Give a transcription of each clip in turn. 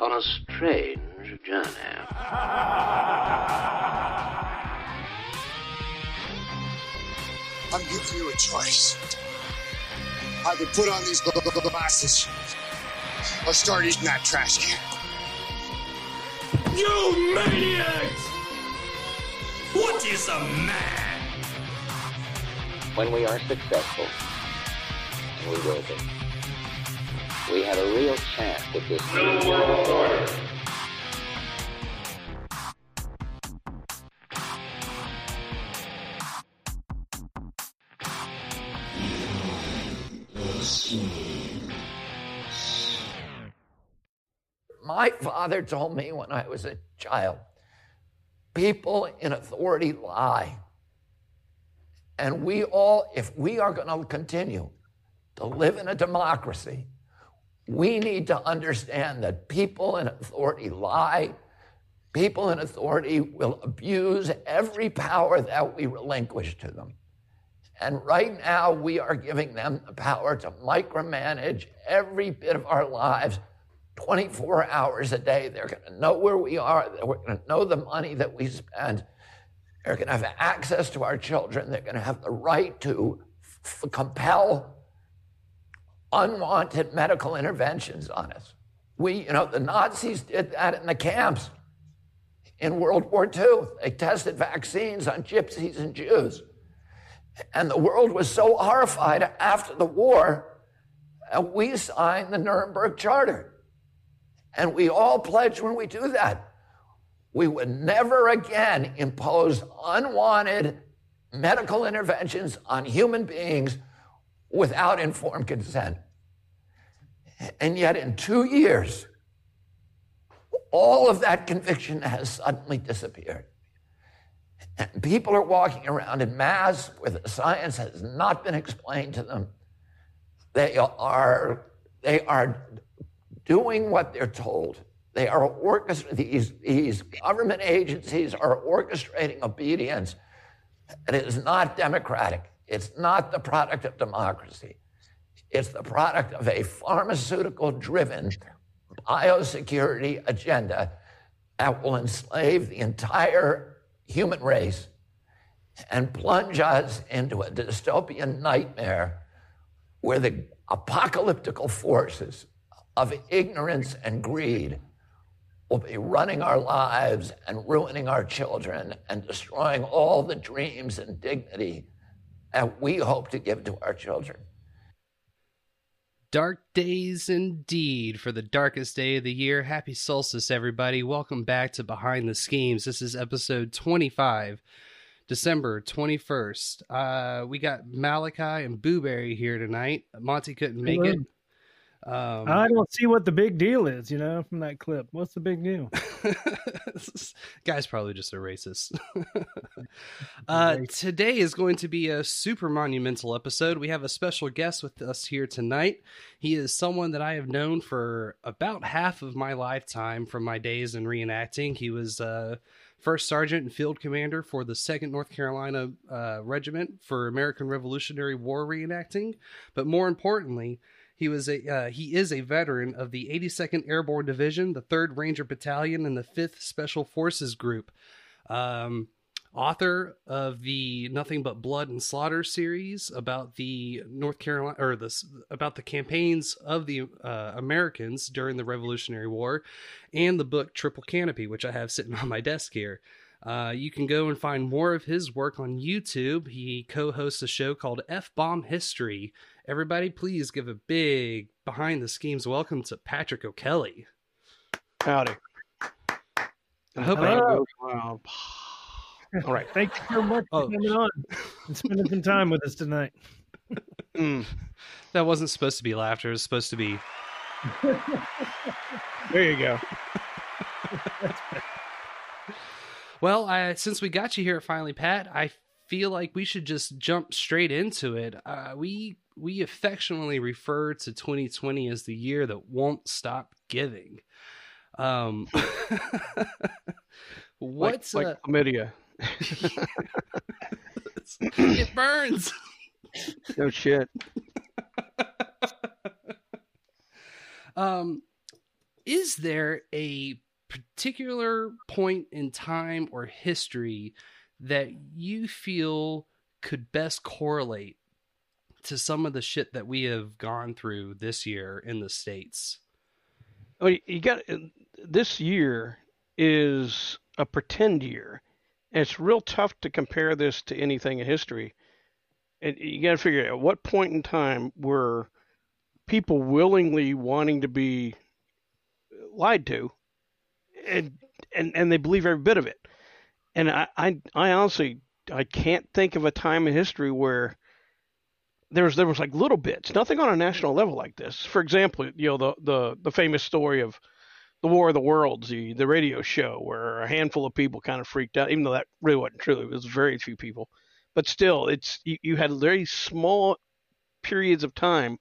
on a strange journey. I'm giving you a choice. Either put on these gl- gl- glasses or start eating that trash can. You maniacs! What is a man? When we are successful, and we will be, we have a real chance at this new world order. My father told me when I was a child people in authority lie. And we all, if we are going to continue to live in a democracy, we need to understand that people in authority lie. People in authority will abuse every power that we relinquish to them. And right now, we are giving them the power to micromanage every bit of our lives 24 hours a day. They're going to know where we are. They're going to know the money that we spend. They're going to have access to our children. They're going to have the right to f- compel unwanted medical interventions on us. We, you know, the Nazis did that in the camps in World War II. They tested vaccines on gypsies and Jews. And the world was so horrified after the war, uh, we signed the Nuremberg Charter. And we all pledged when we do that, we would never again impose unwanted medical interventions on human beings without informed consent. And yet, in two years, all of that conviction has suddenly disappeared. And people are walking around in mass where the science has not been explained to them. They are, they are doing what they're told. They are orchestrating, these, these government agencies are orchestrating obedience. It is not democratic. It's not the product of democracy. It's the product of a pharmaceutical driven biosecurity agenda that will enslave the entire human race and plunge us into a dystopian nightmare where the apocalyptical forces of ignorance and greed will be running our lives and ruining our children and destroying all the dreams and dignity that we hope to give to our children. Dark days indeed for the darkest day of the year. Happy solstice, everybody. Welcome back to Behind the Schemes. This is episode 25, December 21st. Uh, we got Malachi and Booberry here tonight. Monty couldn't make Hello. it. Um, I don't see what the big deal is, you know, from that clip. What's the big deal? Guy's probably just a racist. uh, today is going to be a super monumental episode. We have a special guest with us here tonight. He is someone that I have known for about half of my lifetime from my days in reenacting. He was uh, first sergeant and field commander for the 2nd North Carolina uh, Regiment for American Revolutionary War reenacting. But more importantly, he was a uh, he is a veteran of the 82nd Airborne Division, the 3rd Ranger Battalion, and the 5th Special Forces Group. Um, author of the Nothing But Blood and Slaughter series about the North Carolina or this about the campaigns of the uh, Americans during the Revolutionary War, and the book Triple Canopy, which I have sitting on my desk here. Uh, you can go and find more of his work on YouTube. He co hosts a show called F Bomb History. Everybody, please give a big behind the schemes welcome to Patrick O'Kelly. Howdy. I hope Hello. Wow. All right. Thank you so much for Oh, coming on and spending some time with us tonight. Mm, that wasn't supposed to be laughter. It was supposed to be. there you go. Well, I, since we got you here finally, Pat, I feel like we should just jump straight into it. Uh, we we affectionately refer to 2020 as the year that won't stop giving. Um, what's like, uh, like chlamydia? it burns. No shit. Um, is there a particular point in time or history that you feel could best correlate to some of the shit that we have gone through this year in the states? Oh, well, you got uh, this year is a pretend year. And it's real tough to compare this to anything in history. And you got to figure out at what point in time were people willingly wanting to be uh, lied to, and and and they believe every bit of it. And I I, I honestly I can't think of a time in history where there was there was like little bits, nothing on a national level like this. For example, you know the the the famous story of the War of the Worlds, the the radio show where a handful of people kind of freaked out, even though that really wasn't true. It was very few people, but still, it's you, you had very small periods of time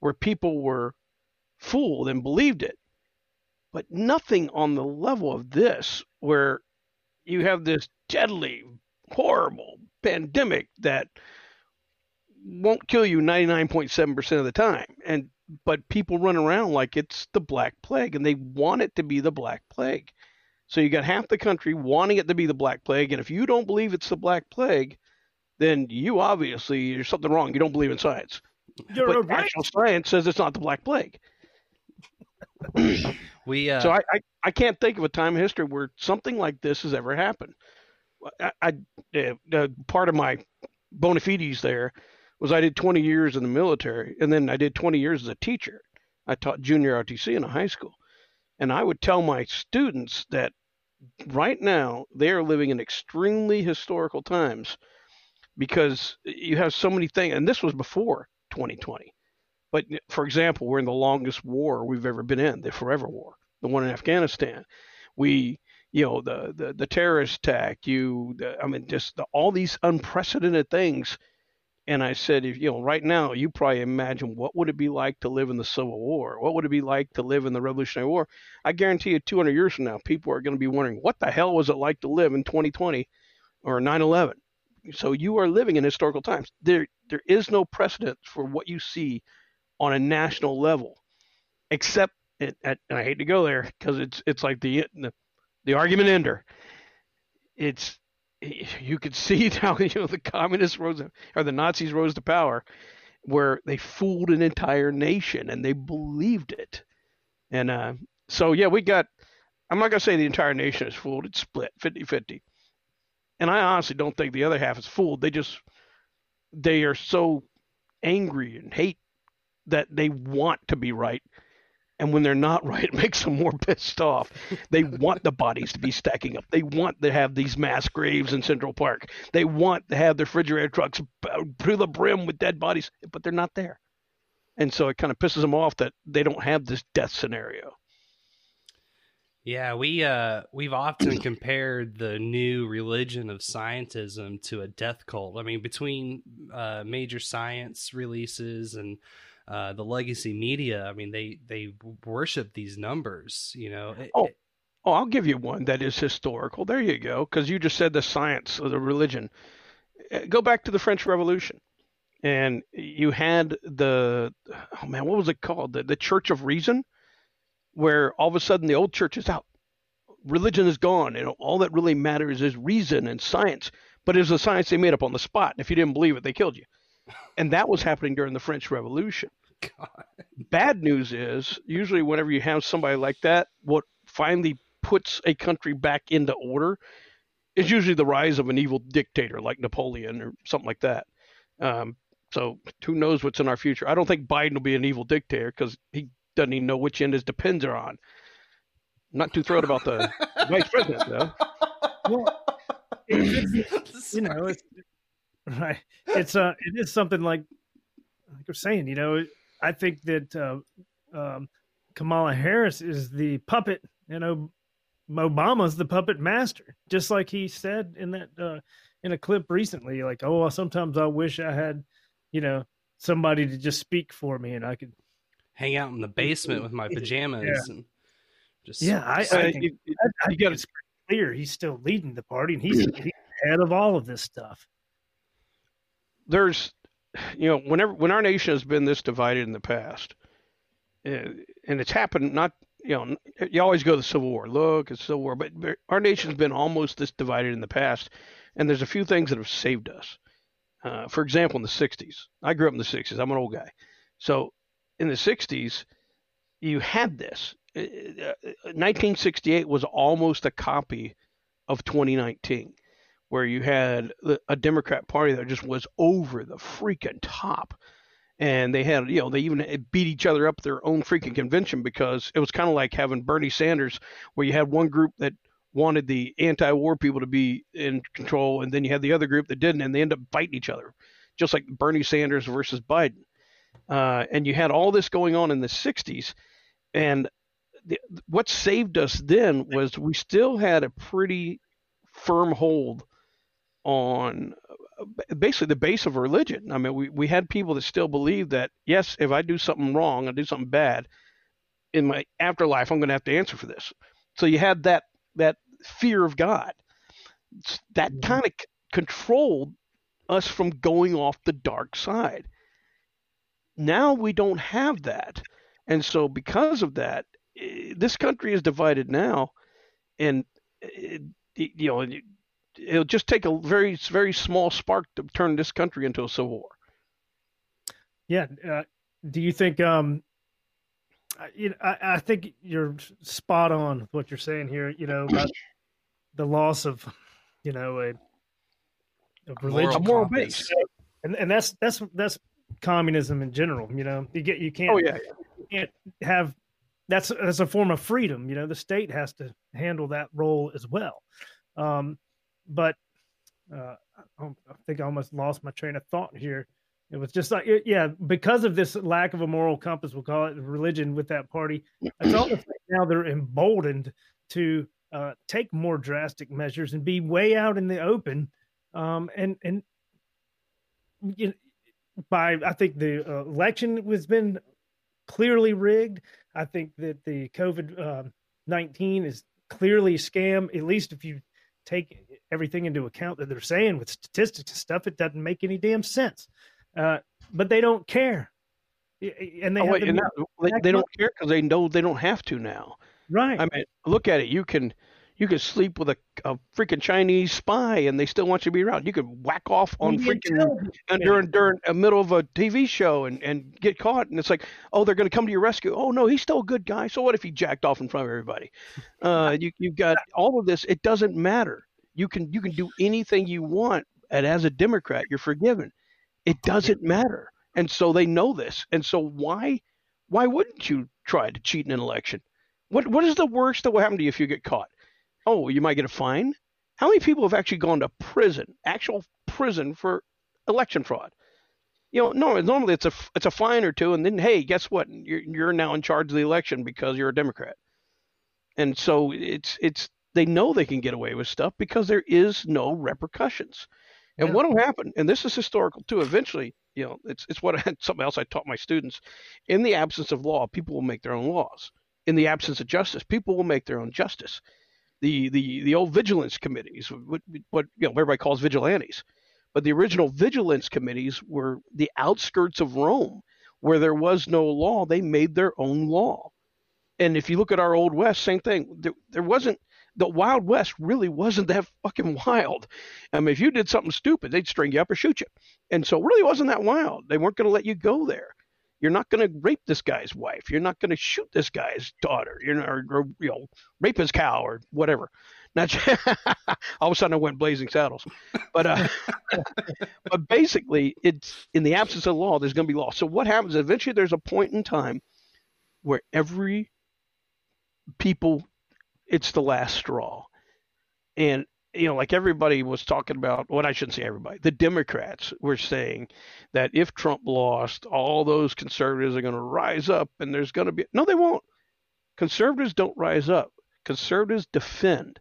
where people were fooled and believed it, but nothing on the level of this where you have this deadly, horrible pandemic that won't kill you 99.7% of the time. And but people run around like it's the black plague and they want it to be the black plague. So you got half the country wanting it to be the black plague and if you don't believe it's the black plague then you obviously there's something wrong. You don't believe in science. You're but right. actual science says it's not the black plague We uh, so I, I i can't think of a time in history where something like this has ever happened i, I uh, part of my bona fides there was I did 20 years in the military, and then I did 20 years as a teacher. I taught junior ROTC in a high school, and I would tell my students that right now they are living in extremely historical times because you have so many things, and this was before 2020. But for example, we're in the longest war we've ever been in, the Forever War, the one in Afghanistan. We, you know, the the, the terrorist attack. You, the, I mean, just the, all these unprecedented things and I said, if you know, right now, you probably imagine what would it be like to live in the Civil War? What would it be like to live in the Revolutionary War? I guarantee you, 200 years from now, people are going to be wondering, what the hell was it like to live in 2020 or 9/11? So you are living in historical times. There, there is no precedent for what you see on a national level, except, and I hate to go there because it's it's like the the, the argument ender. It's you could see how you know the communists rose or the Nazis rose to power, where they fooled an entire nation and they believed it, and uh, so yeah, we got. I'm not gonna say the entire nation is fooled; it's split 50-50. and I honestly don't think the other half is fooled. They just they are so angry and hate that they want to be right and when they're not right, it makes them more pissed off. They want the bodies to be stacking up. They want to have these mass graves in Central Park. They want to have the refrigerator trucks to the brim with dead bodies, but they're not there. And so it kind of pisses them off that they don't have this death scenario. Yeah, we uh we've often compared the new religion of scientism to a death cult. I mean, between uh, major science releases and uh, the legacy media, I mean, they they worship these numbers. You know. It, oh, oh, I'll give you one that is historical. There you go, because you just said the science of the religion. Go back to the French Revolution, and you had the oh man, what was it called? The, the Church of Reason, where all of a sudden the old church is out, religion is gone, and all that really matters is reason and science. But it was a science they made up on the spot. And if you didn't believe it, they killed you. And that was happening during the French Revolution. God. Bad news is usually whenever you have somebody like that, what finally puts a country back into order is usually the rise of an evil dictator like Napoleon or something like that. Um, so who knows what's in our future? I don't think Biden will be an evil dictator because he doesn't even know which end his depends are on. I'm not too thrilled about the vice president though. Well, it's, you know, it's right. It's uh, it is something like like you're saying. You know, I think that uh, um, Kamala Harris is the puppet. You know, Obama's the puppet master, just like he said in that uh, in a clip recently. Like, oh, sometimes I wish I had, you know, somebody to just speak for me, and I could hang out in the basement with my pajamas Yeah. and just Yeah, I, I So think, you- you- I, I you think gotta- it's clear he's still leading the party, and he's, he's head of all of this stuff. There's you know whenever when our nation has been this divided in the past uh, and it's happened not you know you always go to the civil war. Look it's civil war. But our nation's been almost this divided in the past and there's a few things that have saved us. Uh, for example in the 60s i grew up in the 60s i'm an old guy. So in the 60s you had this. Uh, uh, 1968 was almost a copy of 2019 where you had a Democrat Party that just was over the freaking top. And they had, you know, they even beat each other up their own freaking convention because it was kind of like having Bernie Sanders, where you had one group that wanted the anti war people to be in control, and then you had the other group that didn't, and they end up fighting each other, just like Bernie Sanders versus Biden. Uh, and you had all this going on in the 60s. And the, what saved us then was we still had a pretty firm hold on uh, basically the base of religion. I mean, we, we had people that still believed that, yes, if I do something wrong, I do something bad in my afterlife, I'm going to have to answer for this. So you had that, that fear of God. That kind of c- controlled us from going off the dark side. Now we don't have that. And so because of that, eh, this country is divided now and it, you know, it'll just take a very very small spark to turn this country into a civil war. Yeah. Uh, do you think? Um, I- you know, I, I think you're spot on with what you're saying here. You know about the loss of, you know, a, a religion, moral compass. and and that's that's that's communism in general. You know, you get you can't. Oh yeah, you can't have that's that's a form of freedom. You know, the state has to handle that role as well. Um, but uh, I, I think I almost lost my train of thought here. It was just like, yeah, because of this lack of a moral compass, we'll call it religion with that party. It's almost like now they're emboldened to uh, take more drastic measures and be way out in the open. Um, and and you know, by I think the uh, election has been clearly rigged. I think that the COVID um, nineteen is clearly a scam. At least if you take everything into account that they're saying with statistics and stuff, it doesn't make any damn sense. Uh, but they don't care, and they oh, wait, and now, they, they don't care because they know they don't have to now. right. I mean, look at it. You can you can sleep with a, a freaking Chinese spy, and they still want you to be around. You can whack off on Media freaking and during during a middle of a TV show and and get caught, and it's like, oh, they're going to come to your rescue. Oh no, he's still a good guy. So what if he jacked off in front of everybody? Uh, you you've got all of this. It doesn't matter. You can you can do anything you want, and as a Democrat, you're forgiven. It doesn't matter, and so they know this. And so why why wouldn't you try to cheat in an election? What what is the worst that will happen to you if you get caught? Oh, you might get a fine. How many people have actually gone to prison, actual prison for election fraud? You know, no, normally it's a it's a fine or two, and then hey, guess what? You're you're now in charge of the election because you're a Democrat. And so it's it's they know they can get away with stuff because there is no repercussions. And Yeah. what will happen? And this is historical too. Eventually, you know, it's it's what I, something else I taught my students. In the absence of law, people will make their own laws. In the absence of justice, people will make their own justice. The the the old vigilance committees, what, what you know everybody calls vigilantes, but the original vigilance committees were the outskirts of Rome, where there was no law. They made their own law. And if you look at our old west, same thing. There, there wasn't the Wild West really wasn't that fucking wild. I mean, if you did something stupid, they'd string you up or shoot you. And so, it really wasn't that wild. They weren't going to let you go there. You're not going to rape this guy's wife. You're not going to shoot this guy's daughter. You're not, or, or you know, rape his cow or whatever. Not all of a sudden I went blazing saddles, but uh, but basically, it's in the absence of law, there's going to be law. So what happens? Eventually, there's a point in time where every people, it's the last straw, and you know, like everybody was talking about. What I shouldn't say everybody. The Democrats were saying that if Trump lost, all those conservatives are going to rise up, and there's going to be no, they won't. Conservatives don't rise up. conservatives defend.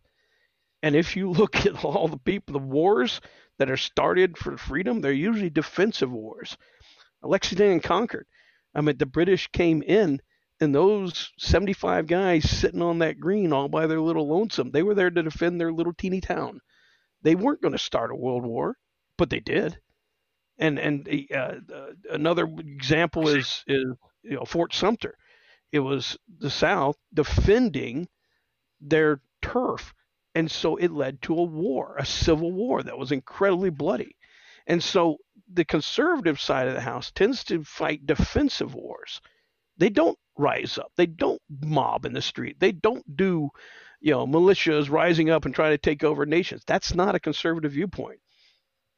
And if you look at all the people, the wars that are started for freedom, they're usually defensive wars. Lexington and Concord. I mean, the British came in, and those 75 guys sitting on that green all by their little lonesome, they were there to defend their little teeny town. They weren't going to start a world war, but they did. And and uh, uh, another example is is you know Fort Sumter. It was the South defending their turf, and so it led to a war, a civil war that was incredibly bloody. And so the conservative side of the house tends to fight defensive wars. They don't rise up. They don't mob in the street. They don't do, you know, militias rising up and trying to take over nations. That's not a conservative viewpoint.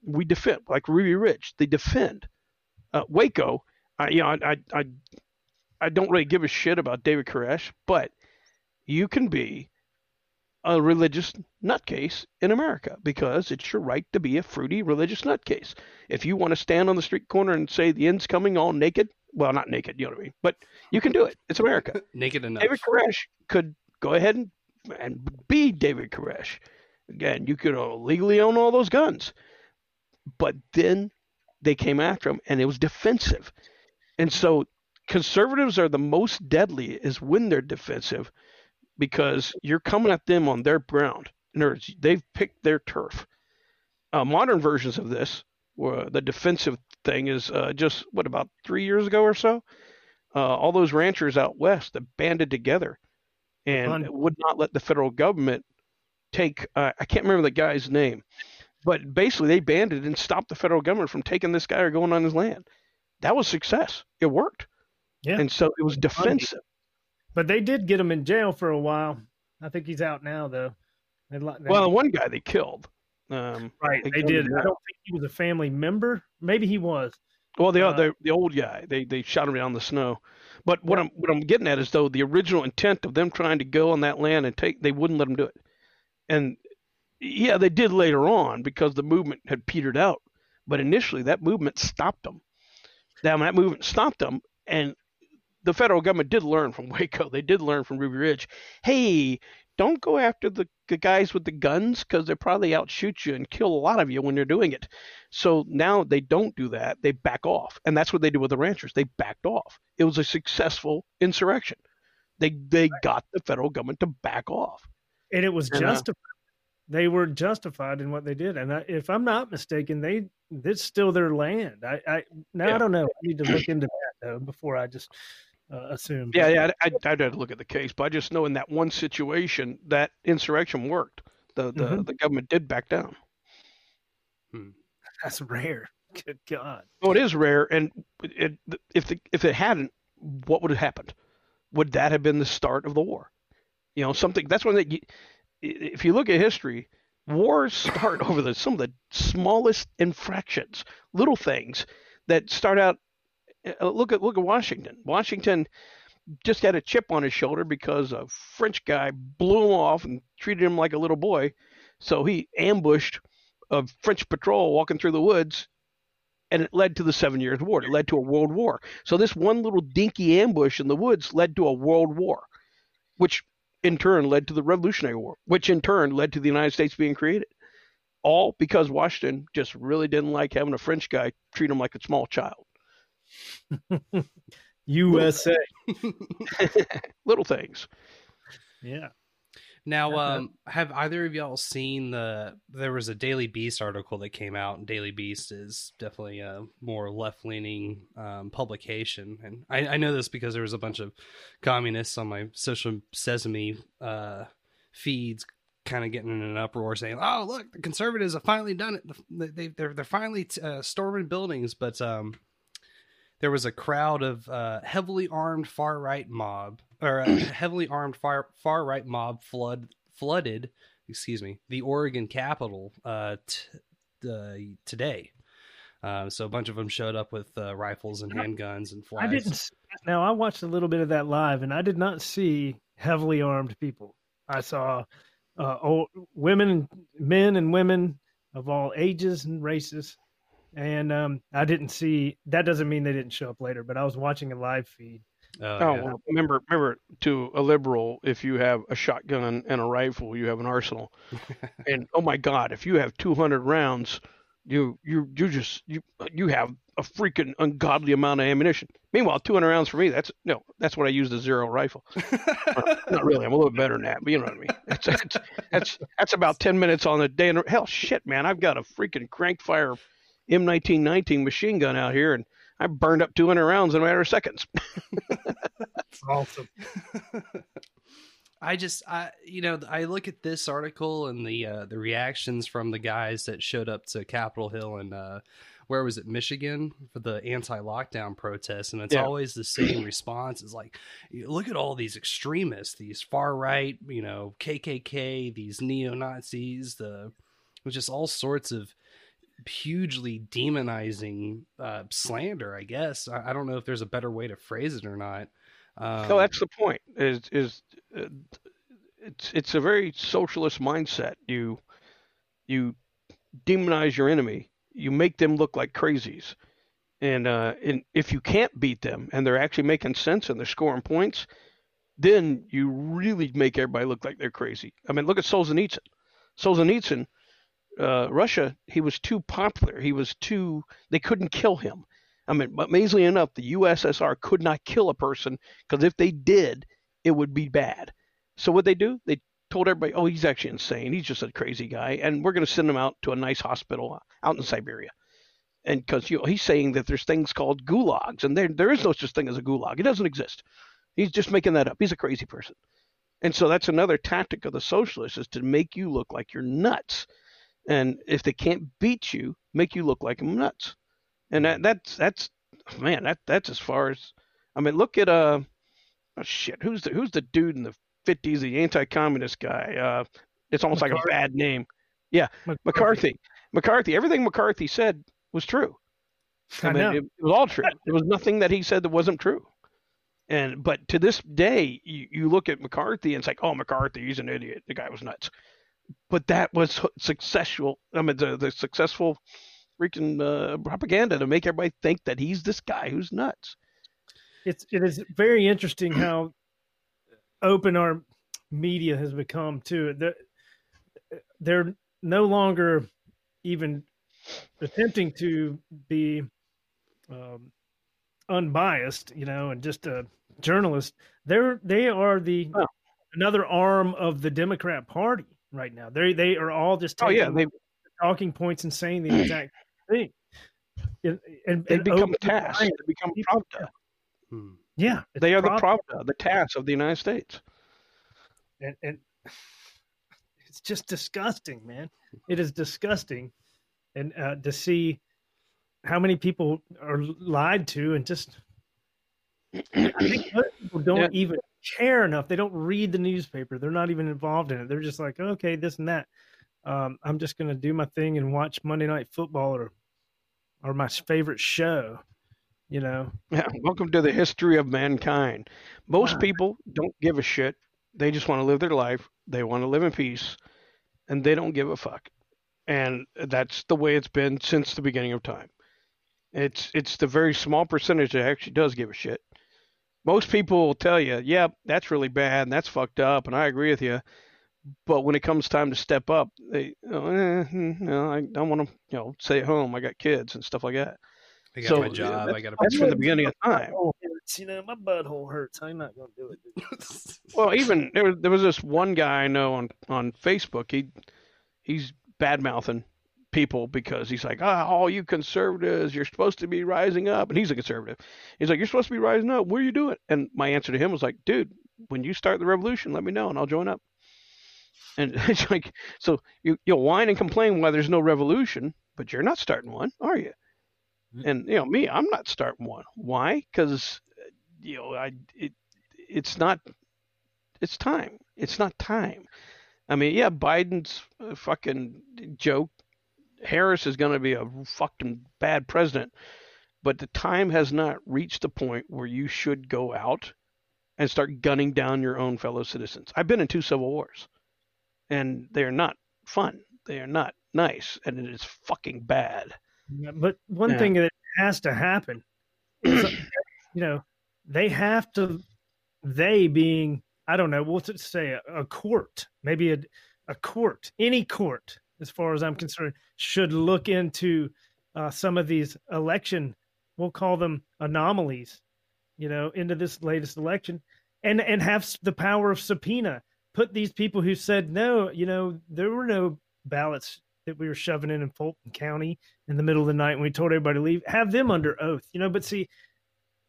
We defend, like Ruby Ridge. They defend. Uh, Waco, I, you know, I, I, I don't really give a shit about David Koresh, but you can be a religious nutcase in America because it's your right to be a fruity religious nutcase. If you want to stand on the street corner and say the end's coming all naked, well, not naked, you know what I mean, but you can do it. It's America. naked enough. David Koresh could go ahead and, and be David Koresh. Again, you could uh, legally own all those guns. But then they came after him and it was defensive. And so conservatives are the most deadly is when they're defensive because you're coming at them on their ground. In other words, they've picked their turf. Uh, modern versions of this, where the defensive thing is uh, just what about three years ago or so. Uh, all those ranchers out west that banded together and Fun. would not let the federal government take. Uh, I can't remember the guy's name, but basically they banded and stopped the federal government from taking this guy or going on his land. That was success. It worked, Yeah. and so it was defensive. But they did get him in jail for a while. I think he's out now, though. They, they- Well, the one guy they killed. Um, right, they they did. I don't think he was a family member. Maybe he was. Well, the, Uh, the the old guy, they they shot him down the snow. But what I'm what I'm getting at is though the original intent of them trying to go on that land and take, they wouldn't let them do it. And yeah, they did later on because the movement had petered out. But initially, that movement stopped them. Now that movement stopped them, and the federal government did learn from Waco. They did learn from Ruby Ridge. Hey, don't go after the, the guys with the guns because they probably outshoot you and kill a lot of you when they're doing it. So now they don't do that. They back off, and that's what they do with the ranchers. They backed off. It was a successful insurrection. They they got the federal government to back off. And it was And, uh, justified. They were justified in what they did. And I, if I'm not mistaken, they it's still their land. I, I now Yeah. I don't know. I need to look into that though before I just uh, assume. Yeah, yeah. I, I, I'd have to look at the case, but I just know in that one situation that insurrection worked. The the, Mhm. the government did back down. That's rare. Good God. Oh, it is rare, and it, if the if it hadn't, what would have happened? Would that have been the start of the war? You know, something. That's when they. If you look at history, wars start over the some of the smallest infractions, little things that start out. Uh, Look at look at Washington. Washington just had a chip on his shoulder because a French guy blew him off and treated him like a little boy. So he ambushed a French patrol walking through the woods and it led to the Seven Years' War. It led to a world war. So this one little dinky ambush in the woods led to a world war, which in turn led to the Revolutionary War, which in turn led to the United States being created. All because Washington just really didn't like having a French guy treat him like a small child. USA. Little things. Yeah. Now, um, have either of y'all seen the? There was a Daily Beast article that came out, and Daily Beast is definitely a more left-leaning um, publication, and I, I know this because there was a bunch of communists on my social sesame uh, feeds, kind of getting in an uproar, saying, "Oh, look, the conservatives have finally done it. They, they they're they're finally uh, storming buildings," but um, there was a crowd of uh, heavily armed far right mob or a heavily armed far far right mob flood flooded excuse me the Oregon Capitol uh, t- uh, today. Uh, so a bunch of them showed up with uh, rifles and handguns and I flags. didn't. s- Now I watched a little bit of that live, and I did not see heavily armed people. I saw uh, old, women, men, and women of all ages and races, and um, I didn't see. That doesn't mean they didn't show up later, but I was watching a live feed. Oh, Oh, yeah. well, remember, remember, to a liberal, if you have a shotgun and a rifle, you have an arsenal. and oh my God, if you have 200 rounds, you you you just you you have a freaking ungodly amount of ammunition. Meanwhile, 200 rounds for me, that's no, that's what I use the zero rifle. Uh, Not really, I'm a little bit better than that, but you know what I mean. That's that's that's, that's about 10 minutes on the day. And hell, shit, man, I've got a freaking crank fire M1919 machine gun out here, and I burned up 200 rounds in a matter of seconds. Awesome. I just, I, you know, I look at this article and the uh, the reactions from the guys that showed up to Capitol Hill and uh, where was it, Michigan, for the anti-lockdown protests, and it's Yeah. always the same response. It's like, look at all these extremists, these far right, you know, KKK, these neo Nazis, the, with just all sorts of hugely demonizing uh, slander. I guess I, I don't know if there's a better way to phrase it or not. Um, no, that's the point. Is is uh, it's it's a very socialist mindset. You you demonize your enemy. You make them look like crazies, and uh, and if you can't beat them, and they're actually making sense and they're scoring points, then you really make everybody look like they're crazy. I mean, look at Solzhenitsyn. Solzhenitsyn, uh, Russia, he was too popular. He was too. They couldn't kill him. I mean, amazingly enough, the USSR could not kill a person because if they did, it would be bad. So what they do? They told everybody, "Oh, he's actually insane. He's just a crazy guy, and we're going to send him out to a nice hospital out in Siberia." And because you know, he's saying that there's things called gulags, and there there is no such thing as a gulag. It doesn't exist. He's just making that up. He's a crazy person. And so that's another tactic of the socialists is to make you look like you're nuts. And if they can't beat you, make you look like I'm nuts. And that that's that's man, that that's as far as I mean, look at uh oh shit, who's the who's the dude in the fifties, the anti communist guy? Uh it's almost like a bad name. Yeah, McCarthy. McCarthy. Everything McCarthy said was true. I, I mean, know. it, it was all true. There was nothing that he said that wasn't true. And but to this day, you, you look at McCarthy and it's like, oh, McCarthy, he's an idiot. The guy was nuts. But that was successful. I mean, the the successful freaking uh, propaganda to make everybody think that he's this guy who's nuts. it's it is very interesting how open our media has become too. They're, they're no longer even attempting to be um, unbiased, you know, and just a journalist. They're they are the Oh. another arm of the Democrat Party right now. They they are all just Oh yeah, they talking points and saying the exact thing. And, and, they and become open- TASS. They become Pravda. hmm. Yeah, They are the prob- Pravda, the TASS of the United States. and, and it's just disgusting, man. It is disgusting, and uh, to see how many people are lied to, and just I think most people don't even care enough. They don't read the newspaper. They're not even involved in it. They're just like, okay, this and that. Um, I'm just gonna do my thing and watch Monday Night Football or or my favorite show. You know, Yeah, welcome to the history of mankind. Most Wow. people don't give a shit. They just want to live their life. They want to live in peace, and they don't give a fuck. And that's the way it's been since the beginning of time. It's it's the very small percentage that actually does give a shit. Most people will tell you, "Yeah, that's really bad and that's fucked up," and I agree with you. But when it comes time to step up, they, oh, eh, hmm, no, I don't want to, you know, stay at home. I got kids and stuff like that. I got So, my job. that's- I got a That's from the beginning of time. hurts. You know, my butthole hurts. I'm not gonna do it. Well, even there was there was this one guy I know on on Facebook. He he's bad mouthing people because he's like, ah, all you conservatives, you're supposed to be rising up, and he's a conservative. He's like, you're supposed to be rising up. What are you doing? And my answer to him was like, dude, when you start the revolution, let me know and I'll join up. And it's like, so you you'll whine and complain why there's no revolution, but you're not starting one, are you? And you know me, I'm not starting one. Why? Because you know I it it's not it's time. It's not time. I mean, yeah, Biden's fucking joke. Harris is going to be a fucking bad president, but the time has not reached the point where you should go out and start gunning down your own fellow citizens. I've been in two civil wars, and they are not fun. They are not nice, and it is fucking bad. Yeah, But one Yeah. thing that has to happen, is, you know, they have to. They being I don't know what's it say a, a court maybe a a court any court as far as I'm concerned should look into uh, some of these election we'll call them anomalies you know into this latest election and and have the power of subpoena. Put these people who said no you know there were no ballots that we were shoving in in Fulton County in the middle of the night when we told everybody to leave have them under oath you know but see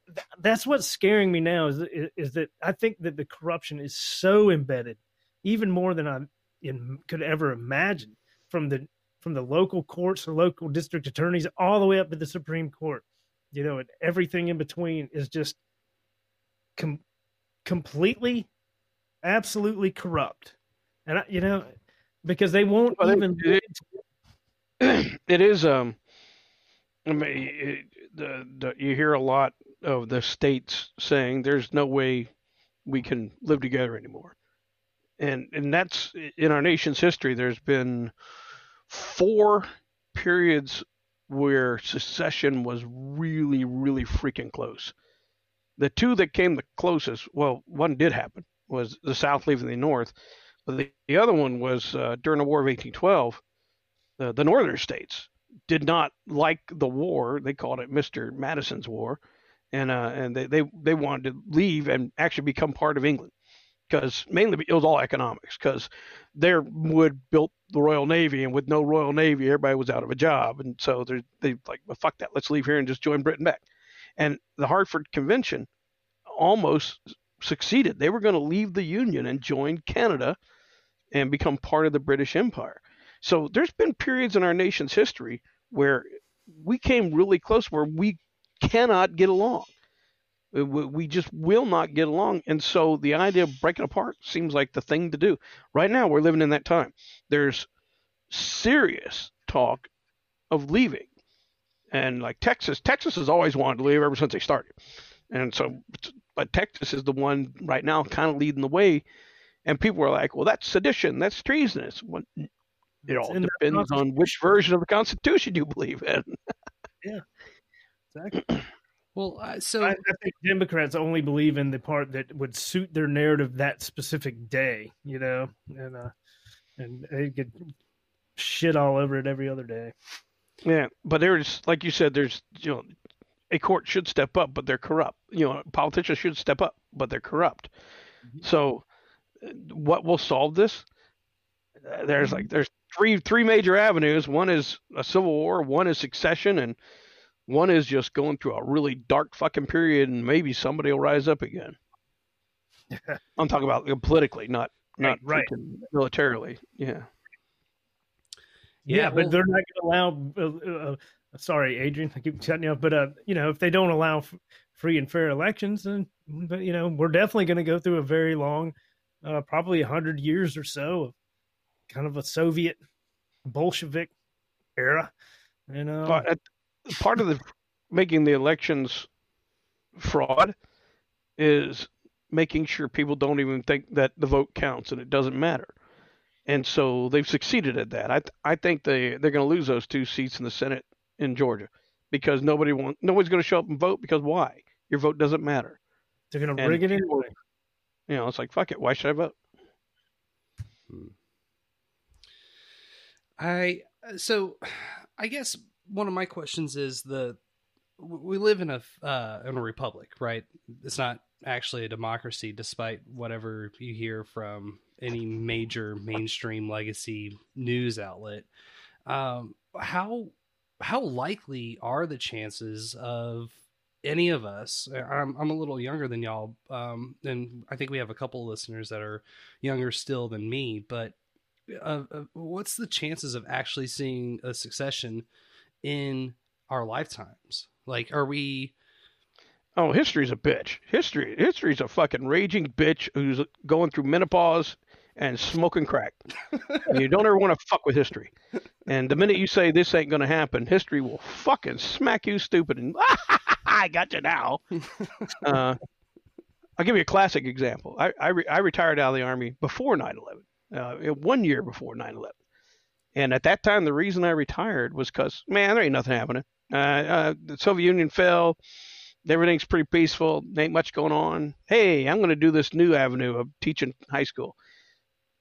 th- that's what's scaring me now is, is is that I think that the corruption is so embedded even more than I in, could ever imagine from the from the local courts the local district attorneys all the way up to the Supreme Court you know and everything in between is just com- completely absolutely corrupt and I, you know because they won't Well, even it- it is um I mean it, the, the you hear a lot of the states saying there's no way we can live together anymore. And and that's in our nation's history there's been four periods where secession was really really freaking close. The two that came the closest, well, one did happen was the South leaving the North, but the, the other one was uh, during the War of 1812 the, the northern states did not like the war. They called it Mr. Madison's War, and uh, and they, they they wanted to leave and actually become part of England because mainly it was all economics because their wood built the Royal Navy, and with no Royal Navy, everybody was out of a job, and so they they like well, fuck that, let's leave here and just join Britain back. And the Hartford Convention almost succeeded. They were going to leave the Union and join Canada and become part of the British Empire. So there's been periods in our nation's history where we came really close where we cannot get along. Uh, we- We just will not get along. And so the idea of breaking apart seems like the thing to do. Right now, we're living in that time. There's serious talk of leaving. And like Texas, Texas has always wanted to leave ever since they started. And so, but Texas is the one right now kind of leading the way. And people are like, well, that's sedition. That's treasonous. Well, it all depends on which version of the Constitution you believe in. Yeah, exactly Well, uh, so I, I think Democrats only believe in the part that would suit their narrative that specific day, you know, and uh, and they get shit all over it every other day. Yeah, but there's like you said, there's you know, a court should step up, but they're corrupt. You know, politicians should step up, but they're corrupt. So, uh, what will solve this? There's like there's three three major avenues. One is a civil war, one is succession, and one is just going through a really dark fucking period, and maybe somebody will rise up again. I'm talking about uh, politically, not not Right, right. militarily. Yeah. Yeah, well- but they're not going to allow. Uh, uh, sorry, Adrian, I keep cutting you off, but uh, you know, if they don't allow f- free and fair elections, then but you know, we're definitely going to go through a very long, uh, probably a hundred years or so of kind of a Soviet Bolshevik era. You know, But at, part of the making the elections fraud is making sure people don't even think that the vote counts and it doesn't matter. And so they've succeeded at that. I th- I think they they're going to lose those two seats in the Senate in Georgia because nobody want nobody's going to show up and vote because why? Your vote doesn't matter. they're going to rig it people- anyway. You know, it's like fuck it. Why should I vote? Hmm. I so I guess one of my questions is the we live in a uh, in a republic, right? It's not actually a democracy, despite whatever you hear from any major mainstream legacy news outlet. Um, how how likely are the chances of any of us? I'm I'm a little younger than y'all, um, and I think we have a couple listeners that are younger still than me, but uh, uh, what's the chances of actually seeing a succession in our lifetimes? Like, are we? Oh, history's a bitch. History history's a fucking raging bitch who's going through menopause and smoking crack. and you don't ever want to fuck with history. And the minute you say this ain't gonna happen, history will fucking smack you stupid and I got you now. uh, I'll give you a classic example. I I, re- I retired out of the army before 9/11. Uh, one year before 9/11. And at that time, the reason I retired was because, man, there ain't nothing happening. Uh, uh, the Soviet Union fell everything's pretty peaceful. Ain't much going on. Hey, I'm going to do this new avenue of teaching high school.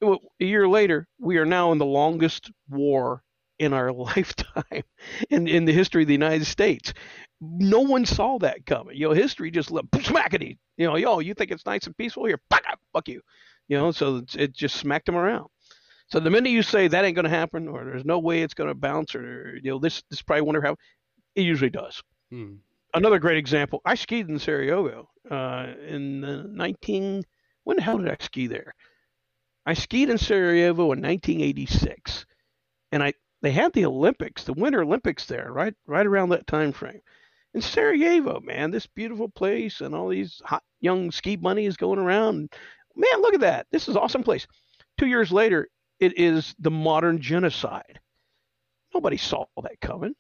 Well, a year later, we are now in the longest war in our lifetime in, in the history of the United States. No one saw that coming. You know, history just let smackety. You know, yo, you think it's nice and peaceful here? Fuck, fuck you. You know, so it just smacked them around. So the minute you say that ain't going to happen, or there's no way it's going to bounce, or you know, this this probably won't ever happen, it usually does. Hmm. Another great example. I skied in Sarajevo uh, in the 19. When the hell did I ski there? I skied in Sarajevo in 1986, and I they had the Olympics, the Winter Olympics there, right right around that time frame. In Sarajevo, man, this beautiful place and all these hot young ski bunnies going around. Man, look at that! This is awesome place. Two years later, it is the modern genocide. Nobody saw that coming.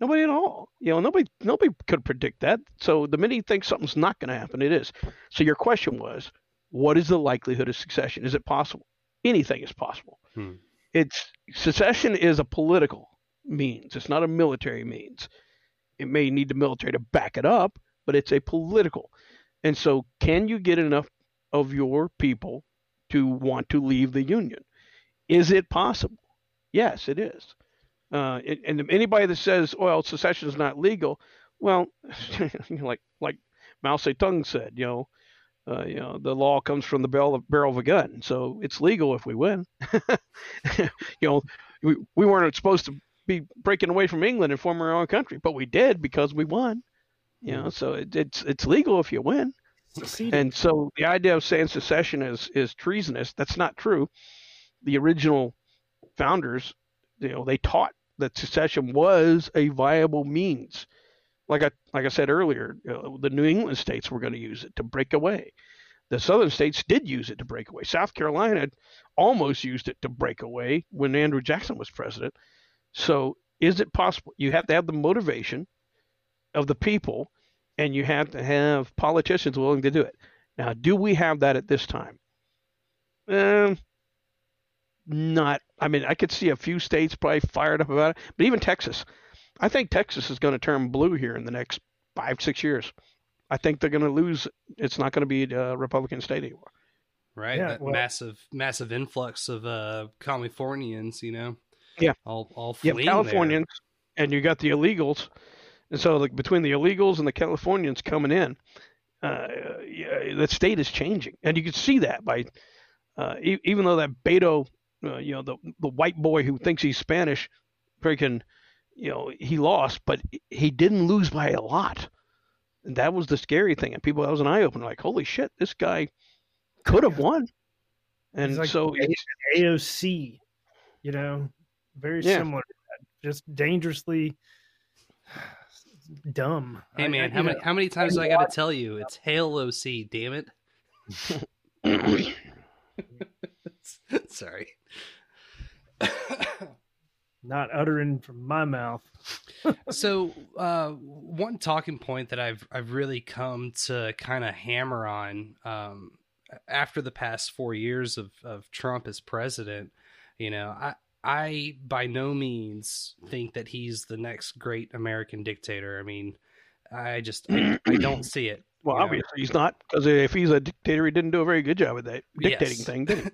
Nobody at all. You know, nobody nobody could predict that. So the minute you think something's not going to happen, it is. So your question was, what is the likelihood of succession? Is it possible? Anything is possible. Hmm. It's secession is a political means. It's not a military means. It may need the military to back it up, but it's a political. And so, can you get enough of your people to want to leave the union? Is it possible? Yes, it is. Uh, it, and anybody that says, "Well, secession is not legal," well, like like Mao Zedong said, you know, uh, you know, the law comes from the barrel of, barrel of a gun, so it's legal if we win. you know, we, we weren't supposed to be breaking away from England and forming our own country, but we did because we won. You know, so it, it's it's legal if you win. And so the idea of saying secession is is treasonous, that's not true. The original founders, you know, they taught that secession was a viable means. Like I like I said earlier, you know, the New England states were going to use it to break away. The southern states did use it to break away. South Carolina almost used it to break away when Andrew Jackson was president. So is it possible? You have to have the motivation of the people, and you have to have politicians willing to do it. Now, do we have that at this time? Um, not. I mean, I could see a few states probably fired up about it, but even Texas. I think Texas is going to turn blue here in the next five, six years. I think they're going to lose. It's not going to be a Republican state anymore. Right. Yeah, that well- massive, massive influx of uh, Californians, you know. Yeah. All, all You fleeing have there. Californians, and you got the illegals, and so like between the illegals and the Californians coming in, uh, yeah, the state is changing, and you can see that by uh, e- even though that Beto, uh, you know, the the white boy who thinks he's Spanish, freaking, you know, he lost, but he didn't lose by a lot. And that was the scary thing, and people that was an eye opener, like, holy shit, this guy could have won. And like so A- AOC, you know, very Yeah. similar. Just dangerously dumb. Hey man, I- how you many how many times do I got to tell you? It's Hail OC, damn it. Sorry. not uttering from my mouth. so uh, one talking point that I've I've really come to kind of hammer on um, after the past four years of, of Trump as president, you know, I I by no means think that he's the next great American dictator. I mean, I just I, I don't see it. Well, you know? obviously he's not, because if he's a dictator, he didn't do a very good job of that dictating Yes. thing, did he?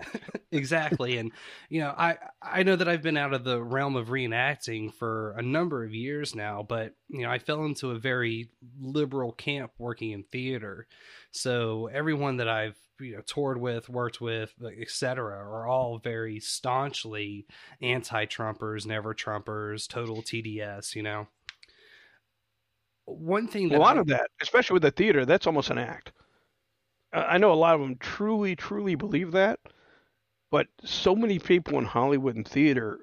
exactly and you know i i know that i've been out of the realm of reenacting for a number of years now but you know i fell into a very liberal camp working in theater so everyone that i've you know toured with worked with etc are all very staunchly anti-trumpers never trumpers total tds you know one thing that a lot I- of that, especially with the theater, that's almost an act. I know a lot of them truly, truly believe that, but so many people in Hollywood and theater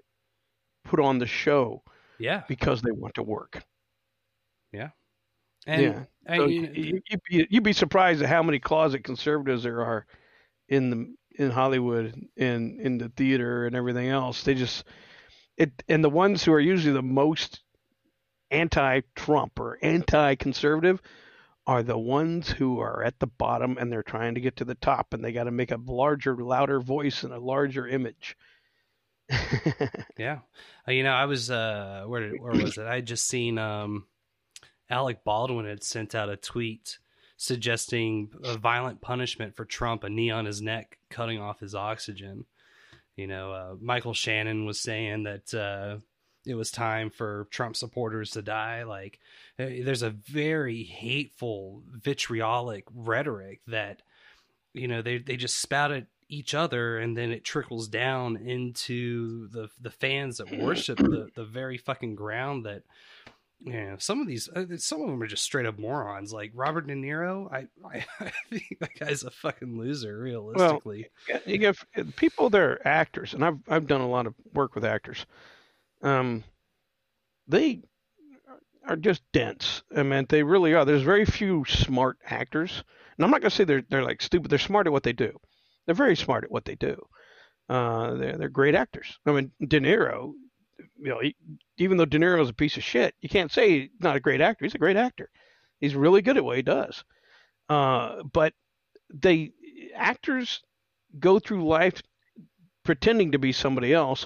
put on the show yeah because they want to work. yeah and yeah, I- so you- you, you, you'd, be, you'd be surprised at how many closet conservatives there are in the in Hollywood and in the theater and everything else. They just it and the ones who are usually the most anti-Trump or anti-conservative are the ones who are at the bottom and they're trying to get to the top and they got to make a larger, louder voice and a larger image. Yeah, uh, you know, I was uh, where where was it? I just seen um, Alec Baldwin had sent out a tweet suggesting a violent punishment for Trump, a knee on his neck, cutting off his oxygen. You know, uh, Michael Shannon was saying that uh, it was time for Trump supporters to die. Like, uh, there's a very hateful, vitriolic rhetoric that, you know, they they just spout at each other, and then it trickles down into the the fans that worship the the very fucking ground that yeah, some of these, uh, some of them are just straight up morons. Like Robert De Niro, I, I, I think that guy's a fucking loser, realistically. Well, you get people they're actors, and I've I've done a lot of work with actors. Um, they are just dense. I mean, they really are. There's very few smart actors, and I'm not gonna say they're they're like stupid. They're smart at what they do. They're very smart at what they do. Uh, they're they're great actors. I mean, De Niro you know, he, even though De Niro is a piece of shit, you can't say he's not a great actor. He's a great actor. He's really good at what he does. Uh, but they actors go through life pretending to be somebody else,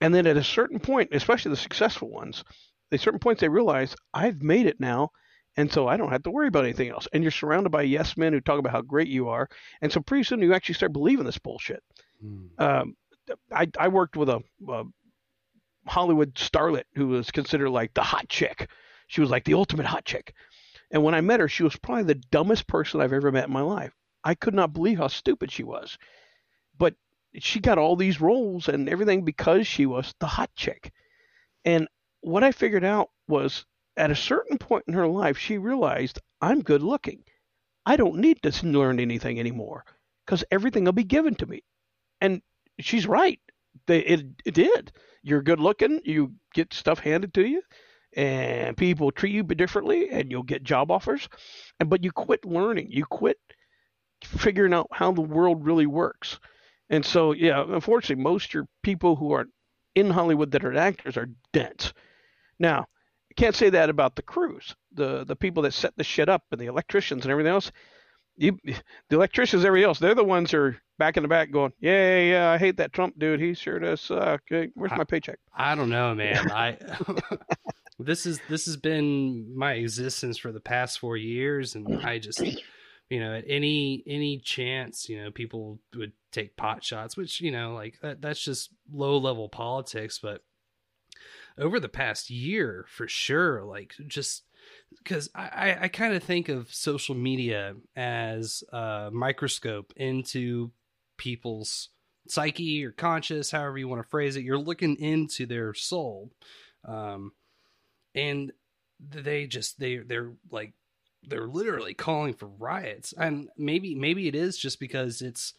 and then at a certain point, especially the successful ones, at certain points they realize I've made it now, and so I don't have to worry about anything else. And you're surrounded by yes men who talk about how great you are, and so pretty soon you actually start believing this bullshit. Hmm. Um, I, I worked with a, a Hollywood starlet who was considered like the hot chick. She was like the ultimate hot chick. And when I met her, she was probably the dumbest person I've ever met in my life. I could not believe how stupid she was. But she got all these roles and everything because she was the hot chick. And what I figured out was at a certain point in her life, she realized I'm good looking. I don't need to learn anything anymore because everything will be given to me. And she's right. It, it did you're good looking, you get stuff handed to you, and people treat you differently, and you'll get job offers. And but you quit learning, you quit figuring out how the world really works. And so, yeah, unfortunately, most your people who are in Hollywood that are actors are dense. Now, I can't say that about the crews, the the people that set the shit up, and the electricians and everything else. You, the electricians, everybody else, they're the ones who are back in the back going, yeah, yeah, I hate that Trump dude. He sure does suck. Where's my paycheck? I, I don't know, man. I this is this has been my existence for the past four years, and I just you know at any any chance you know people would take pot shots, which you know like that, that's just low level politics, but over the past year for sure, like just because I, I kind of think of social media as a microscope into people's psyche or conscious, however you want to phrase it. You're looking into their soul, um, and they just they they're like they're literally calling for riots, and maybe maybe it is just because it's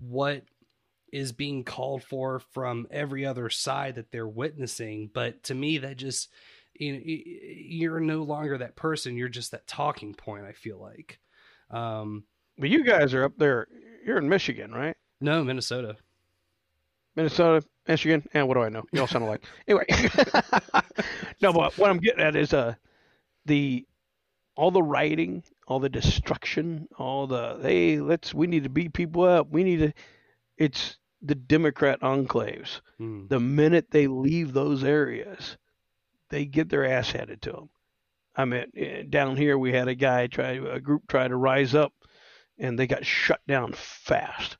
what is being called for from every other side that they're witnessing. But to me, that just you know, you're no longer that person. You're just that talking point. I feel like. Um, but you guys are up there. You're in Michigan, right? No, Minnesota. Minnesota, Michigan, and what do I know? You all sound alike. anyway, no, but what I'm getting at is uh, the all the rioting, all the destruction, all the hey, let's we need to beat people up. We need to. It's the Democrat enclaves. Hmm. The minute they leave those areas, they get their ass handed to them. I mean, eh, down here we had a guy try, a group try to rise up, and they got shut down fast.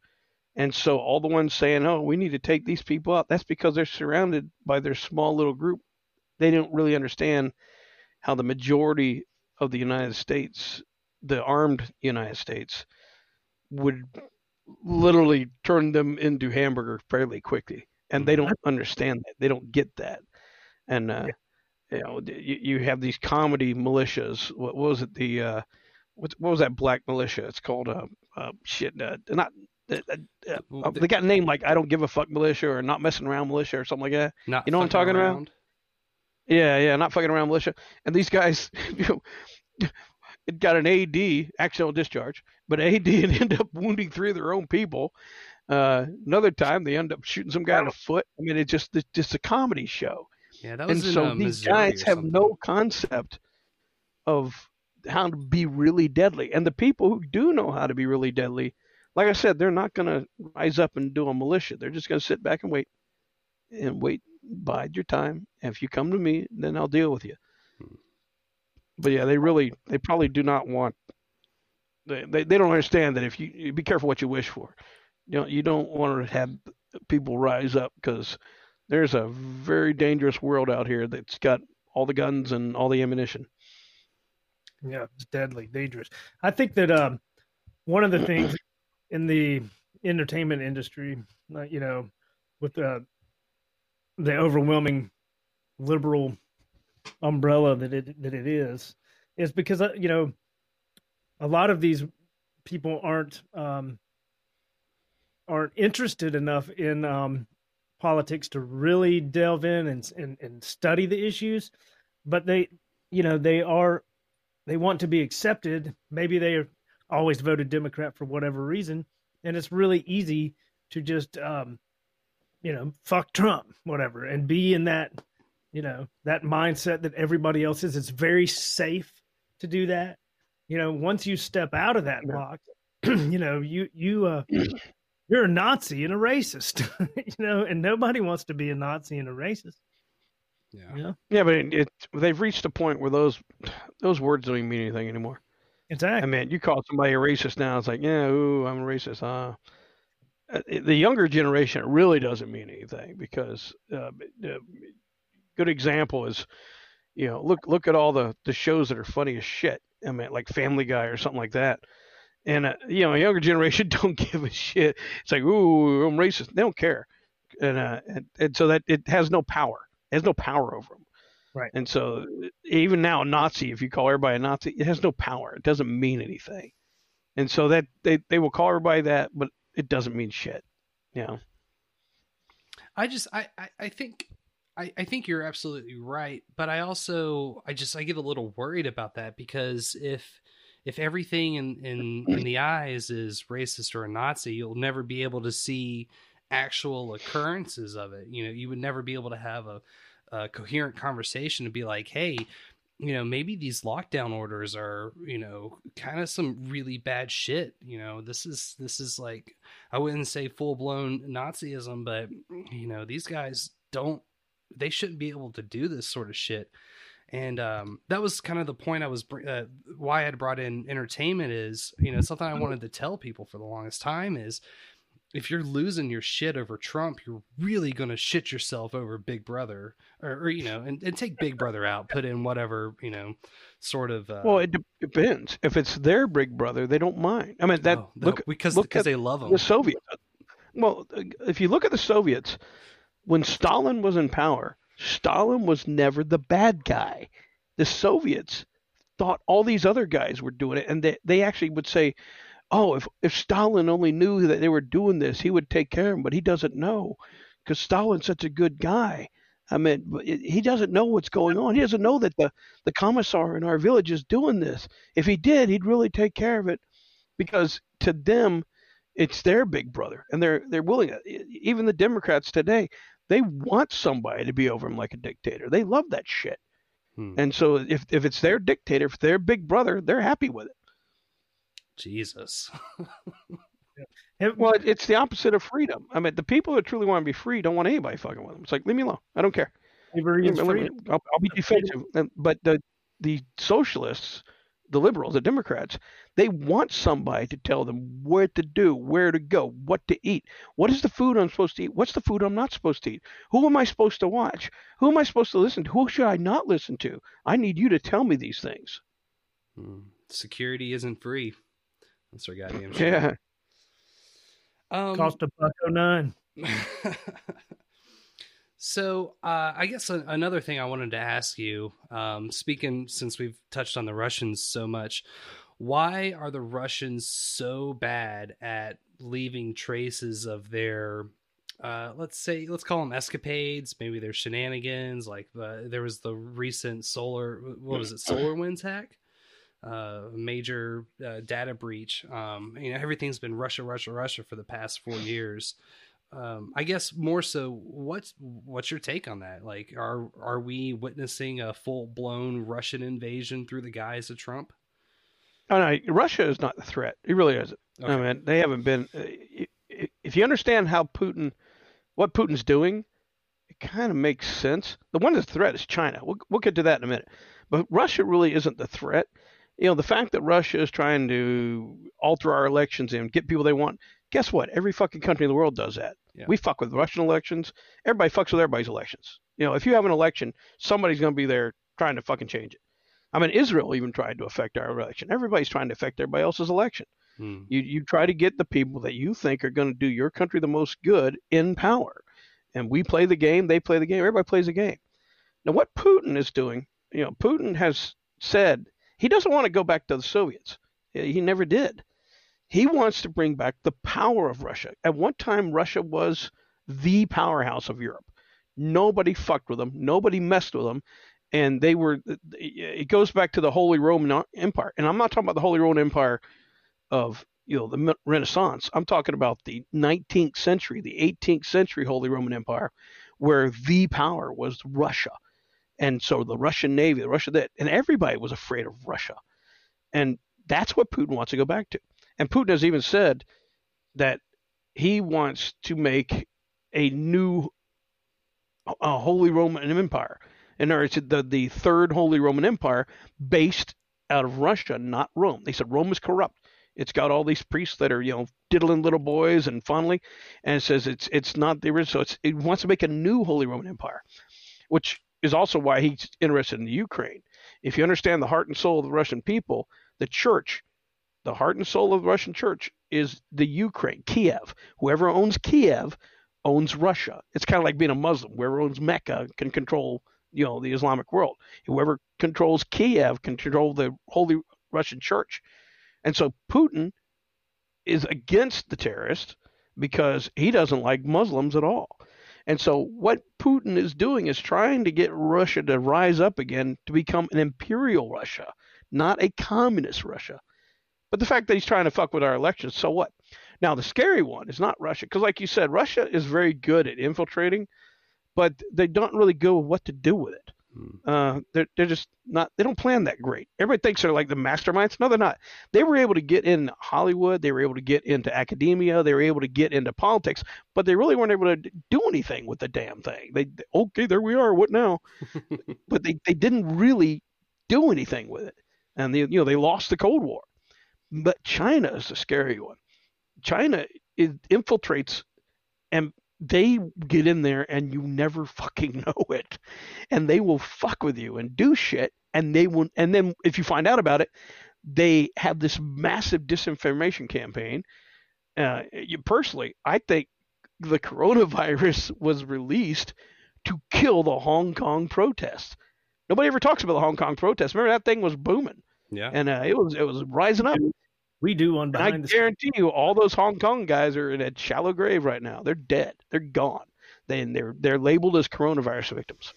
And so all the ones saying, "Oh, we need to take these people out," that's because they're surrounded by their small little group. They don't really understand how the majority of the United States, the armed United States, would literally turn them into hamburger fairly quickly, and they don't mm-hmm. understand that. They don't get that. And uh, you know, you, you have these comedy militias. What, what was it? The uh, what, what was that black militia? It's called uh, uh shit. Uh, not uh, uh, they got a name like I don't give a fuck militia or not messing around militia or something like that. Not you know what I'm talking around. about? Yeah, yeah, not fucking around militia. And these guys, you know, it got an AD, accidental discharge, but AD and end up wounding three of their own people. Uh, another time they end up shooting some guy in the foot. I mean, it's just it's just a comedy show. Yeah, that was and in, so uh, these Missouri guys have no concept of how to be really deadly. And the people who do know how to be really deadly like I said, they're not going to rise up and do a militia. They're just going to sit back and wait and wait, bide your time. If you come to me, then I'll deal with you. but yeah, they really they probably do not want. They, they, they don't understand that if you, you be careful what you wish for. You know, you don't want to have people rise up because there's a very dangerous world out here that's got all the guns and all the ammunition. Yeah, it's deadly, dangerous. I think that um, one of the things in the entertainment industry, uh, you know, with the the overwhelming liberal umbrella that it that it is, is because uh, you know, a lot of these people aren't um, aren't interested enough in um, politics to really delve in and, and and study the issues, but they, you know, they are they want to be accepted. Maybe they always voted Democrat for whatever reason, and it's really easy to just, um, you know, fuck Trump, whatever, and be in that, you know, that mindset that everybody else is. It's very safe to do that. You know, once you step out of that box, you know, you you uh, you're a Nazi and a racist, you know, and nobody wants to be a Nazi and a racist. Yeah. Yeah. Yeah, but it, it they've reached a point where those those words don't even mean anything anymore. Exactly. I mean, you call somebody a racist now, it's like, yeah, ooh, I'm a racist. Uh, uh, the younger generation, it really doesn't mean anything because uh, uh, good example is, you know, look look at all the the shows that are funny as shit. I mean, like Family Guy or something like that. And uh, you know, a younger generation don't give a shit. It's like, ooh, I'm racist. They don't care, and uh, and, and so that it has no power. It has no power over them. Right. And so even now, Nazi, if you call everybody a Nazi, it has no power. It doesn't mean anything. And so that they, they will call everybody that, but it doesn't mean shit. You know. I just I I, I think I, I think you're absolutely right, but I also I just I get a little worried about that because if if everything in in, in the eyes is racist or a Nazi, you'll never be able to see actual occurrences of it. You know, you would never be able to have a, a coherent conversation to be like, hey, you know, maybe these lockdown orders are, you know, kind of some really bad shit. You know, this is this is like I wouldn't say full blown Nazism, but you know, these guys don't they shouldn't be able to do this sort of shit. And um, that was kind of the point I was uh, why I had brought in entertainment is you know something I wanted to tell people for the longest time is if you're losing your shit over Trump, you're really going to shit yourself over Big Brother, or, or you know, and, and, take Big Brother out, put in whatever you know, sort of. Uh, well, it de- depends. If it's their Big Brother, they don't mind. I mean, that oh, no, look because look because they love them. The Soviets. Well, if you look at the Soviets, when Stalin was in power, Stalin was never the bad guy. The Soviets thought all these other guys were doing it, and they they actually would say oh, if if Stalin only knew that they were doing this, he would take care of them. But he doesn't know because Stalin's such a good guy. I mean, he doesn't know what's going on. He doesn't know that the the commissar in our village is doing this. If he did, he'd really take care of it because to them, it's their big brother, and they're they're willing. Even the Democrats today, they want somebody to be over them like a dictator. They love that shit. Hmm. And so if if it's their dictator, if their big brother, they're happy with it. Jesus. well, it's the opposite of freedom. I mean, the people that truly want to be free don't want anybody fucking with them. It's like, leave me alone. I don't care. I'll, I'll, be defensive. But the the socialists, the liberals, the Democrats, they want somebody to tell them what to do, where to go, what to eat. What is the food I'm supposed to eat? What's the food I'm not supposed to eat? Who am I supposed to watch? Who am I supposed to listen to? Who should I not listen to? I need you to tell me these things. Hmm. Security isn't free. That's our goddamn show. Yeah. Um, Cost a buck oh nine. so uh, I guess a, another thing I wanted to ask you, um, speaking since we've touched on the Russians so much, why are the Russians so bad at leaving traces of their uh, let's say let's call them escapades maybe their shenanigans like the, there was the recent solar what was it SolarWinds hack uh, major uh, data breach. Um, you know, everything's been Russia, Russia, Russia for the past four years. Um, I guess more so, what's what's your take on that? Like, are are we witnessing a full blown Russian invasion through the guise of Trump? Oh no, Russia is not the threat. It really isn't. Okay. I mean, they haven't been. Uh, if you understand how Putin, what Putin's doing, it kind of makes sense. The one that's the threat is China. We'll, we'll get to that in a minute. But Russia really isn't the threat. You know, the fact that Russia is trying to alter our elections and get people they want. Guess what? Every fucking country in the world does that. Yeah. We fuck with Russian elections. Everybody fucks with everybody's elections. You know, if you have an election, somebody's going to be there trying to fucking change it. I mean, Israel even tried to affect our election. Everybody's trying to affect everybody else's election. Hmm. You you try to get the people that you think are going to do your country the most good in power, and we play the game. They play the game. Everybody plays the game. Now, what Putin is doing, you know, Putin has said he doesn't want to go back to the Soviets. He never did. He wants to bring back the power of Russia. At one time, Russia was the powerhouse of Europe. Nobody fucked with them. Nobody messed with them. And they were, it goes back to the Holy Roman Empire. And I'm not talking about the Holy Roman Empire of, you know, the Renaissance. I'm talking about the 19th century, the 18th century Holy Roman Empire, where the power was Russia. And so the Russian Navy, the Russia that, and everybody was afraid of Russia. And that's what Putin wants to go back to. And Putin has even said that he wants to make a new uh, Holy Roman Empire. Other words, the, the third Holy Roman Empire based out of Russia, not Rome. They said Rome is corrupt. It's got all these priests that are, you know, diddling little boys and fondling, and it says it's it's not the original. So it's, it wants to make a new Holy Roman Empire, which is also why he's interested in the Ukraine. If you understand the heart and soul of the Russian people, the church, the heart and soul of the Russian church is the Ukraine, Kiev. Whoever owns Kiev owns Russia. It's kind of like being a Muslim. Whoever owns Mecca can control, you know, the Islamic world. Whoever controls Kiev can control the Holy Russian Church. And so Putin is against the terrorists because he doesn't like Muslims at all. And so what Putin is doing is trying to get Russia to rise up again to become an imperial Russia, not a communist Russia. But the fact that he's trying to fuck with our elections, so what? Now the scary one is not Russia, because like you said, Russia is very good at infiltrating, but they don't really go what to do with it. Uh, they're they're just not. They don't plan that great. Everybody thinks they're like the masterminds. No, they're not. They were able to get in Hollywood. They were able to get into academia. They were able to get into politics, but they really weren't able to do anything with the damn thing. They okay, there we are. What now? but they they didn't really do anything with it, and they you know they lost the Cold War. But China is the scary one. China it infiltrates and they get in there and you never fucking know it. And they will fuck with you and do shit and they will and then if you find out about it they have this massive disinformation campaign. Uh, you personally i think the coronavirus was released to kill the hong kong protests. Nobody ever talks about the hong kong protests. Remember that thing was booming? Yeah. and uh, it was it was rising up We do one and I behind guarantee you, all those Hong Kong guys are in a shallow grave right now. They're dead. They're gone. They and they're they're labeled as coronavirus victims.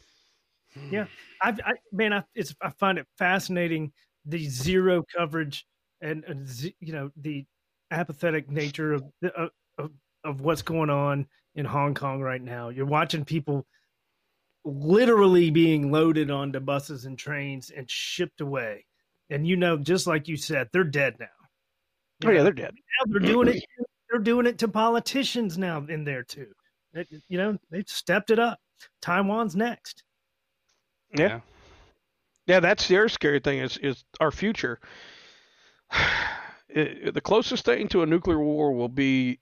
Yeah, I, I man, I it's I find it fascinating the zero coverage and, and z- you know the apathetic nature of, the, of of what's going on in Hong Kong right now. You're watching people literally being loaded onto buses and trains and shipped away, and you know, just like you said, they're dead now. You Oh yeah, know, they're dead. now they're doing it. They're doing it to politicians now in there too. It- you know, they've stepped it up. Taiwan's next. Yeah. Yeah, that's the other scary thing is is our future. It- the closest thing to a nuclear war will be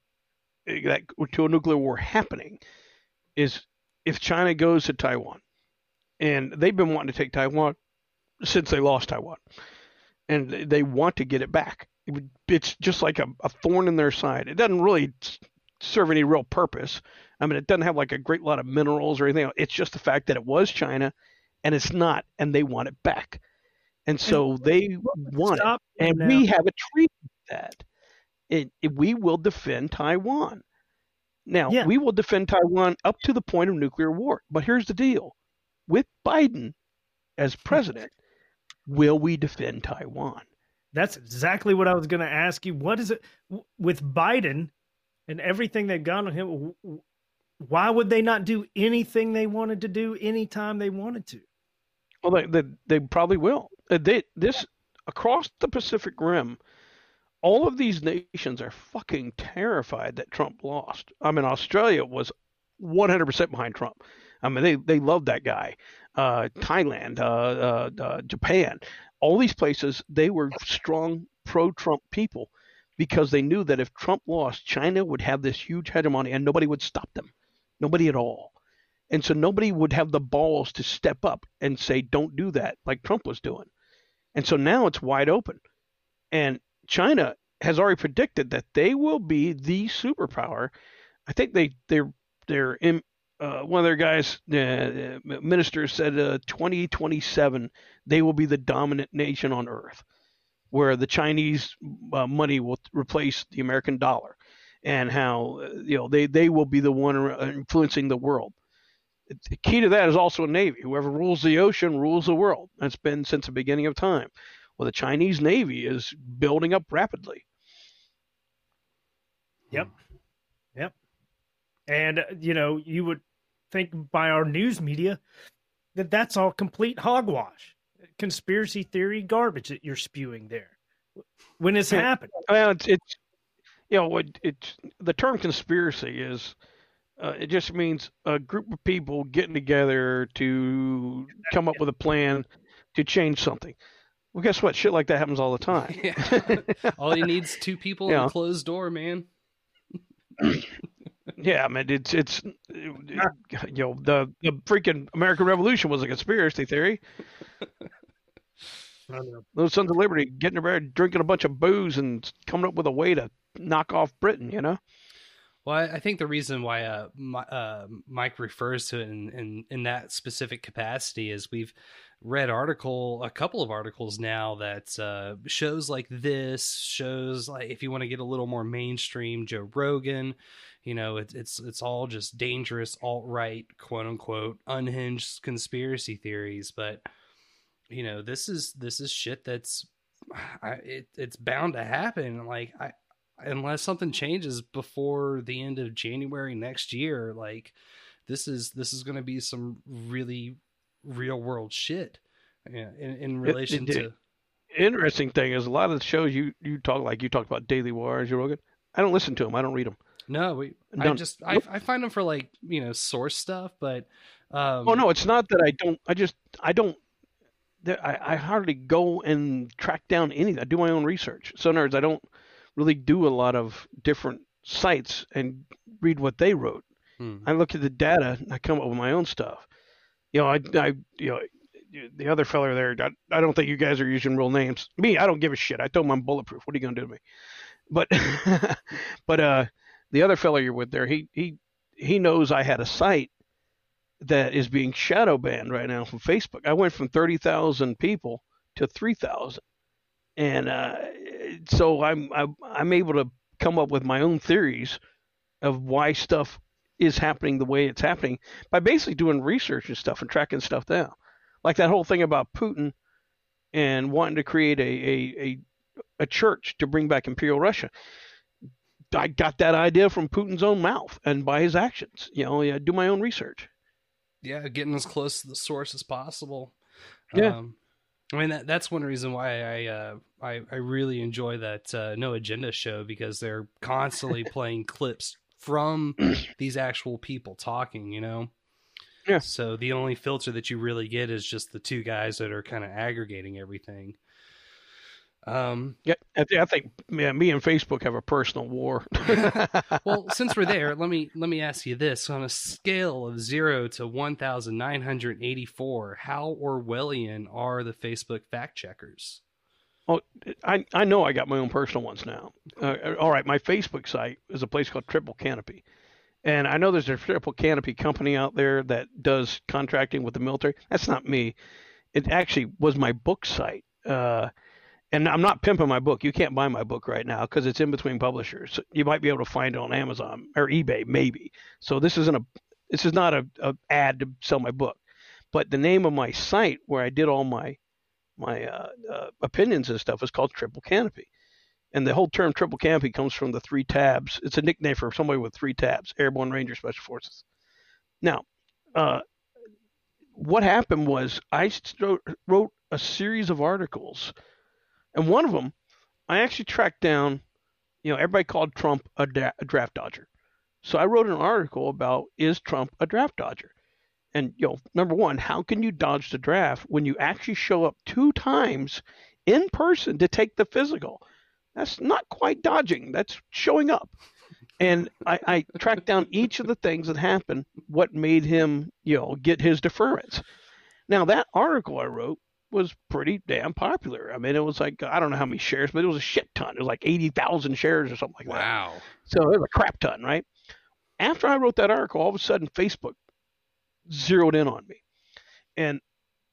eh, that to a nuclear war happening is if China goes to Taiwan, and they've been wanting to take Taiwan since they lost Taiwan, and they- they want to get it back. It would- It's just like a, a thorn in their side. It doesn't really serve any real purpose. I mean, it doesn't have like a great lot of minerals or anything. It's just the fact that it was China, and it's not, and they want it back, and so they want it and now. we have a treaty that. It, it- we will defend Taiwan. Now, Yeah. we will defend Taiwan up to the point of nuclear war. But here's the deal with Biden as president, will we defend Taiwan? That's exactly what I was going to ask you. What is it with Biden and everything they've gone on him? Why would they not do anything they wanted to do anytime they wanted to? Well, they, they, they probably will. Uh, They, this across the Pacific Rim, all of these nations are fucking terrified that Trump lost. I mean, Australia was 100% behind Trump. I mean, they they love that guy. Uh, Thailand, uh, uh, uh, Japan, all these places, they were strong pro-Trump people because they knew that if Trump lost, China would have this huge hegemony and nobody would stop them, nobody at all. And so nobody would have the balls to step up and say, "Don't do that," like Trump was doing. And so now it's wide open, and China has already predicted that they will be the superpower. I think they they're they're in, uh, one of their guys uh, ministers said uh, 2027 they will be the dominant nation on earth, where the Chinese uh, money will replace the American dollar, and how uh, you know they they will be the one influencing the world. The key to that is also a navy. Whoever rules the ocean rules the world. That's been since the beginning of time. Well, the Chinese navy is building up rapidly. Yep. Yep. And, uh, you know, you would think by our news media that that's all complete hogwash, conspiracy theory garbage that you're spewing there. When it's happened. Well, it's, it's you know, it, it's the term conspiracy is uh, it just means a group of people getting together to come up with a plan to change something. Well, guess what? Shit like that happens all the time. Yeah. All you need is two people in Yeah. a closed door, man. Yeah, I mean it's it's you know the the freaking American Revolution was a conspiracy theory. Those Sons of Liberty getting together, drinking a bunch of booze, and coming up with a way to knock off Britain. You know. Well, I I think the reason why uh, Mi- uh, Mike refers to it in, in in that specific capacity is we've read article a couple of articles now that uh, shows like this shows like if you want to get a little more mainstream, Joe Rogan, you know, it's it's it's all just dangerous alt right quote unquote unhinged conspiracy theories, but you know this is this is shit that's I, it, it's bound to happen. Like I unless something changes before the end of January next year, like this is this is going to be some really real world shit. Yeah, in, in relation it- to Interesting thing is a lot of the shows you you talk like you talked about Daily Wire, Joe Rogan. I don't listen to them. I don't read them. No, we I Don't- just I. I find them for like you know source stuff, but um, Oh no, it's not that I don't. I just I don't. I, I hardly go and track down anything. I do my own research. So in other words, I don't really do a lot of different sites and read what they wrote. hmm. I look at the data and I come up with my own stuff. You know, I, I you know, the other fella there. I, I don't think you guys are using real names. Me, I don't give a shit. I told him I'm bulletproof. What are you gonna do to me? But, but uh, the other fellow you're with there, he he he knows I had a site that is being shadow banned right now from Facebook. I went from thirty thousand people to three thousand, and uh, so I'm I'm I'm able to come up with my own theories of why stuff is happening the way it's happening by basically doing research and stuff and tracking stuff down. Like that whole thing about Putin and wanting to create a a, a, a church to bring back Imperial Russia. I got that idea from Putin's own mouth and by his actions. You know, yeah, do my own research. yeah, getting as close to the source as possible. Yeah. Um, I mean that that's one reason why I uh, I I really enjoy that uh, No Agenda show because they're constantly playing clips from these actual people talking. You know. Yeah. So the only filter that you really get is just the two guys that are kind of aggregating everything. Um, Yeah, I, thi- I think yeah, me and Facebook have a personal war. well, since we're there, let me let me ask you this: on a scale of zero to one thousand nine hundred eighty-four, how Orwellian are the Facebook fact checkers? Oh, I I know I got my own personal ones now. Uh, all right, my Facebook site is a place called Triple Canopy, and I know there's a Triple Canopy company out there that does contracting with the military. That's not me. It actually was my book site. Uh, and I'm not pimping my book. You can't buy my book right now because it's in between publishers. You might be able to find it on Amazon or eBay, maybe. So this isn't a this is not a, a ad to sell my book, but the name of my site where I did all my my uh, uh, opinions and stuff is called Triple Canopy. And the whole term Triple Canopy comes from the three tabs. It's a nickname for somebody with three tabs: Airborne, Ranger, Special Forces. Now, uh, what happened was I wrote a series of articles, and one of them I actually tracked down. You know, everybody called Trump a, da- a draft dodger, so I wrote an article about is Trump a draft dodger, And you know, number one, how can you dodge the draft when you actually show up two times in person to take the physical? That's not quite dodging. That's showing up. And I, I tracked down each of the things that happened, what made him, you know, get his deferments. Now that article I wrote was pretty damn popular. I mean, it was like I don't know how many shares, but it was a shit ton. It was like eighty thousand shares or something like that. Wow. So it was a crap ton, right? After I wrote that article, all of a sudden Facebook zeroed in on me, and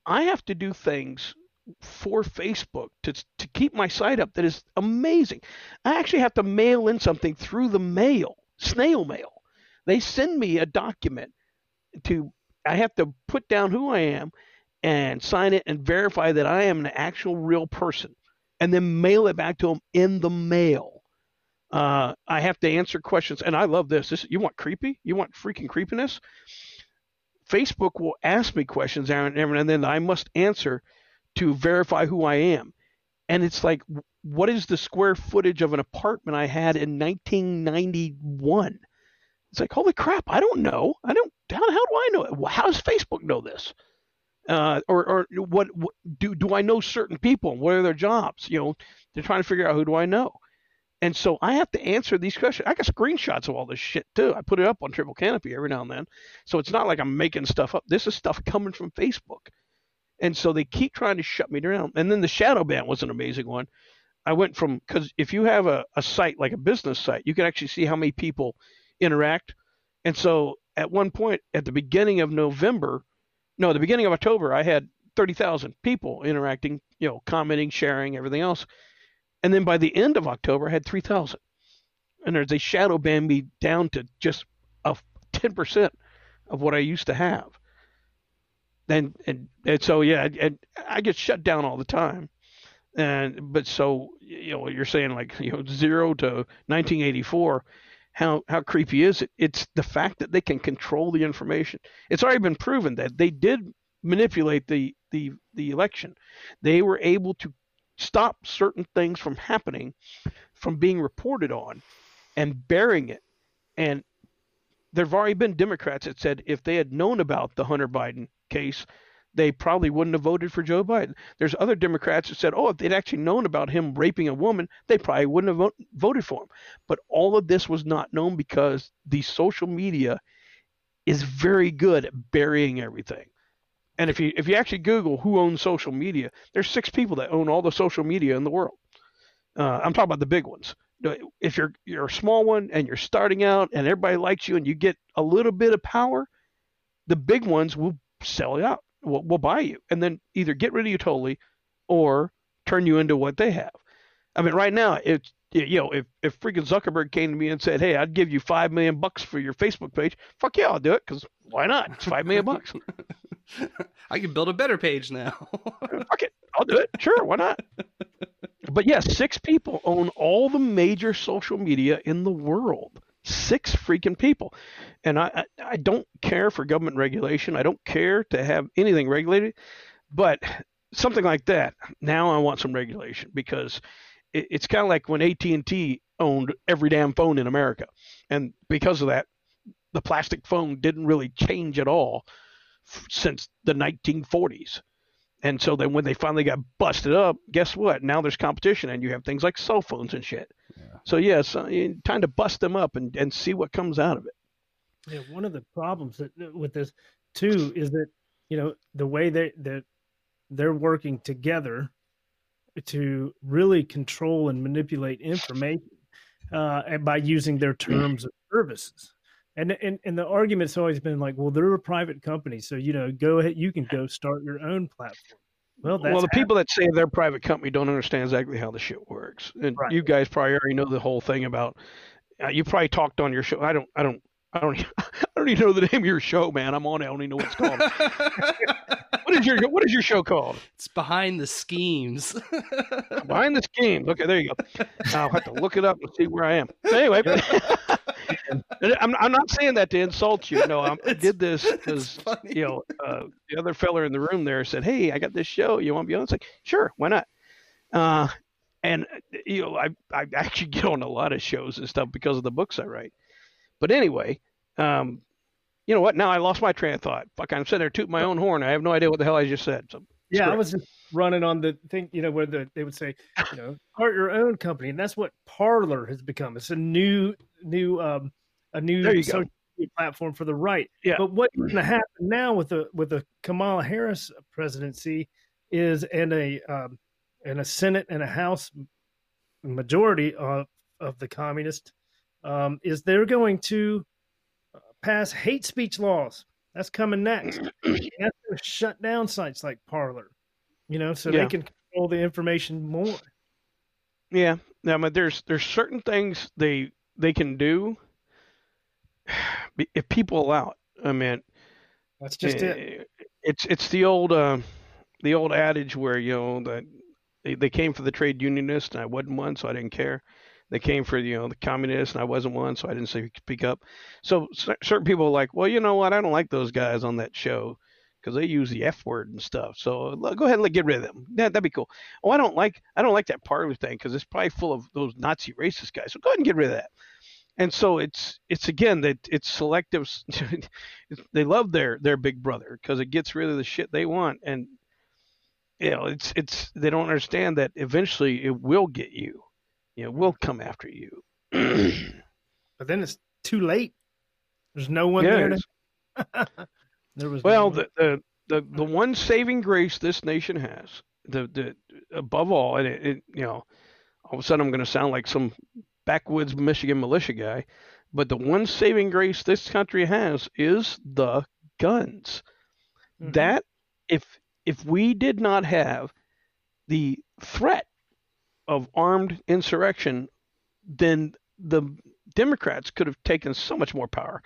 I have to do things for Facebook to to keep my site up that is amazing. I actually have to mail in something through the mail, snail mail. They send me a document to I have to put down who I am and sign it and verify that I am an actual real person and then mail it back to them in the mail. Uh, I have to answer questions, and I love this. This you want creepy? You want freaking creepiness? Facebook will ask me questions, Aaron, and then I must answer to verify who I am. And it's like, what is the square footage of an apartment I had in 1991? It's like, holy crap, I don't know. I don't. How, how do I know it? How does Facebook know this? Uh, or, or what, what do do I know certain people? What are their jobs? You know, they're trying to figure out who do I know. And so I have to answer these questions. I got screenshots of all this shit too. I put it up on Triple Canopy every now and then. So it's not like I'm making stuff up. This is stuff coming from Facebook. And so they keep trying to shut me down. And then the shadow ban was an amazing one. I went from because if you have a, a site like a business site, you can actually see how many people interact. And so at one point at the beginning of November, no, the beginning of October, I had 30,000 people interacting, you know, commenting, sharing, everything else. And then by the end of October, I had 3,000. And there's a shadow ban me down to just a 10% of what I used to have. And, and, and so, yeah, and I get shut down all the time. And, but so, you know, you're saying like, you know, zero to 1984 how how creepy is it? It's the fact that they can control the information. It's already been proven that they did manipulate the the the election. They were able to stop certain things from happening, from being reported on, and burying it. And there have already been Democrats that said if they had known about the Hunter Biden case, they probably wouldn't have voted for Joe Biden. There's other Democrats that said, oh, if they'd actually known about him raping a woman, they probably wouldn't have vote, voted for him. But all of this was not known because the social media is very good at burying everything. And if you if you actually Google who owns social media, there's six people that own all the social media in the world. Uh, I'm talking about the big ones. If you're you're a small one and you're starting out and everybody likes you and you get a little bit of power, the big ones will sell it out will, will buy you and then either get rid of you totally or turn you into what they have. I mean, right now, it's you know, if if freaking Zuckerberg came to me and said, "Hey, I'd give you five million bucks for your Facebook page," fuck yeah, I'll do it because why not? It's five million bucks. I can build a better page now. fuck it, I'll do it. Sure, why not? But yes, yeah, six people own all the major social media in the world six freaking people. And I, I don't care for government regulation. I don't care to have anything regulated, but something like that. Now I want some regulation because it, it's kind of like when AT&T owned every damn phone in America. And because of that, the plastic phone didn't really change at all f- since the 1940s. And so then when they finally got busted up, guess what? Now there's competition and you have things like cell phones and shit. So yes, uh, time to bust them up and, and see what comes out of it. Yeah, one of the problems that, with this too is that you know the way they that they're working together to really control and manipulate information uh, by using their terms of services. And, and and the argument's always been like, well, they're a private company, so you know, go ahead, you can go start your own platform. Well, well, the happened. people that say they're private company don't understand exactly how the shit works. And right. you guys probably already know the whole thing about. Uh, you probably talked on your show. I don't. I don't. I don't. I don't even know the name of your show, man. I'm on. It. I don't even know what it's called. what is your What is your show called? It's behind the schemes. behind the schemes. Okay, there you go. I'll have to look it up and see where I am. Anyway. I'm, I'm not saying that to insult you. No, I'm, i did this because you know uh, the other fella in the room there said, "Hey, I got this show. You want to be on?" It's like, sure, why not? Uh, and you know, I I actually get on a lot of shows and stuff because of the books I write. But anyway, um, you know what? Now I lost my train of thought. Fuck, I'm sitting there tooting my own horn. I have no idea what the hell I just said. So Yeah, I was just running on the thing, you know, where the, they would say, you know, start your own company, and that's what Parler has become. It's a new, new, um, a new go. social media platform for the right. Yeah. But what's going to happen now with the with the Kamala Harris presidency is and a um, and a Senate and a House majority of of the communist um, is they're going to uh, pass hate speech laws. That's coming next. That's going to shut down sites like Parler, you know, so Yeah. they can control the information more. Yeah, I mean, there's there's certain things they they can do if people allow it. I mean, That's just it. eh, It's it's the old uh, the old adage where you know that they, they came for the trade unionist and I wasn't one, so I didn't care. They came for you know the communists and I wasn't one, so I didn't say speak up. So certain people are like, well, you know what? I don't like those guys on that show because they use the F word and stuff. So go ahead and get rid of them. That that'd be cool. Oh, I don't like I don't like that Parler thing because it's probably full of those Nazi racist guys. So go ahead and get rid of that. And so it's it's again that it's selective. they love their their big brother because it gets rid of the shit they want, and you know it's it's they don't understand that eventually it will get you. You know, will come after you. But then it's too late. There's no one Yeah, there. To... there was Well, one. the, the the the one saving grace this nation has, the the above all, and it, it you know, all of a sudden I'm going to sound like some backwoods Michigan militia guy, but the one saving grace this country has is the guns. Mhm. That if if we did not have the threat of armed insurrection, then the Democrats could have taken so much more power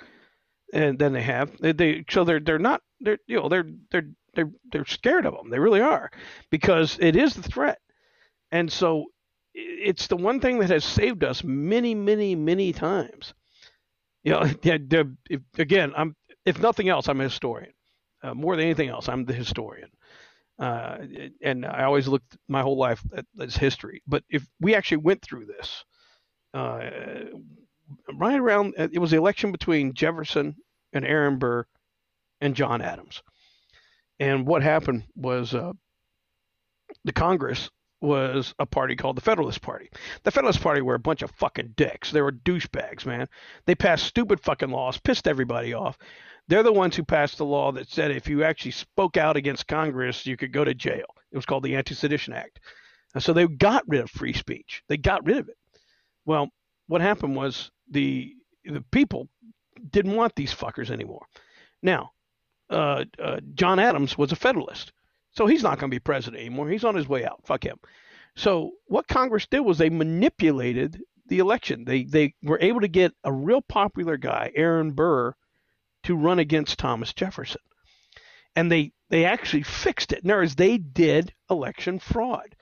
and than they have. They, they so they're they're not they're you know they're they're they're they're scared of them. They really are because it is the threat, and so it's the one thing that has saved us many many many times. You know, yeah, the- if, again, I'm if nothing else, I'm a historian. Uh, more than anything else, I'm the historian. Uh, and I always looked my whole life at as history. But if we actually went through this, uh, right around it was the election between Jefferson and Aaron Burr and John Adams. And what happened was uh, the Congress was a party called the Federalist Party. The Federalist Party were a bunch of fucking dicks. They were douchebags, man. They passed stupid fucking laws, pissed everybody off. They're the ones who passed the law that said if you actually spoke out against Congress, you could go to jail. It was called the Anti-Sedition Act. And so they got rid of free speech. They got rid of it. Well, what happened was the the people didn't want these fuckers anymore. Now, uh, uh, John Adams was a Federalist, so he's not going to be president anymore. He's on his way out. Fuck him. So what Congress did was they manipulated the election. They they were able to get a real popular guy, Aaron Burr, to run against Thomas Jefferson, and they they actually fixed it. In other words, they did election fraud.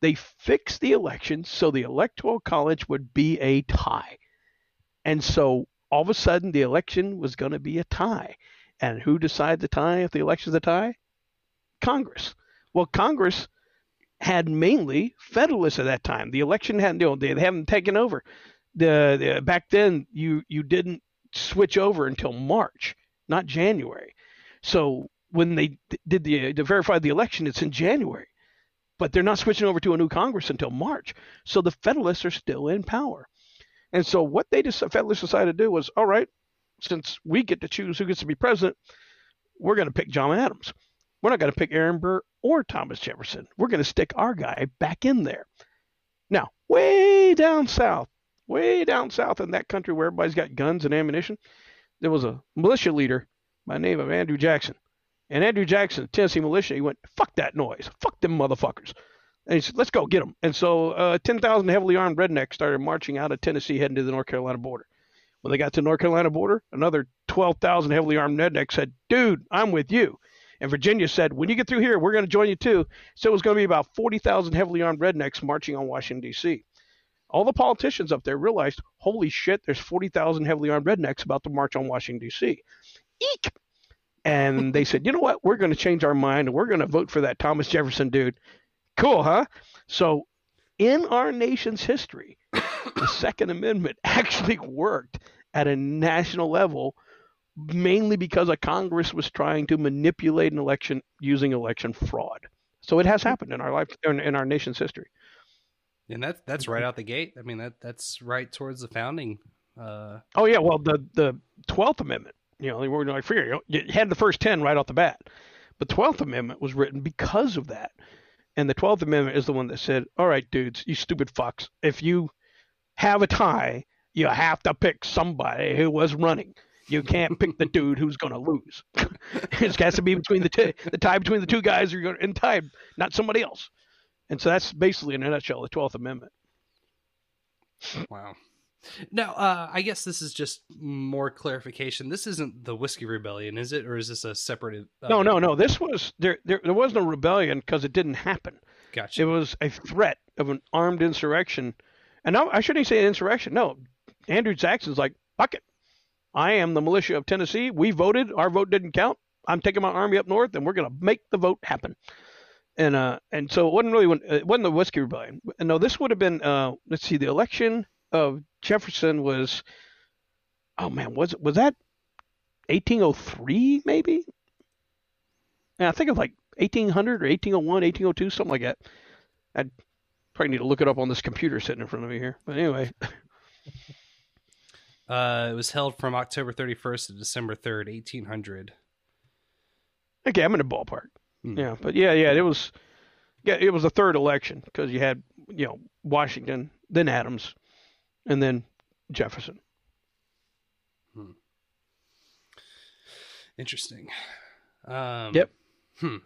They fixed the election so the electoral college would be a tie. And so all of a sudden the election was going to be a tie. And who decides the tie if the election's a tie? Congress. Well, Congress had mainly Federalists at that time. The election hadn't, you know, they haven't taken over. The, the back then you you didn't switch over until March, not January. So when they did the to verify the election, it's in January but they're not switching over to a new Congress until March. So the Federalists are still in power. And so what they just Federalists decided to do was, all right, since we get to choose who gets to be president, we're going to pick John Adams. We're not going to pick Aaron Burr or Thomas Jefferson. We're going to stick our guy back in there. Now, way down south, way down south in that country where everybody's got guns and ammunition, there was a militia leader by the name of Andrew Jackson. And Andrew Jackson, Tennessee militia, he went, fuck that noise. Fuck them motherfuckers. And he said, let's go get them. And so uh, 10,000 heavily armed rednecks started marching out of Tennessee heading to the North Carolina border. When they got to the North Carolina border, another 12,000 heavily armed rednecks said, dude, I'm with you. And Virginia said, when you get through here, we're going to join you too. So it was going to be about 40,000 heavily armed rednecks marching on Washington, D.C. All the politicians up there realized, holy shit, there's 40,000 heavily armed rednecks about to march on Washington, D.C. Eek! and they said, you know what? We're going to change our mind and we're going to vote for that Thomas Jefferson dude. Cool, huh? So, in our nation's history, the Second Amendment actually worked at a national level mainly because a Congress was trying to manipulate an election using election fraud. So it has happened in our life in, in our nation's history. And that's that's right out the gate. I mean that that's right towards the founding. Uh, Oh yeah, well the the Twelfth Amendment, you know, we're like figure you, had the first ten right off the bat, but Twelfth Amendment was written because of that, and the Twelfth Amendment is the one that said, "All right, dudes, you stupid fucks, if you have a tie, you have to pick somebody who was running. You can't pick the dude who's going to lose. it has to be between the two, the tie between the two guys who are going in tie, not somebody else." And so that's basically in a nutshell the Twelfth Amendment. wow. Now, uh, I guess this is just more clarification. This isn't the Whiskey Rebellion, is it, or is this a separate? Uh, No, no, no. This was there. There, there was no rebellion because it didn't happen. Gotcha. It was a threat of an armed insurrection, and no, I shouldn't say an insurrection. No, Andrew Jackson's like, fuck it. I am the militia of Tennessee. We voted. Our vote didn't count. I'm taking my army up north, and we're gonna make the vote happen. And uh, and so it wasn't really when it wasn't the Whiskey Rebellion. No, this would have been uh, let's see, the election of Jefferson was, oh man, was was that 1803 maybe? I think of like 1800 or 1801, 1802, something like that. I'd probably need to look it up on this computer sitting in front of me here. But anyway, Uh, it was held from October 31st to December 3rd, 1800. okay, I'm in a ballpark. Hmm. Yeah, but yeah, yeah, it was, yeah, it was the third election because you had, you know, Washington, then Adams, and then Jefferson. Hmm. Interesting. Um, Yep. Hmm.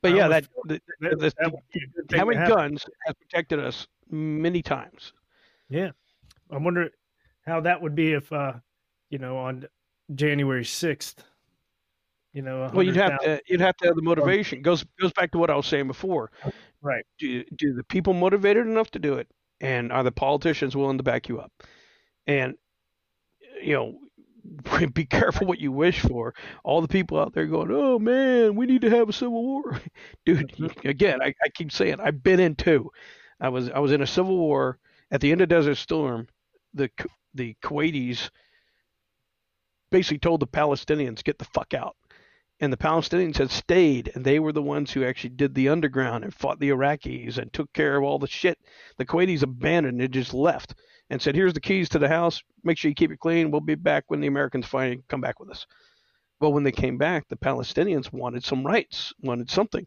But I yeah, almost that, feel the, that- that would be a good thing to having guns has protected us many times. Yeah. I wonder how that would be if, uh, you know, on January 6th, you know, Well, you'd have 100,000 to you'd have to have the motivation. Goes goes back to what I was saying before. Right. Do do the people motivated enough to do it, and are the politicians willing to back you up? And you know, be careful what you wish for. All the people out there going, "Oh man, we need to have a civil war," dude. Again, I, I keep saying I've been in two. I was I was in a civil war at the end of Desert Storm. The the Kuwaitis basically told the Palestinians, "Get the fuck out." and the Palestinians had stayed, and they were the ones who actually did the underground and fought the Iraqis and took care of all the shit. The Kuwaitis abandoned and just left and said, "Here's the keys to the house. Make sure you keep it clean. We'll be back when the Americans finally come back with us." Well, when they came back, the Palestinians wanted some rights, wanted something.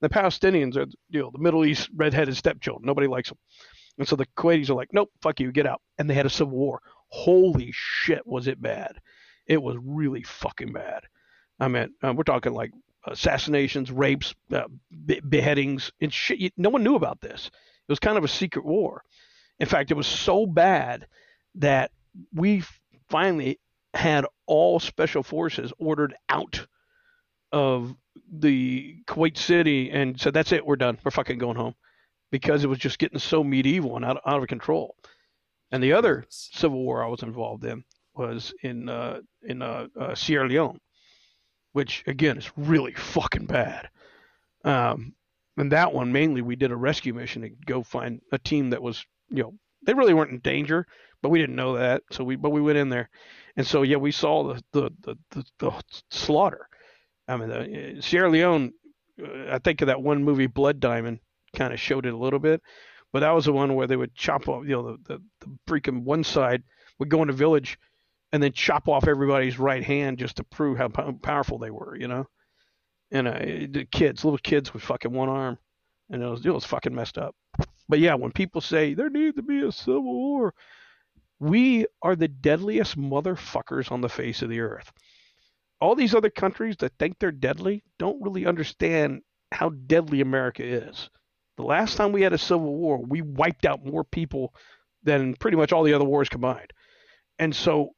The Palestinians are, you know, the Middle East redheaded stepchildren. Nobody likes them, and so the Kuwaitis are like, "Nope, fuck you, get out." And they had a civil war. Holy shit, was it bad? It was really fucking bad. I mean, uh, we're talking like assassinations, rapes, uh, be- beheadings, and shit. You, no one knew about this. It was kind of a secret war. In fact, it was so bad that we finally had all special forces ordered out of the Kuwait City and said, "That's it, we're done. We're fucking going home," because it was just getting so medieval and out, out of control. And the other civil war I was involved in was in uh, in uh, uh, Sierra Leone which again is really fucking bad. Um, and that one mainly we did a rescue mission to go find a team that was, you know, they really weren't in danger, but we didn't know that. So we, but we went in there, and so yeah, we saw the the the, the, the slaughter. I mean, the, Sierra Leone. uh, I think of that one movie, Blood Diamond, kind of showed it a little bit, but that was the one where they would chop off, you know, the the, the freaking one side would go in a village and then chop off everybody's right hand just to prove how pow- powerful they were, you know. And uh, the kids, little kids with fucking one arm, and it was it was fucking messed up. But yeah, when people say there needs to be a civil war, we are the deadliest motherfuckers on the face of the earth. All these other countries that think they're deadly don't really understand how deadly America is. The last time we had a civil war, we wiped out more people than pretty much all the other wars combined. And so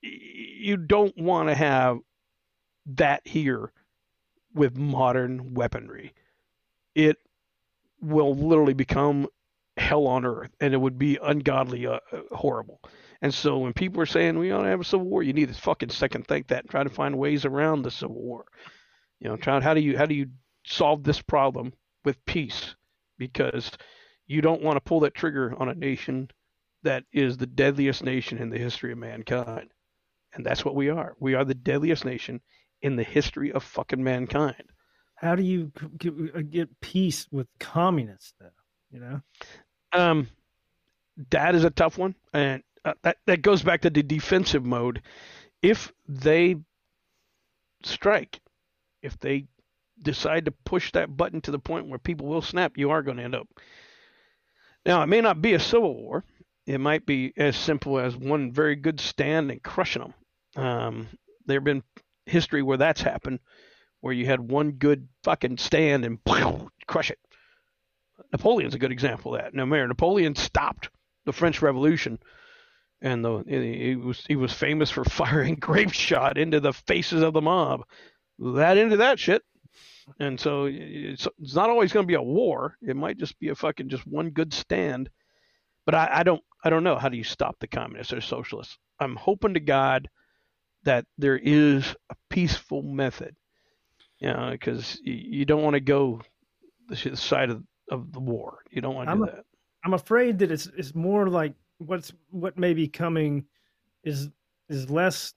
you don't want to have that here with modern weaponry. It will literally become hell on earth and it would be ungodly uh, uh, horrible. And so when people are saying we ought to have a civil war, you need to fucking second think that and try to find ways around the civil war. You know, try how do you how do you solve this problem with peace? Because you don't want to pull that trigger on a nation that is the deadliest nation in the history of mankind. and that's what we are. We are the deadliest nation in the history of fucking mankind. How do you uh, get peace with communists, though? You know, Um, that is a tough one, and uh, that that goes back to the defensive mode. If they strike, if they decide to push that button to the point where people will snap, you are going to end up. Now, it may not be a civil war. It might be as simple as one very good stand and crushing them. Um, there have been history where that's happened, where you had one good fucking stand and crush it. Napoleon's a good example of that. Now, Mayor Napoleon stopped the French Revolution, and the he was he was famous for firing grape shot into the faces of the mob. That into that shit. And so it's, it's not always going to be a war. It might just be a fucking just one good stand. But I, I don't I don't know how do you stop the communists or socialists. I'm hoping to God that there is a peaceful method. You know, because you, you don't want to go the side of, of the war. You don't want to I'm do a- that. I'm afraid that it's it's more like what's what may be coming is is less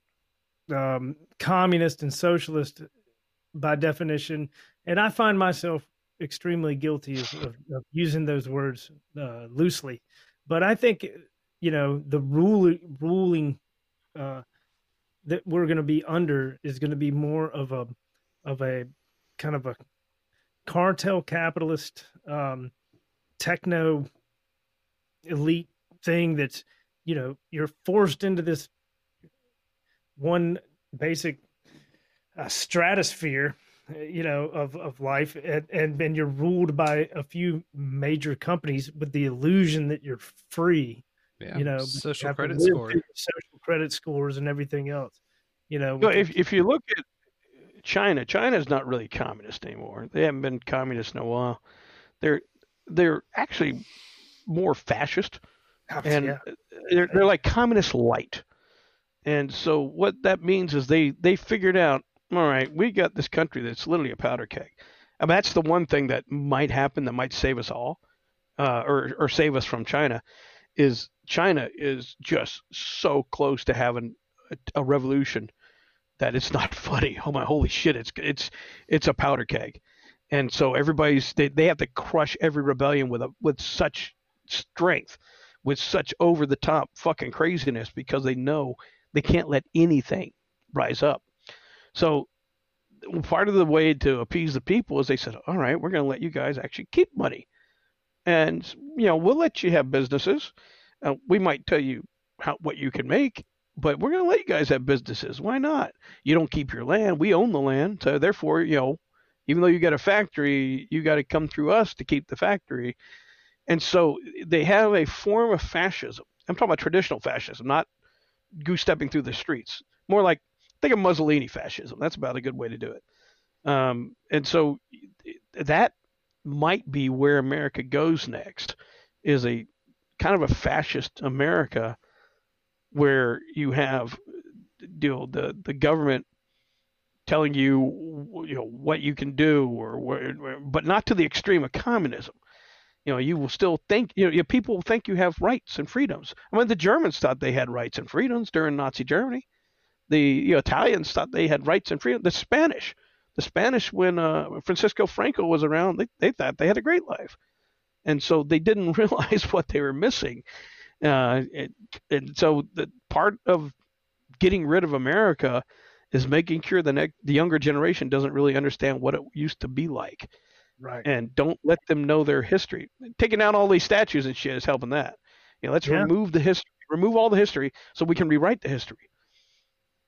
um, communist and socialist by definition, and I find myself extremely guilty of, of, of using those words uh, loosely. But I think you know the ruling ruling uh, that we're going to be under is going to be more of a of a kind of a cartel capitalist um, techno elite thing that's you know you're forced into this one basic uh, stratosphere uh, you know of of life and, and then you're ruled by a few major companies with the illusion that you're free Yeah. you know social credit live score. social credit scores and everything else you know No, if if you look at China, China's not really communist anymore. They haven't been communist in a while. They're they're actually more fascist, and yeah. they're they're like communist light. And so what that means is they they figured out, all right, we got this country that's literally a powder keg. I mean, that's the one thing that might happen that might save us all, uh, or or save us from China, is China is just so close to having a, a revolution that it's not funny. Oh my holy shit, it's it's it's a powder keg. And so everybody's they, they have to crush every rebellion with a with such strength, with such over the top fucking craziness because they know they can't let anything rise up. So part of the way to appease the people is they said, "All right, we're going to let you guys actually keep money, and you know we'll let you have businesses. Uh, we might tell you how what you can make, but we're going to let you guys have businesses. Why not? You don't keep your land. We own the land, so therefore, you know, even though you got a factory, you got to come through us to keep the factory. And so they have a form of fascism. I'm talking about traditional fascism, not goose stepping through the streets. More like think of Mussolini fascism. That's about a good way to do it. Um, and so that might be where America goes next, is a kind of a fascist America where you have you know the the government telling you you know what you can do or where, but not to the extreme of communism you know you will still think you know people will think you have rights and freedoms i mean the germans thought they had rights and freedoms during nazi germany the you know, italians thought they had rights and freedom the spanish the spanish when uh, francisco franco was around they, they thought they had a great life and so they didn't realize what they were missing uh, and, and so the part of getting rid of America is making sure the next, the younger generation doesn't really understand what it used to be like, right and don't let them know their history. Taking out all these statues and shit is helping that. You know, let's Yeah. remove the history, remove all the history, so we can rewrite the history.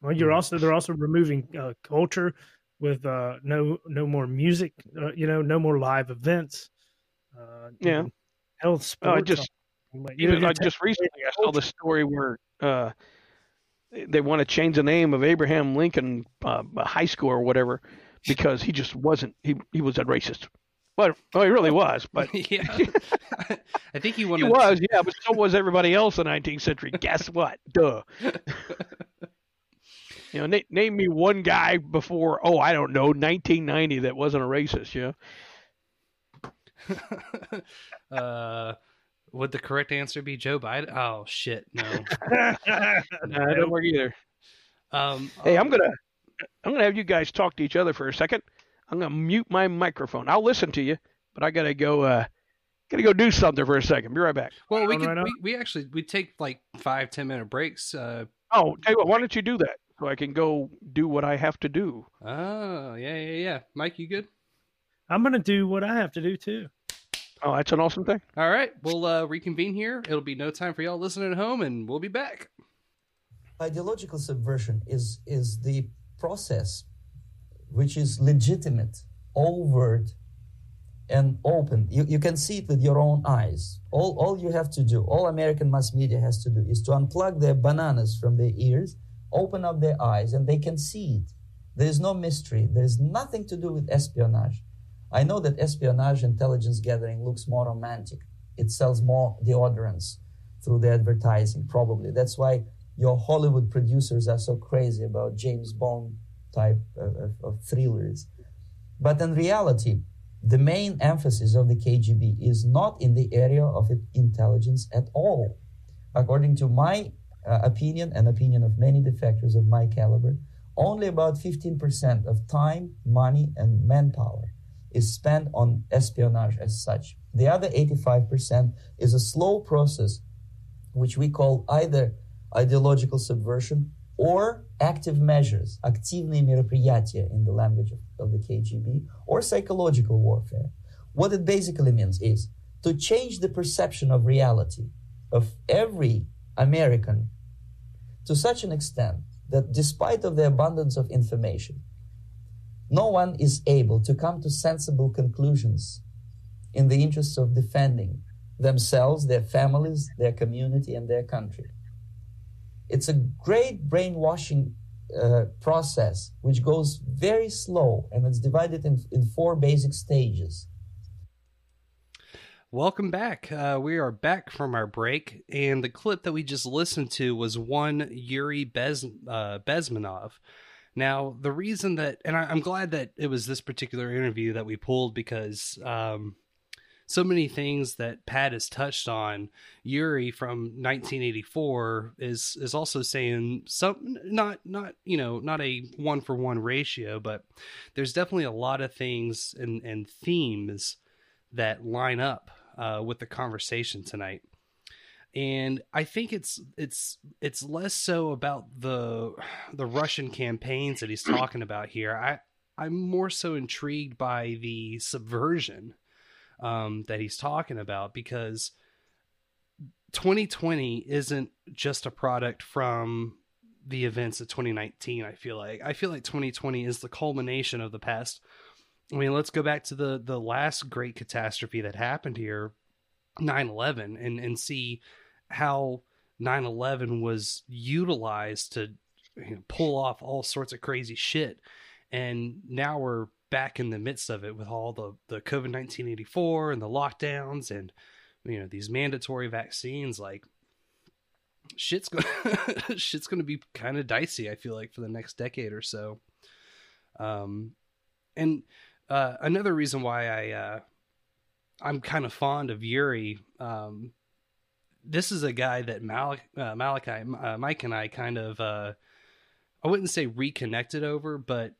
Well, you're also they're also removing uh, culture with uh, no no more music, uh, you know, no more live events. Uh, Yeah. health Oh, I just Like, Even you're uh, gonna just recently, I saw the story where uh, they- they want to change the name of Abraham Lincoln uh, High School or whatever because he just wasn't he he was a racist. Well, well, he really was, but yeah. I think he he was, yeah, but so was everybody else in the 19th century. Guess what? Duh. You know, na- name me one guy before, oh, I don't know, 1990 that wasn't a racist, yeah? uh, would the correct answer be Joe Biden? Oh shit, no. No, I don't work either. Um, Hey, I'm gonna I'm gonna have you guys talk to each other for a second. I'm gonna mute my microphone. I'll listen to you, but I gotta go. uh Gotta go do something for a second. Be right back. well, we Going could right we, we actually we take like five ten minute breaks. Uh, Oh, tell you what, why don't you do that so I can go do what I have to do? oh yeah yeah yeah. Mike, you good? I'm going to do what I have to do too. Oh, that's an awesome thing. All right, we'll uh, reconvene here. It'll be no time for y'all listening at home, and we'll be back. ideological subversion is is the process which is legitimate overt and open you, you can see it with your own eyes all, all you have to do all american mass media has to do is to unplug their bananas from their ears open up their eyes and they can see it. There is no mystery. There is nothing to do with espionage. I know that espionage intelligence gathering looks more romantic. It sells more deodorants through the advertising probably. That's why your Hollywood producers are so crazy about James Bond type of, of, thrillers. But in reality, the main emphasis of the KGB is not in the area of intelligence at all. According to my uh, opinion and opinion of many defectors of my caliber, only about 15% of time, money, and manpower is spent on espionage as such. The other 85% is a slow process which we call either ideological subversion or active measures, активные мероприятия in the language of, of the KGB, or psychological warfare. What it basically means is to change the perception of reality of every American to such an extent that despite of the abundance of information, no one is able to come to sensible conclusions in the interests of defending themselves, their families, their community, and their country. It's a great brainwashing uh, process which goes very slow and it's divided in, in four basic stages. Welcome back. Uh, we are back from our break, and the clip that we just listened to was one Yuri Bez, uh, Bezmenov. Now, the reason that, and I, I'm glad that it was this particular interview that we pulled because um, so many things that Pat has touched on, Yuri from 1984 is is also saying some not not you know not a one for one ratio, but there's definitely a lot of things and and themes that line up uh, with the conversation tonight. And I think it's it's it's less so about the the Russian campaigns that he's talking about here. I I'm more so intrigued by the subversion um, that he's talking about because 2020 isn't just a product from the events of 2019. I feel like I feel like 2020 is the culmination of the past. I mean, let's go back to the the last great catastrophe that happened here, 9/11, and and see how 9/11 was utilized to you know, pull off all sorts of crazy shit, and now we're back in the midst of it with all the the COVID 1984 and the lockdowns and you know these mandatory vaccines. Like shit's going shit's going to be kind of dicey i feel like for the next decade or so. Um and uh another reason why i uh i'm kind of fond of yuri um this is a guy that Malik, uh, Malachi, uh, Mike, and I kind of, uh, I wouldn't say reconnected over, but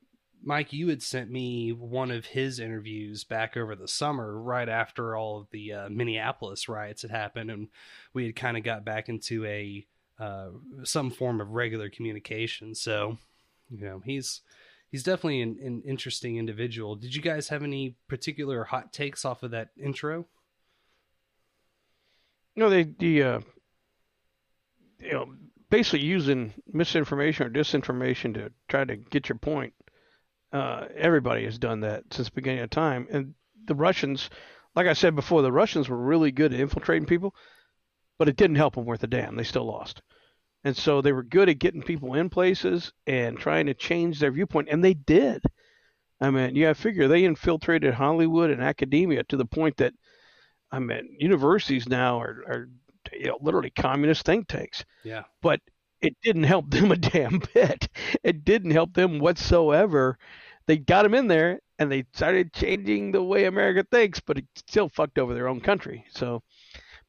Mike, you had sent me one of his interviews back over the summer, right after all of the uh, Minneapolis riots had happened, and we had kind of got back into a uh, some form of regular communication. So, you know, he's he's definitely an, an interesting individual. Did you guys have any particular hot takes off of that intro? No, they the uh, you know basically using misinformation or disinformation to try to get your point. Uh, everybody has done that since the beginning of time, and the Russians, like I said before, the Russians were really good at infiltrating people, but it didn't help them worth a damn. They still lost, and so they were good at getting people in places and trying to change their viewpoint, and they did. I mean, yeah, I figure they infiltrated Hollywood and academia to the point that I mean, universities now are, are you know, literally communist think tanks. Yeah. But it didn't help them a damn bit. It didn't help them whatsoever. They got them in there and they started changing the way America thinks, but it still fucked over their own country. So,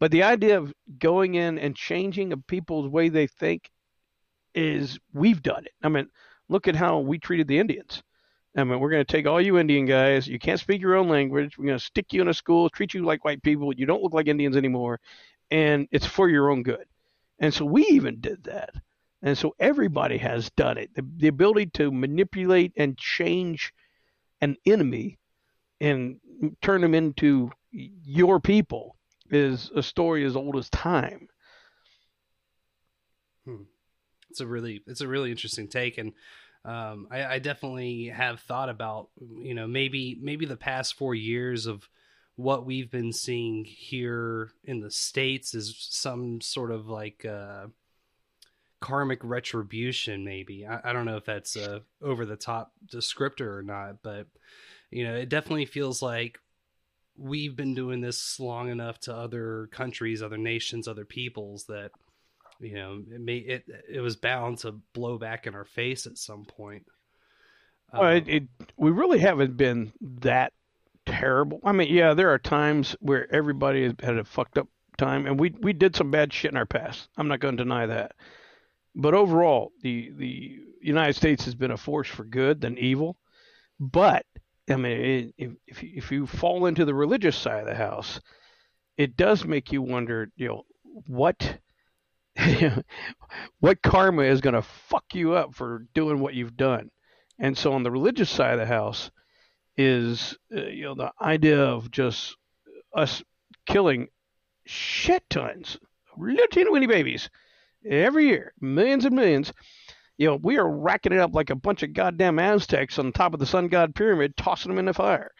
but the idea of going in and changing a people's way they think is we've done it. I mean, look at how we treated the Indians. I mean, we're going to take all you Indian guys. You can't speak your own language. We're going to stick you in a school, treat you like white people. You don't look like Indians anymore, and it's for your own good. And so we even did that. And so everybody has done it. The, the ability to manipulate and change an enemy and turn them into your people is a story as old as time. Hmm. It's a really it's a really interesting take, and um, I, I definitely have thought about you know maybe maybe the past four years of what we've been seeing here in the states is some sort of like uh, karmic retribution. Maybe I, I don't know if that's a over the top descriptor or not, but you know it definitely feels like we've been doing this long enough to other countries, other nations, other peoples that you know it may it it was bound to blow back in our face at some point. Well, it, um, it, we really haven't been that terrible. I mean, yeah, there are times where everybody has had a fucked up time, and we we did some bad shit in our past. I'm not going to deny that. But overall, the the United States has been a force for good than evil. But I mean, if if you, if you fall into the religious side of the house, it does make you wonder, you know, what what karma is going to fuck you up for doing what you've done. And so on the religious side of the house is uh, you know the idea of just us killing shit tons little teeny babies every year, millions and millions. You know, we are racking it up like a bunch of goddamn Aztecs on top of the sun god pyramid, tossing them in the fire.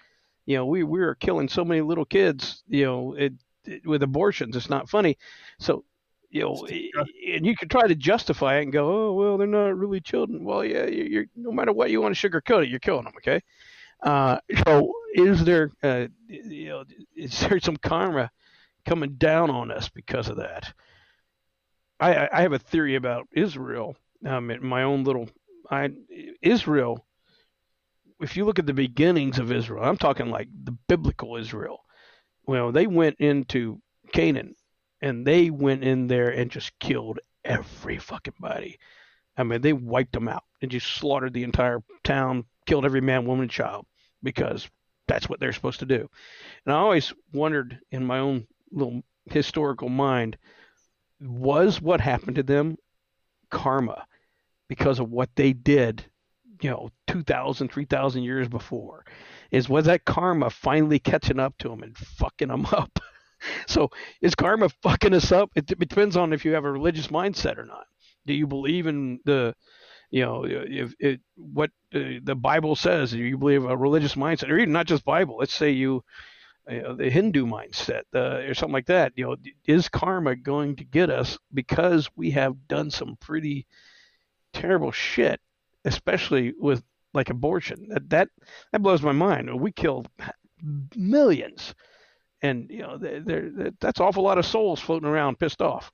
You know, we we are killing so many little kids. You know, it, it, with abortions, it's not funny. So you know, and you can try to justify it and go, oh well, they're not really children. Well, yeah, you're, no matter what you want to sugarcoat it, you're killing them. Okay. Uh, so is there, uh, you know, is there some karma coming down on us because of that? I, I have a theory about Israel. Um, my own little, I Israel. If you look at the beginnings of Israel, I'm talking like the biblical Israel. Well, they went into Canaan and they went in there and just killed every fucking body. I mean, they wiped them out and just slaughtered the entire town, killed every man, woman, and child because that's what they're supposed to do. And I always wondered in my own little historical mind was what happened to them karma because of what they did, you know, 2,000, 3,000 years before? Is was that karma finally catching up to them and fucking them up? so is karma fucking us up? It, it depends on if you have a religious mindset or not. Do you believe in the you know, if it, what uh, the Bible says, Do you believe a religious mindset, or even not just Bible. Let's say you, you know, the Hindu mindset uh, or something like that. You know, is karma going to get us because we have done some pretty terrible shit, especially with like abortion? That that, that blows my mind. We killed millions, and you know, they're, they're, that's an awful lot of souls floating around pissed off.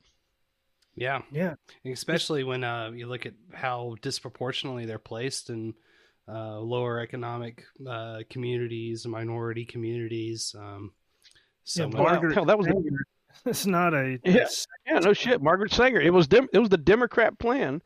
Yeah, yeah. Especially when uh, you look at how disproportionately they're placed in uh, lower economic uh, communities, minority communities. Um, so yeah, Margaret, hell, that was Sanger. it's not a yeah, yeah, no shit. Margaret Sanger. It was dem- it was the Democrat plan.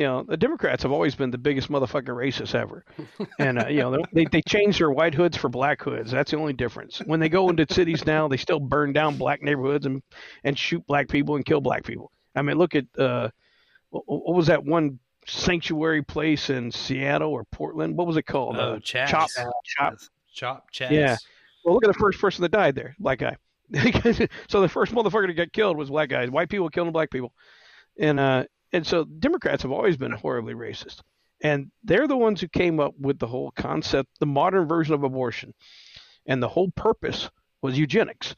You know, the Democrats have always been the biggest motherfucking racists ever, and uh, you know they they change their white hoods for black hoods. That's the only difference. When they go into cities now, they still burn down black neighborhoods and and shoot black people and kill black people. I mean, look at uh, what, what was that one sanctuary place in Seattle or Portland? What was it called? Oh, uh, Chaz. Chop, Chop, Chop, Chaz. Yeah. Well, look at the first person that died there, black guy. so the first motherfucker to get killed was black guys. White people killing black people, and uh, and so Democrats have always been horribly racist, and they're the ones who came up with the whole concept, the modern version of abortion, and the whole purpose was eugenics.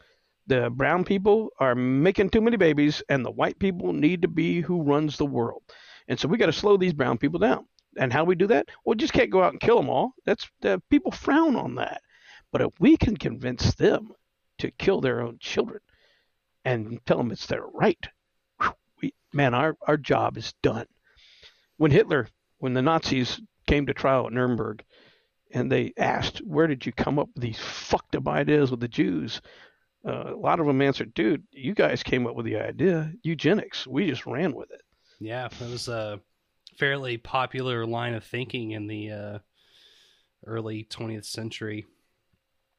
The brown people are making too many babies and the white people need to be who runs the world. And so we got to slow these brown people down. And how we do that? Well just can't go out and kill them all. That's uh, people frown on that. But if we can convince them to kill their own children and tell them it's their right we, man our, our job is done when hitler when the nazis came to trial at nuremberg and they asked where did you come up with these fucked up ideas with the jews uh, a lot of them answered, "Dude, you guys came up with the idea, eugenics. We just ran with it." Yeah, it was a fairly popular line of thinking in the uh, early 20th century.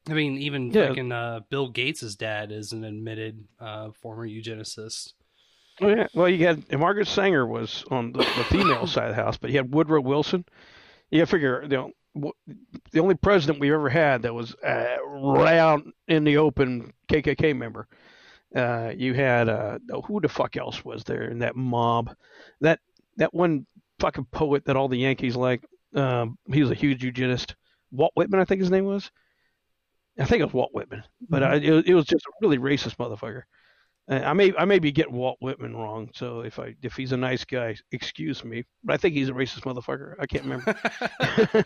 I mean, even Yeah. fucking uh, Bill Gates' dad is an admitted uh, former eugenicist. Oh yeah. Well, you had Margaret Sanger was on the, the female side of the house, but you had Woodrow Wilson. You figure, you know, the only president we've ever had that was uh, right out in the open KKK member. Uh, you had uh, oh, who the fuck else was there in that mob? That that one fucking poet that all the Yankees like. Um, he was a huge eugenist. Walt Whitman, I think his name was. I think it was Walt Whitman, but uh, it, it was just a really racist motherfucker. Uh, I may I may be getting Walt Whitman wrong, so if I if he's a nice guy, excuse me. But I think he's a racist motherfucker. I can't remember.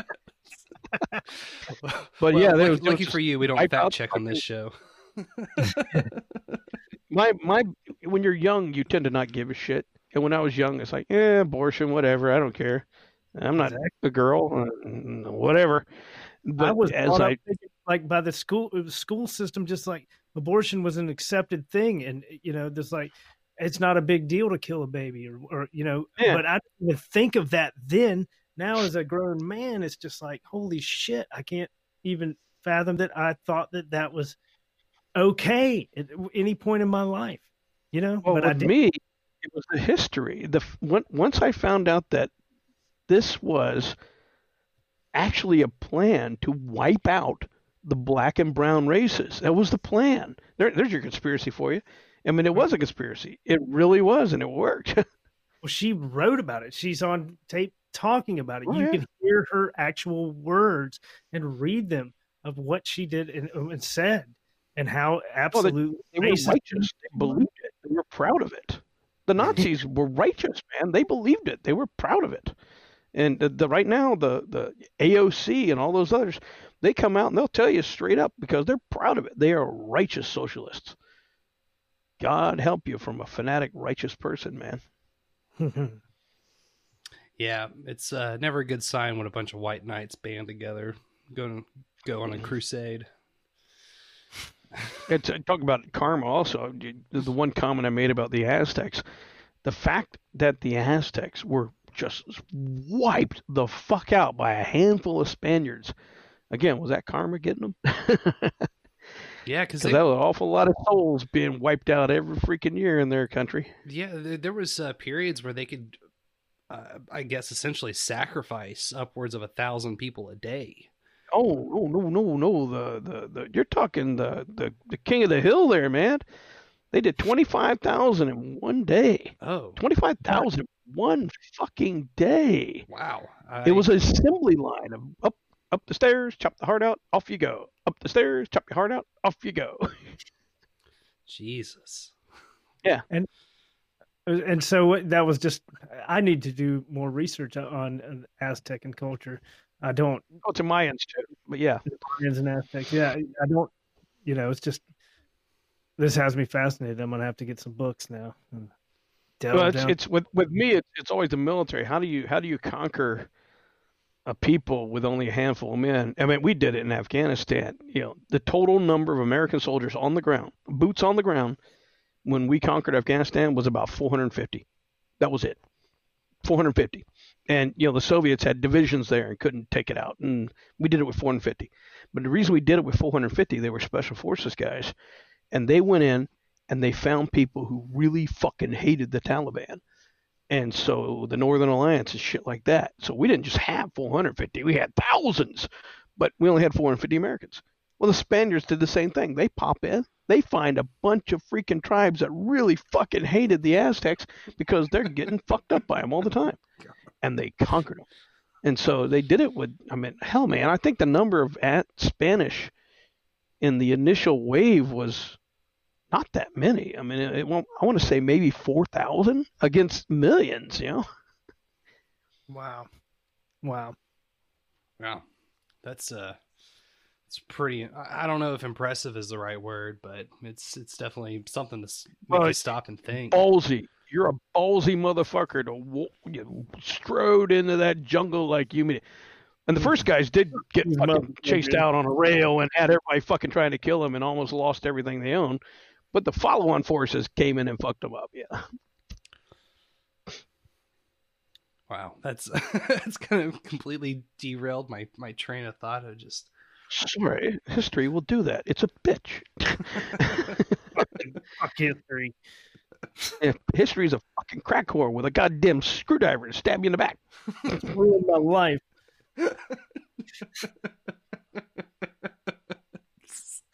but Well, yeah, lucky, there was lucky just for you, we don't wipe fact out check on this show. my my when you're young, you tend to not give a shit. And when I was young, it's like, eh, abortion, whatever. I don't care. I'm not a girl, uh, whatever. But I was as I up like by the school the school system, just like abortion was an accepted thing, and you know, there's like it's not a big deal to kill a baby, or, or you know, Yeah. but I didn't even think of that then. Now, as a grown man, it's just like, holy shit, I can't even fathom that I thought that that was okay at any point in my life, you know. Well, but I with me, it was the history. The once I found out that this was actually a plan to wipe out the black and brown races. That was the plan. There, there's your conspiracy for you. I mean, it was a conspiracy. It really was, and it worked. Well, she wrote about it. She's on tape talking about it. Oh, you yeah. can hear her actual words and read them of what she did and, uh, and said, and how Well, they, they were righteous. They believed it. They were proud of it. The Nazis were righteous, man. They believed it. They were proud of it. And the, the right now, the the AOC and all those others, they come out and they'll tell you straight up because they're proud of it. They are righteous socialists. God help you from a fanatic righteous person, man. Yeah, it's uh, never a good sign when a bunch of white knights band together, go go on a crusade. And to talk about karma also, the one comment I made about the Aztecs, the fact that the Aztecs were just wiped the fuck out by a handful of Spaniards. Again, was that karma getting them? Yeah, because that was an awful lot of souls being wiped out every freaking year in their country. yeah, there, there was uh, periods where they could, uh, I guess, essentially sacrifice upwards of a thousand people a day. Oh no no no no the the, the you're talking the, the the king of the hill there, man. They did twenty five thousand in one day. Oh, Twenty five thousand one fucking day. wow! It was an assembly line of up up the stairs, chop the heart out, off you go. Up the stairs, chop your heart out, off you go. Jesus. Yeah. And uh, and so that was just I need to do more research on on Aztec and culture. I don't Oh, to Mayans too, but yeah. Mayans and Aztecs. Yeah, I don't. You know, it's just this has me fascinated. I'm gonna have to get some books now. And delve Well, it's, down. it's with with me. It's, it's always the military. How do you how do you conquer a people with only a handful of men? I mean, we did it in Afghanistan. You know, the total number of American soldiers on the ground, boots on the ground, when we conquered Afghanistan was about 450. That was it, 450. And you know, the Soviets had divisions there and couldn't take it out, and we did it with 450. But the reason we did it with 450, they were special forces guys, and they went in and they found people who really fucking hated the Taliban. And so the Northern Alliance and shit like that. So we didn't just have 450, we had thousands, but we only had 450 Americans. Well, the Spaniards did the same thing. They pop in, they find a bunch of freaking tribes that really fucking hated the Aztecs because they're getting fucked up by them all the time. And they conquered them. And so they did it with, I mean, hell, man, I think the number of at Spanish in the initial wave was not that many. I mean, it, it won't, I want to say maybe 4,000 against millions, you know? wow, wow. Wow, that's uh, it's pretty. I I don't know if impressive is the right word, but it's it's definitely something to make Well, you stop and think. Ballsy. You're a ballsy motherfucker to you strode into that jungle like you mean. And the first guys did get fucking chased out on a rail and had everybody fucking trying to kill them and almost lost everything they owned. But the follow-on forces came in and fucked them up. Yeah. Wow, that's that's kind of completely derailed my my train of thought. I just Sorry, history will do that. It's a bitch. Fuck history. Yeah, history is a fucking crack whore with a goddamn screwdriver to stab you in the back. It's ruined my life.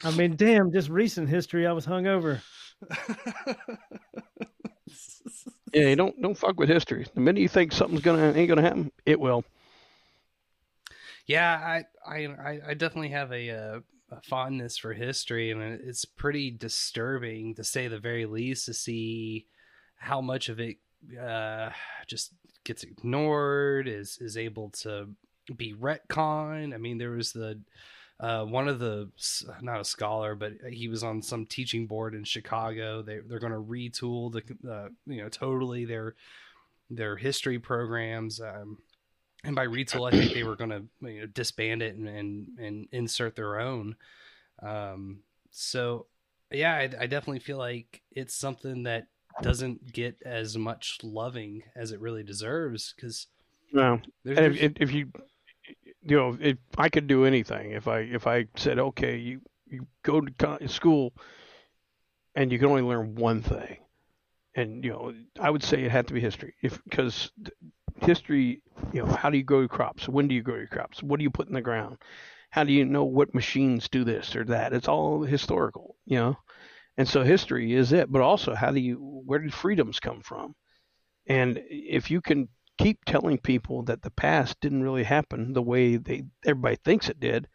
I mean, damn, just recent history, I was hungover. Yeah, you don't don't fuck with history. The minute you think something's gonna ain't gonna happen, it will. Yeah, I I I- I definitely have a, uh, a fondness for history, and it's pretty disturbing to say the very least to see how much of it uh, just gets ignored, is is able to be retcon. I mean, there was the uh, one of the not a scholar, but he was on some teaching board in Chicago. They they're going to retool the uh, you know totally their their history programs. Um, and by retool, I think they were going to you know, disband it and, and and insert their own. Um, so yeah, I, I definitely feel like it's something that doesn't get as much loving as it really deserves because No, if, if you, you know, if I could do anything, if I if I said, okay, you you go to school, and you can only learn one thing, and you know, I would say it had to be history, if because history, you know, how do you grow your crops? When do you grow your crops? What do you put in the ground? How do you know what machines do this or that? It's all historical, you know, and so history is it. But also, how do you? Where did freedoms come from? And if you can keep telling people that the past didn't really happen the way they everybody thinks it did,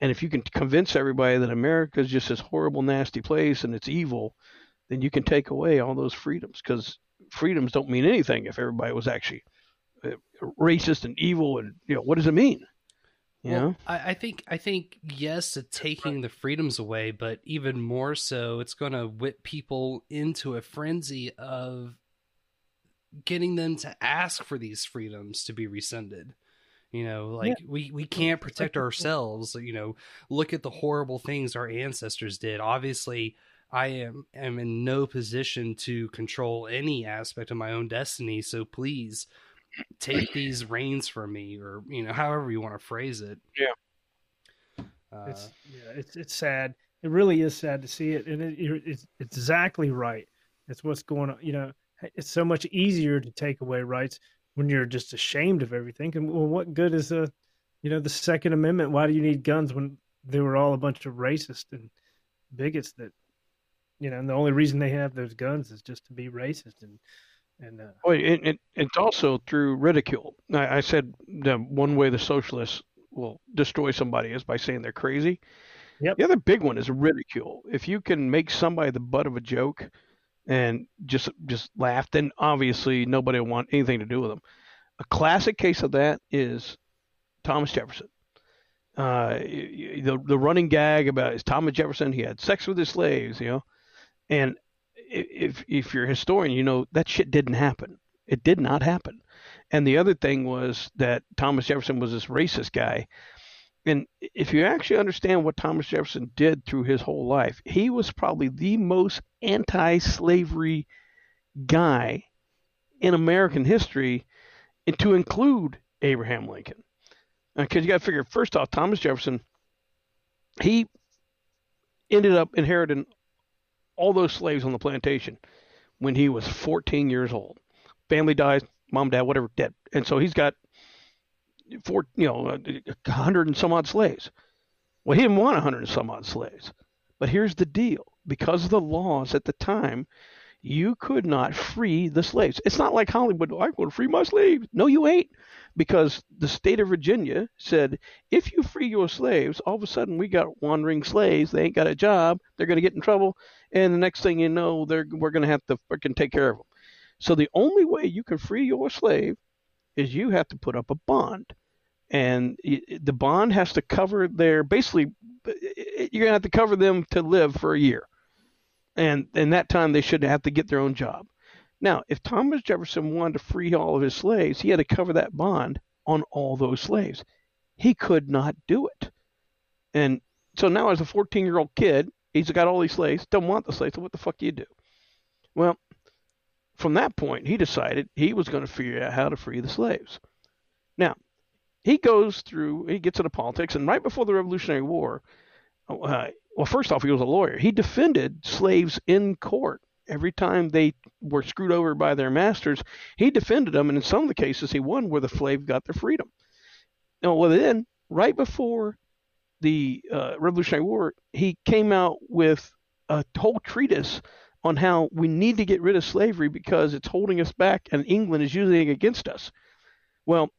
and if you can convince everybody that America is just this horrible, nasty place and it's evil, then you can take away all those freedoms because freedoms don't mean anything if everybody was actually uh, racist and evil and you know what does it mean? You Well, know? I, I think I think yes, to taking the freedoms away, but even more so, it's going to whip people into a frenzy of getting them to ask for these freedoms to be rescinded. You know, like we we can't protect ourselves. You know, look at the horrible things our ancestors did. Obviously, I am am in no position to control any aspect of my own destiny. So please take these reins from me, or you know, however you want to phrase it. Yeah. Uh, It's yeah, it's it's sad. It really is sad to see it, and it, it- it's it's exactly right. It's what's going on. You know, it's so much easier to take away rights when you're just ashamed of everything. And well, what good is a, you know, the Second Amendment? Why do you need guns when they were all a bunch of racist and bigots that, you know, and the only reason they have those guns is just to be racist and and uh, Well, it, it, it's also through ridicule. I, I said the one way the socialists will destroy somebody is by saying they're crazy. Yep. The other big one is ridicule. If you can make somebody the butt of a joke and just just laugh, then obviously nobody will want anything to do with them. A classic case of that is Thomas Jefferson. Uh, the the running gag about is Thomas Jefferson. He had sex with his slaves, you know, and if if you're a historian, you know that shit didn't happen. It did not happen. And the other thing was that Thomas Jefferson was this racist guy. And if you actually understand what Thomas Jefferson did through his whole life, he was probably the most anti-slavery guy in American history, and to include Abraham Lincoln. Uh, because you got to figure, first off, Thomas Jefferson, he ended up inheriting all those slaves on the plantation when he was 14 years old. Family dies, mom, dad, whatever, dead, and so he's got four, you know, a hundred and some odd slaves. Well, he didn't want a hundred and some odd slaves, but here's the deal: because of the laws at the time, you could not free the slaves. It's not like Hollywood. I want to free my slaves. No, you ain't, because the state of Virginia said if you free your slaves, all of a sudden we got wandering slaves. They ain't got a job. They're going to get in trouble, and the next thing you know, they're we're going to have to freaking take care of them. So the only way you can free your slave is you have to put up a bond, and the bond has to cover their basically uh, uh, you're gonna have to cover them to live for a year, and in that time they should have to get their own job. Now, if Thomas Jefferson wanted to free all of his slaves, he had to cover that bond on all those slaves. He could not do it, and so now as a 14 year old kid, he's got all these slaves, don't want the slaves. So what the fuck do you do? Well, from that point, he decided he was going to figure out how to free the slaves. Now, he goes through, he gets into politics, and right before the Revolutionary War, uh, well, first off, he was a lawyer. He defended slaves in court every time they were screwed over by their masters. He defended them, and in some of the cases, he won where the slave got their freedom. Now, well, then, right before the uh, Revolutionary War, he came out with a whole treatise on how we need to get rid of slavery because it's holding us back and England is using it against us. Well,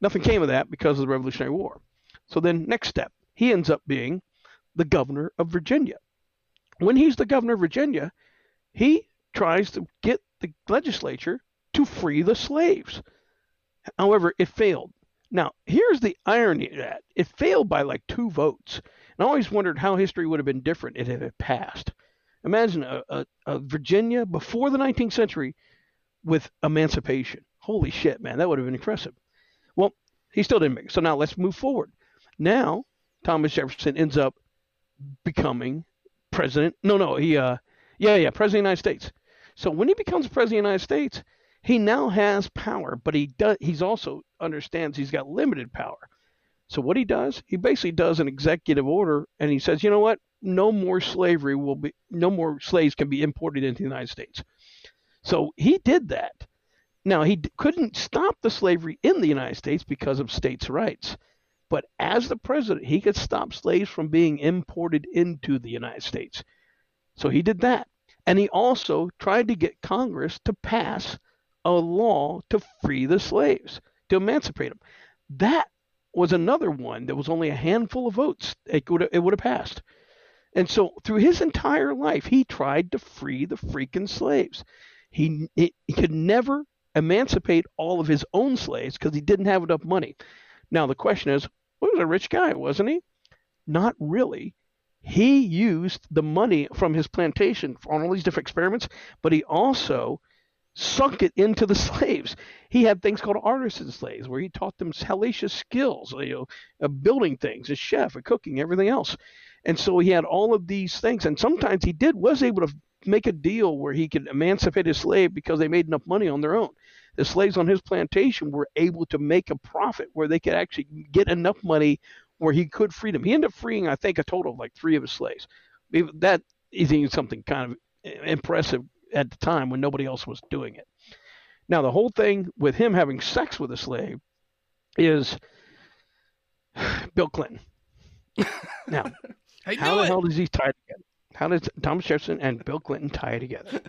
nothing came of that because of the Revolutionary War. So then, next step, he ends up being the governor of Virginia. When he's the governor of Virginia, he tries to get the legislature to free the slaves. However, it failed. Now, here's the irony of that it failed by like two votes. And I always wondered how history would have been different if it had passed. Imagine a, a, a Virginia before the 19th century with emancipation. Holy shit, man, that would have been impressive. Well, he still didn't make it. So now let's move forward. Now, Thomas Jefferson ends up becoming president. No, no, he, uh, yeah, yeah, president of the United States. So when he becomes president of the United States, he now has power, but he does. He's also understands he's got limited power. So what he does, he basically does an executive order, and he says, you know what? No more slavery will be, no more slaves can be imported into the United States. So he did that. Now he couldn't stop the slavery in the United States because of states' rights, but as the president, he could stop slaves from being imported into the United States. So he did that, and he also tried to get Congress to pass a law to free the slaves, to emancipate them. That was another one that was only a handful of votes. It would it would have passed. And so through his entire life, he tried to free the freaking slaves. He, he, he could never emancipate all of his own slaves because he didn't have enough money. Now the question is, well, he was a rich guy, wasn't he? Not really. He used the money from his plantation on all these different experiments, but he also sunk it into the slaves. He had things called artisan slaves, where he taught them hellacious skills, you know, of building things, a chef, a cooking, everything else. And so he had all of these things, and sometimes he did was able to make a deal where he could emancipate his slave because they made enough money on their own. The slaves on his plantation were able to make a profit where they could actually get enough money where he could free them. He ended up freeing, I think, a total of like three of his slaves. That is something kind of impressive at the time when nobody else was doing it. Now, the whole thing with him having sex with a slave is Bill Clinton. Now, how the it. hell does he tie together? How does Thomas Jefferson and Bill Clinton tie together?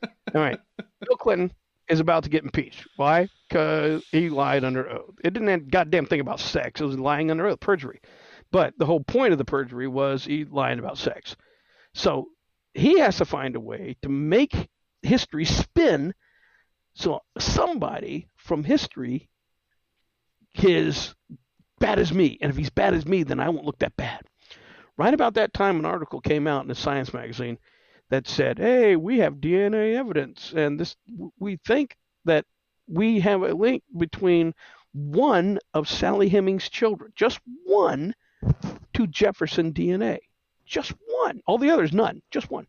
All right, Bill Clinton is about to get impeached. Why? Because he lied under oath. It didn't have a goddamn thing about sex. It was lying under oath, perjury. But the whole point of the perjury was he lying about sex. So he has to find a way to make history spin so somebody from history is bad as me. And if he's bad as me, then I won't look that bad. Right about that time, an article came out in a science magazine that said, "Hey, we have DNA evidence, and this we think that we have a link between one of Sally Hemings' children, just one, to Jefferson DNA, just one. All the others, none, just one.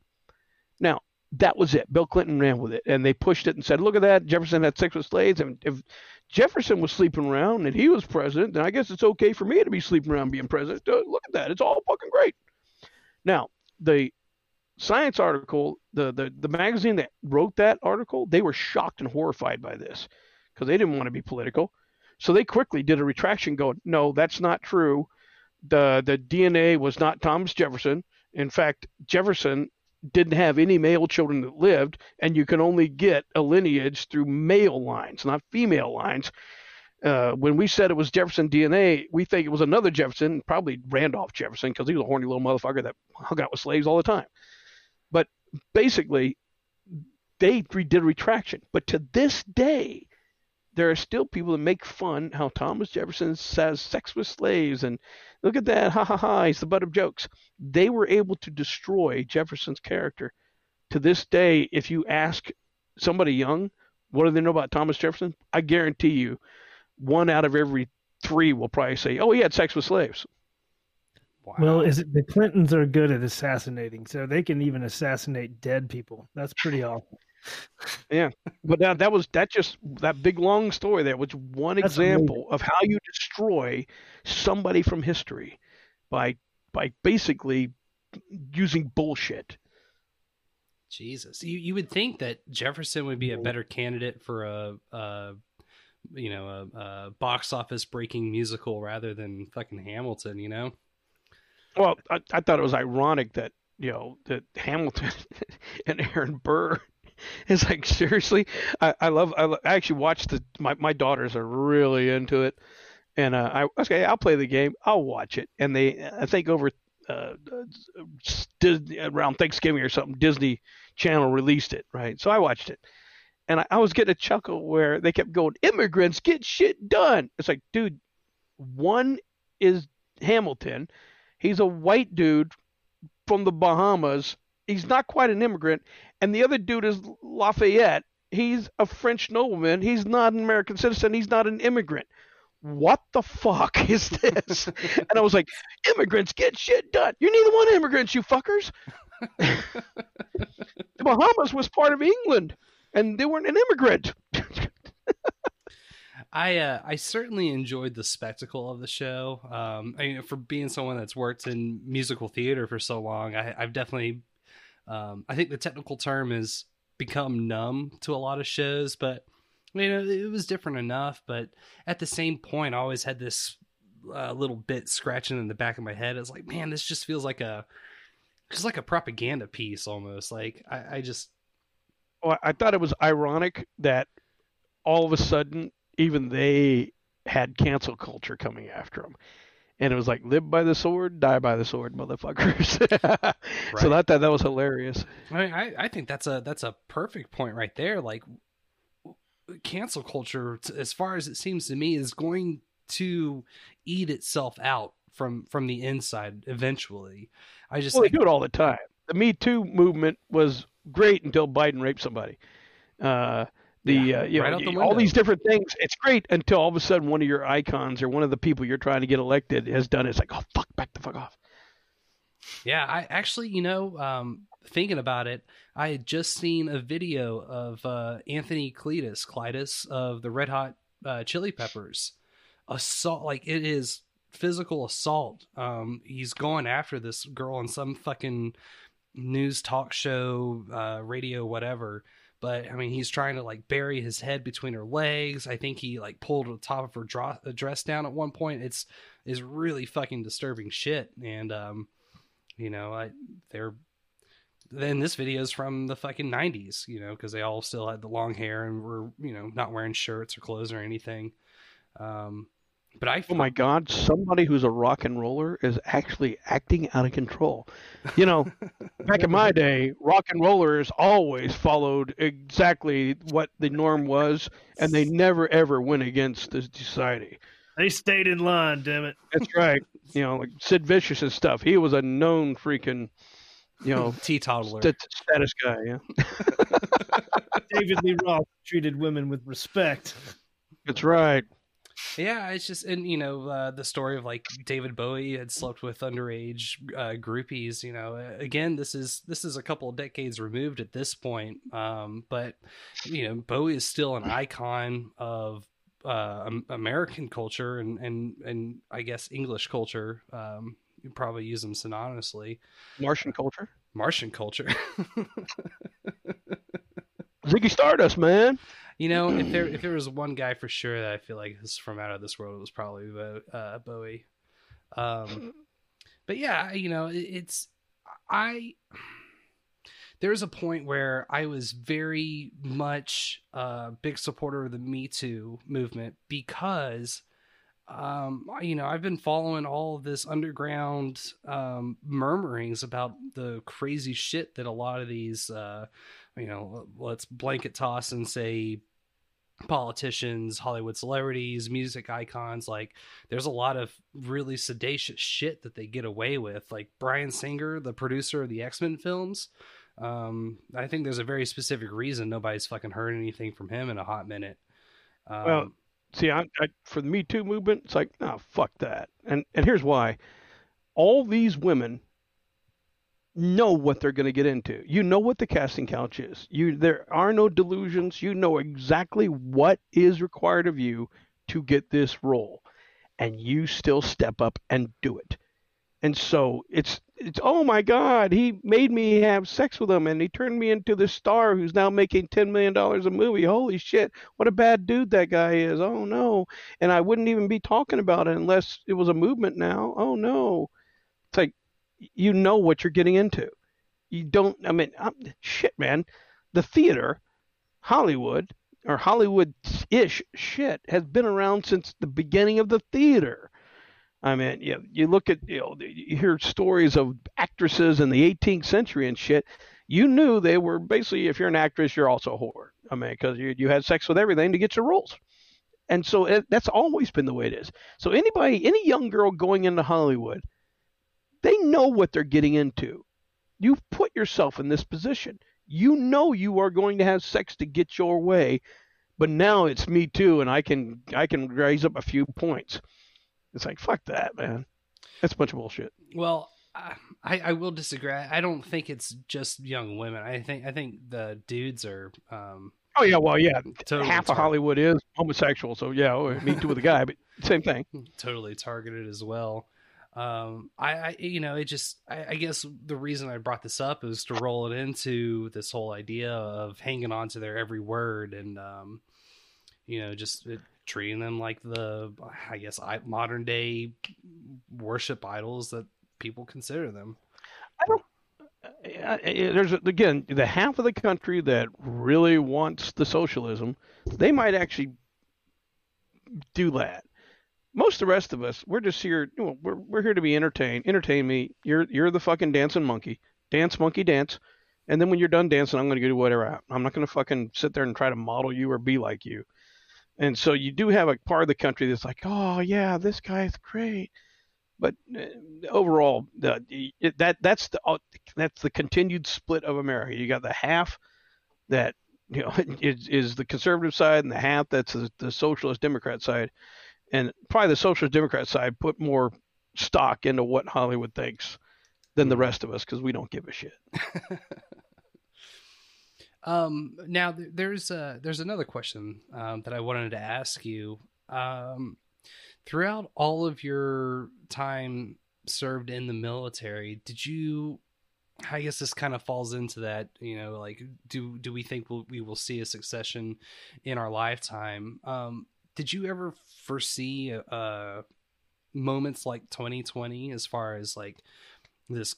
Now that was it. Bill Clinton ran with it, and they pushed it and said, "Look at that, Jefferson had sex with slaves, and if Jefferson was sleeping around and he was president, then I guess it's okay for me to be sleeping around being president. Look at that, it's all fucking great." Now the science article, the, the, the magazine that wrote that article, they were shocked and horrified by this because they didn't want to be political. So they quickly did a retraction going, no, that's not true. The, the DNA was not Thomas Jefferson. In fact, Jefferson didn't have any male children that lived, and you can only get a lineage through male lines, not female lines. Uh, when we said it was Jefferson DNA, we think it was another Jefferson, probably Randolph Jefferson, because he was a horny little motherfucker that hung out with slaves all the time. But basically, they did retraction. But to this day, there are still people that make fun how Thomas Jefferson says sex with slaves and look at that, ha ha ha, he's the butt of jokes. They were able to destroy Jefferson's character. To this day, if you ask somebody young, what do they know about Thomas Jefferson? I guarantee you, one out of every three will probably say, "Oh, he had sex with slaves." Wow. Well, is it the Clintons are good at assassinating, so they can even assassinate dead people. That's pretty awful. Yeah, but that that was that just that big long story there was one That's example of how you destroy somebody from history by by basically using bullshit. Jesus, you you would think that Jefferson would be a better candidate for a, a you know a, a box office breaking musical rather than fucking Hamilton. You know. Well, I, I thought it was ironic that you know that Hamilton and Aaron Burr is like seriously. I, I love. I, I actually watched the. My my daughters are really into it, and uh, I okay. I'll play the game. I'll watch it, and they. I think over uh, Disney, around Thanksgiving or something, Disney Channel released it. Right, so I watched it, and I, I was getting a chuckle where they kept going, "Immigrants get shit done." It's like, dude, one is Hamilton. He's a white dude from the Bahamas. He's not quite an immigrant. And the other dude is Lafayette. He's a French nobleman. He's not an American citizen. He's not an immigrant. What the fuck is this? and I was like, immigrants get shit done. You're neither one immigrants, you fuckers. the Bahamas was part of England, and they weren't an immigrant. I uh, I certainly enjoyed the spectacle of the show. Um, I mean, for being someone that's worked in musical theater for so long, I, I've definitely, um, I think the technical term is become numb to a lot of shows, but you know it was different enough. But at the same point, I always had this uh, little bit scratching in the back of my head. It's like, man, this just feels like a, just like a propaganda piece almost. Like I, I just Well, I thought it was ironic that all of a sudden, even they had cancel culture coming after them. And it was like, live by the sword, die by the sword, motherfuckers. So I thought that was hilarious. I mean, I, I think that's a that's a perfect point right there. Like cancel culture, as far as it seems to me, is going to eat itself out from from the inside eventually. I just Well, they do it all the time. The Me Too movement was great until Biden raped somebody. Uh, the Yeah, uh, you right know the all these different things. It's great until all of a sudden one of your icons or one of the people you're trying to get elected has done it. It's like, oh fuck, back the fuck off. yeah, I actually, you know, um, thinking about it, I had just seen a video of uh, Anthony Cletus, Clytus of the Red Hot uh, Chili Peppers, assault. Like it is physical assault. Um, he's going after this girl on some fucking news talk show, uh, radio, whatever. But I mean, he's trying to like bury his head between her legs. I think he like pulled the top of her uh, dress down at one point. It's is really fucking disturbing shit. And um, you know, I they're then this video is from the fucking 90s, you know, because they all still had the long hair and were, you know, not wearing shirts or clothes or anything. Um, but I, Oh my God! Somebody who's a rock and roller is actually acting out of control. You know, back in my day, rock and rollers always followed exactly what the norm was, and they never ever went against the society. They stayed in line, damn it. That's right. You know, like Sid Vicious and stuff. He was a known freaking, you know, teetotaler. st- status guy. Yeah, David Lee Roth treated women with respect. that's right. Yeah, it's just and you know uh, the story of like David Bowie had slept with underage uh, groupies. You know, again, this is this is a couple of decades removed at this point, um, but you know Bowie is still an icon of uh, American culture and and and I guess English culture. Um, you probably use them synonymously. Martian culture. Martian culture. Ziggy Stardust, man. You know, if there if there was one guy for sure that I feel like is from out of this world, it was probably Bo- uh, Bowie. Um, but yeah, you know, it, it's I. There's a point where I was very much a big supporter of the Me Too movement because, um, you know, I've been following all of this underground um, murmurings about the crazy shit that a lot of these, uh, you know, let's blanket toss and say politicians, Hollywood celebrities, music icons. Like, there's a lot of really sedacious shit that they get away with. Like Bryan Singer, the producer of the X Men films. Um, I think there's a very specific reason nobody's fucking heard anything from him in a hot minute. Um, Well, see, I, I for the Me Too movement, it's like, no, fuck that. And and here's why: all these women know what they're going to get into. You know what the casting couch is. You there are no delusions. You know exactly what is required of you to get this role, and you still step up and do it. And so it's it's oh my god, he made me have sex with him and he turned me into this star who's now making 10 million dollars a movie. Holy shit, what a bad dude that guy is. Oh no. And I wouldn't even be talking about it unless it was a movement now. Oh no. It's like you know what you're getting into. You don't I mean I'm, shit man. The theater, Hollywood or Hollywood-ish shit has been around since the beginning of the theater. I mean, you you look at you know you hear stories of actresses in the 18th century and shit. You knew they were basically if you're an actress, you're also a whore. I mean, because you you had sex with everything to get your roles, and so it, that's always been the way it is. So anybody, any young girl going into Hollywood, they know what they're getting into. You've put yourself in this position. You know you are going to have sex to get your way, but now it's me too, and I can I can raise up a few points. It's like fuck that, man. That's a bunch of bullshit. Well, I, I will disagree. I don't think it's just young women. I think I think the dudes are. Um, Oh yeah, well yeah, Totally half of Hollywood is homosexual, so yeah, oh, me too with a guy, but same thing. totally targeted as well. Um, I, I, you know, it just, I, I guess the reason I brought this up is to roll it into this whole idea of hanging on to their every word and, um, you know, just it, treating them like the, I guess, I, modern day worship idols that people consider them. I don't uh, there's again the half of the country that really wants the socialism, they might actually do that. Most of the rest of us, we're just here. We're we're here to be entertained. Entertain me. You're you're the fucking dancing monkey. Dance monkey dance. And then when you're done dancing, I'm going to do whatever. I- I'm not going to fucking sit there and try to model you or be like you. And so you do have a part of the country that's like, oh yeah, this guy's great. But uh, overall, the, it, that that's the uh, that's the continued split of America. You got the half that you know is, is the conservative side, and the half that's the, the socialist Democrat side. And probably the socialist Democrat side put more stock into what Hollywood thinks than the rest of us because we don't give a shit. Um, now there's uh there's another question um, that I wanted to ask you. Um, throughout all of your time served in the military, did you? I guess this kind of falls into that. You know, like do do we think we'll, we will see a succession in our lifetime? Um, did you ever foresee uh moments like 2020 as far as like this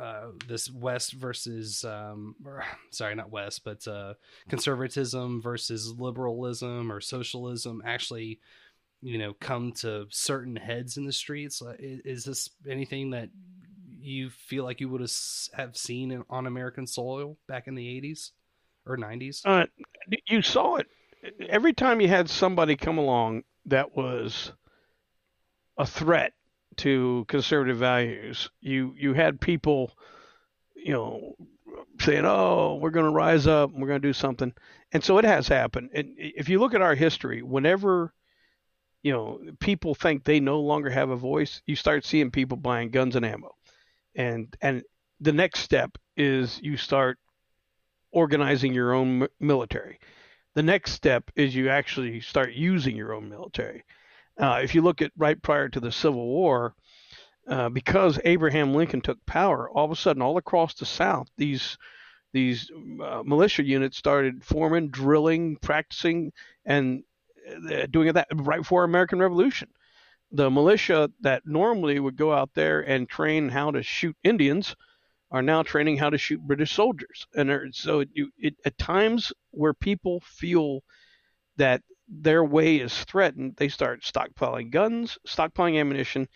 uh, this West versus um, or, sorry, not West, but uh, conservatism versus liberalism or socialism actually, you know, come to certain heads in the streets. Is this anything that you feel like you would have have seen on American soil back in the '80s or '90s? Uh, you saw it every time you had somebody come along that was a threat to conservative values. You you had people, you know, saying, "Oh, we're going to rise up, we're going to do something," and so it has happened. And if you look at our history, whenever you know people think they no longer have a voice, you start seeing people buying guns and ammo, and and the next step is you start organizing your own military. The next step is you actually start using your own military. Uh, if you look at right prior to the Civil War, uh, because Abraham Lincoln took power, all of a sudden, all across the South, these these uh, militia units started forming, drilling, practicing, and uh, doing that right before American Revolution. The militia that normally would go out there and train how to shoot Indians are now training how to shoot British soldiers. And so you, it, at times where people feel that their way is threatened, they start stockpiling guns, stockpiling ammunition,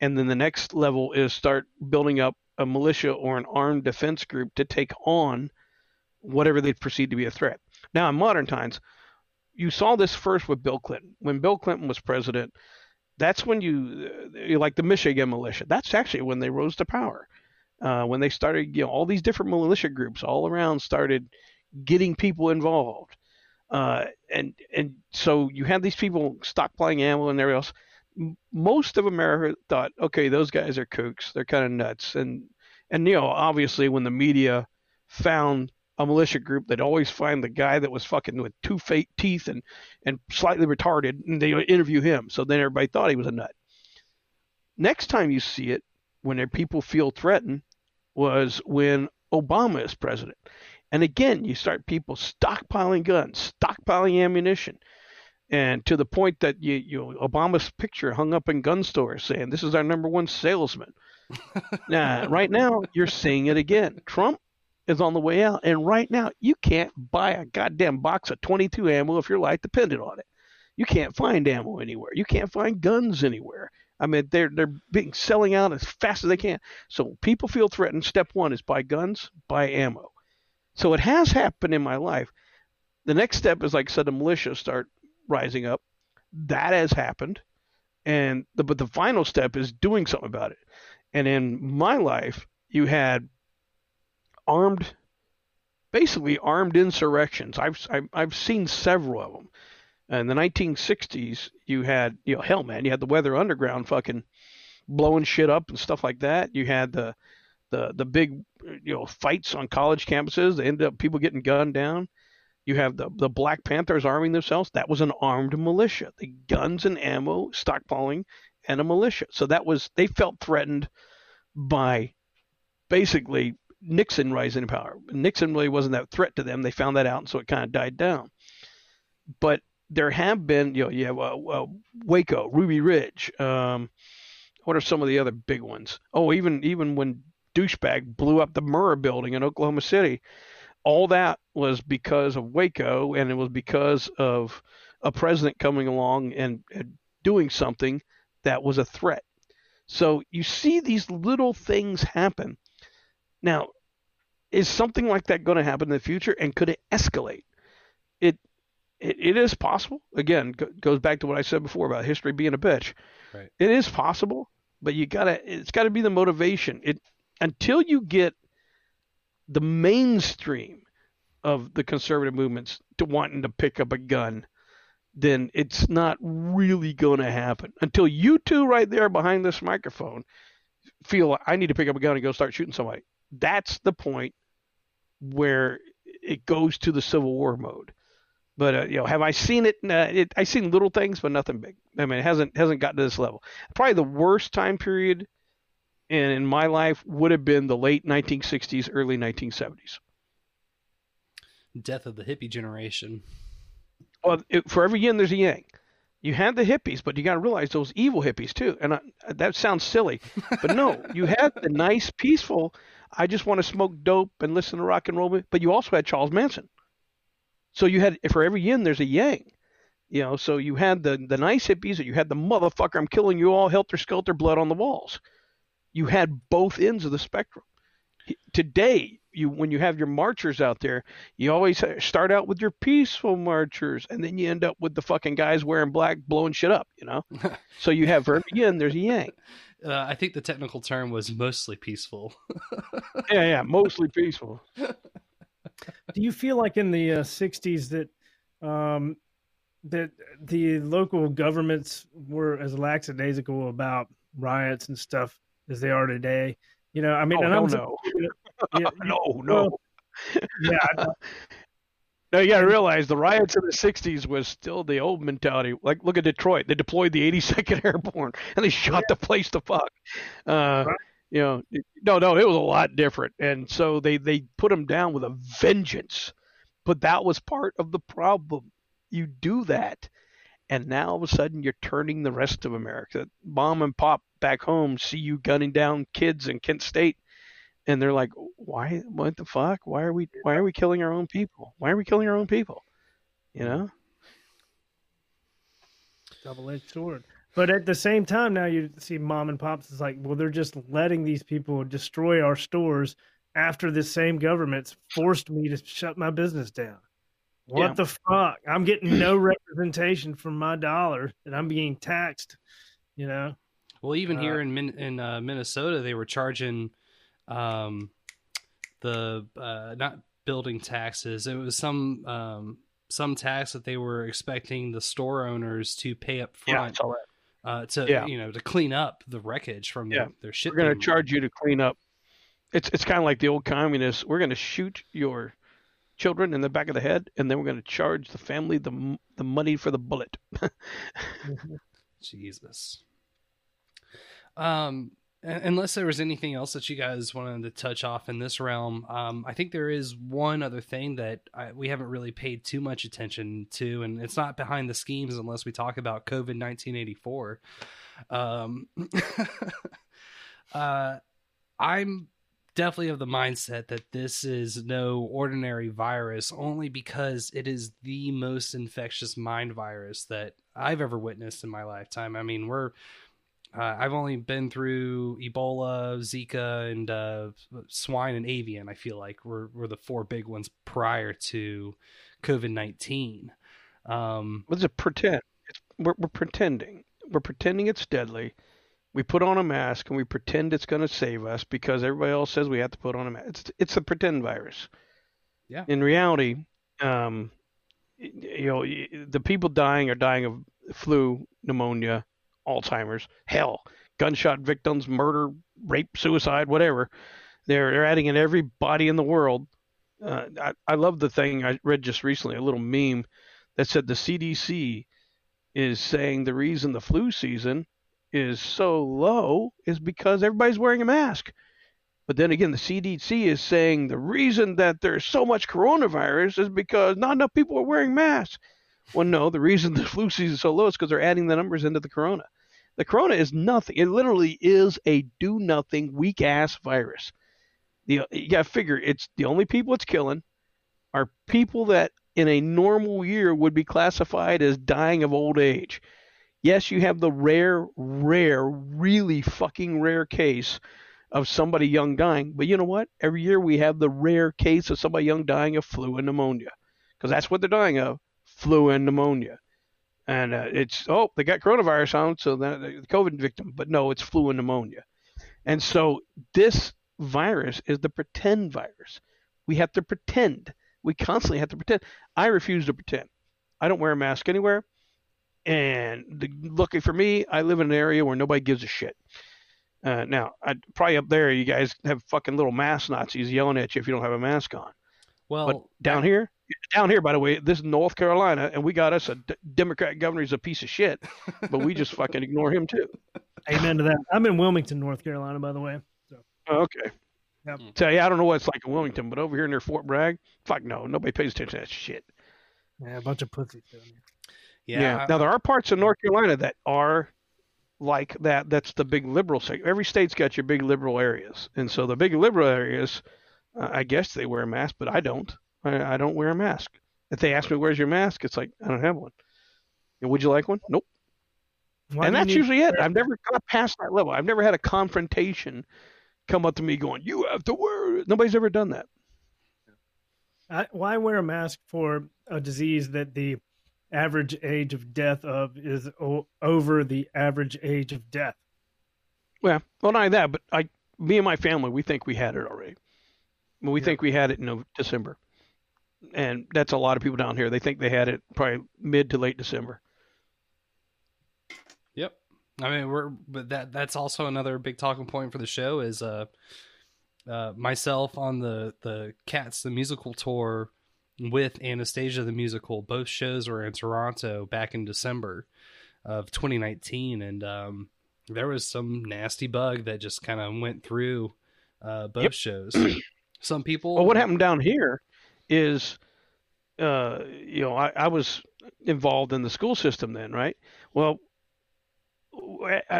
and then the next level is start building up a militia or an armed defense group to take on whatever they perceive to be a threat. Now, in modern times, you saw this first with Bill Clinton. When Bill Clinton was president, that's when you, you like the Michigan militia. That's actually when they rose to power. Uh, when they started, you know, all these different militia groups all around started getting people involved. Uh, and and so you had these people stockpiling ammo and everything else. Most of America thought, okay, those guys are kooks. They're kind of nuts, and And you know, obviously, when the media found a militia group, they'd always find the guy that was fucking with two fake teeth and and slightly retarded, and they interview him. So then everybody thought he was a nut. Next time you see it, when people feel threatened, was when Obama is president. And again, you start people stockpiling guns, stockpiling ammunition, and to the point that you, you Obama's picture hung up in gun stores saying this is our number one salesman. now, right now, you're seeing it again. Trump is on the way out, and right now, you can't buy a goddamn box of 22 ammo if your life depended on it. You can't find ammo anywhere. You can't find guns anywhere. I mean, they're they're being selling out as fast as they can. So people feel threatened. Step one is buy guns, buy ammo. So it has happened in my life. The next step is, like said, the militia start rising up. That has happened, and the, but the final step is doing something about it. And in my life, you had armed, basically armed insurrections. I've I've, I've seen several of them. In the 1960s, you had you know hell man, you had the Weather Underground fucking blowing shit up and stuff like that. You had the the the big you know fights on college campuses. They ended up people getting gunned down. You have the the Black Panthers arming themselves. That was an armed militia. The guns and ammo stockpiling and a militia. So that was they felt threatened by basically Nixon rising in power. Nixon really wasn't that threat to them. They found that out, and so it kind of died down. But there have been, you know, you have uh, uh, Waco, Ruby Ridge. Um, what are some of the other big ones? Oh, even even when douchebag blew up the Murrah building in Oklahoma City, all that was because of Waco, and it was because of a president coming along and, and doing something that was a threat. So you see these little things happen. Now, is something like that going to happen in the future, and could it escalate? It it, is possible. Again, go, goes back to what I said before about history being a bitch. Right. It is possible, but you gotta it's got to be the motivation. It until you get the mainstream of the conservative movements to wanting to pick up a gun, then it's not really going to happen. Until you two right there behind this microphone feel I need to pick up a gun and go start shooting somebody. That's the point where it goes to the Civil War mode. But uh, you know, have I seen it? Uh, it? I've seen little things, but nothing big. I mean, it hasn't hasn't gotten to this level. Probably the worst time period in, in my life would have been the late 1960s, early 1970s. Death of the hippie generation. Well, it, for every yin, there's a yang. You had the hippies, but you got to realize those evil hippies too. And I, that sounds silly, but no, you had the nice, peaceful. I just want to smoke dope and listen to rock and roll. But you also had Charles Manson. So you had for every yin, there's a yang. You know, so you had the the nice hippies, and you had the motherfucker, I'm killing you all, helter skelter, blood on the walls. You had both ends of the spectrum. Today, you when you have your marchers out there, you always start out with your peaceful marchers, and then you end up with the fucking guys wearing black, blowing shit up. You know, so you have for every yin, there's a yang. Uh, I think the technical term was mostly peaceful. yeah, yeah, mostly peaceful. Do you feel like in the uh, '60s that um, that the local governments were as lackadaisical about riots and stuff as they are today? You know, I mean, oh, and I'm no. yeah, no, no. yeah, I. Now you got to realize the riots in the '60s was still the old mentality. Like, look at Detroit; they deployed the 82nd Airborne and they shot the place to fuck. Uh, you know, no, no, it was a lot different, and so they they put them down with a vengeance. But that was part of the problem. You do that, and now all of a sudden you're turning the rest of America. Mom and pop back home see you gunning down kids in Kent State, and they're like, "Why? What the fuck? Why are we? Why are we killing our own people? Why are we killing our own people?" You know. double-edged sword. But at the same time, now you see mom and pops is like, well, they're just letting these people destroy our stores after this same government's forced me to shut my business down. What Yeah. the fuck? I'm getting no representation from my dollar, and I'm being taxed. You know, Well, even Uh, here in Min- in uh, Minnesota, they were charging um, the uh, not building taxes. It was some um, some tax that they were expecting the store owners to pay up Yeah, I front saw that. Uh, to Yeah. you know to clean up the wreckage from Yeah. their, their shit. We're going to charge you to clean up. It's it's kind of like the old communists. We're going to shoot your children in the back of the head, and then we're going to charge the family the the money for the bullet. Jesus. Um, unless there was anything else that you guys wanted to touch off in this realm, um, I think there is one other thing that I, we haven't really paid too much attention to, and it's not behind the schemes unless we talk about COVID nineteen eighty four. Um, uh, I'm definitely of the mindset that this is no ordinary virus only because it is the most infectious mind virus that I've ever witnessed in my lifetime. I mean, we're uh, I've only been through Ebola, Zika, and uh, swine and avian. I feel like were were the four big ones prior to COVID nineteen. Um, it pretend? It's, we're, we're pretending. We're pretending it's deadly. We put on a mask and we pretend it's going to save us because everybody else says we have to put on a mask. It's it's a pretend virus. Yeah. In reality, um, you know, the people dying are dying of flu, pneumonia, Alzheimer's, hell, gunshot victims, murder, rape, suicide, whatever. They're they're adding in every body in the world. Uh, I, I love the thing I read just recently, a little meme that said the CDC is saying the reason the flu season is so low is because everybody's wearing a mask. But then again, the CDC is saying the reason that there's so much coronavirus is because not enough people are wearing masks. Well, no, the reason the flu season is so low is because they're adding the numbers into the corona. The corona is nothing. It literally is a do nothing, weak ass virus. The, you got to figure it's the only people it's killing are people that in a normal year would be classified as dying of old age. Yes, you have the rare, rare, really fucking rare case of somebody young dying. But you know what? Every year we have the rare case of somebody young dying of flu and pneumonia because that's what they're dying of flu and pneumonia. And uh, it's, oh, they got coronavirus on, so then the COVID victim. But no, it's flu and pneumonia. And so this virus is the pretend virus. We have to pretend. We constantly have to pretend. I refuse to pretend. I don't wear a mask anywhere. And the, lucky for me, I live in an area where nobody gives a shit. Uh, now, I probably up there, you guys have fucking little mask Nazis yelling at you if you don't have a mask on. well, But down here, down here, by the way, this is North Carolina, and we got us a d- Democrat governor. He's a piece of shit, but we just fucking ignore him too. Amen to that. I'm in Wilmington, North Carolina, by the way. So Oh, Okay. Yep. Tell you, I don't know what it's like in Wilmington, but over here near Fort Bragg, fuck no, nobody pays attention to that shit. yeah, a bunch of pussies down here. yeah, I- Now there are parts of North Carolina that are like that. That's the big liberal state. Every state's got your big liberal areas, and so the big liberal areas, uh, I guess they wear a mask, but I don't. I, I don't wear a mask. If they ask me where's your mask, it's like I don't have one. And would you like one? Nope. Why and that's usually it. I've never got past that level. I've never had a confrontation come up to me going, "You have to wear it." Nobody's ever done that. I, why wear a mask for a disease that the average age of death of is o- over the average age of death? Well, well, not only that, but I, me and my family, we think we had it already. We think we had it in December, and that's a lot of people down here. They think they had it probably mid to late December. Yep. I mean, we're but that that's also another big talking point for the show is uh, uh myself on the the Cats the musical tour with Anastasia the musical. Both shows were in Toronto back in December of 2019, and um, there was some nasty bug that just kind of went through uh, both Yep. shows. Some people. Well, what happened down here is, uh, you know, I, I was involved in the school system then, right? Well,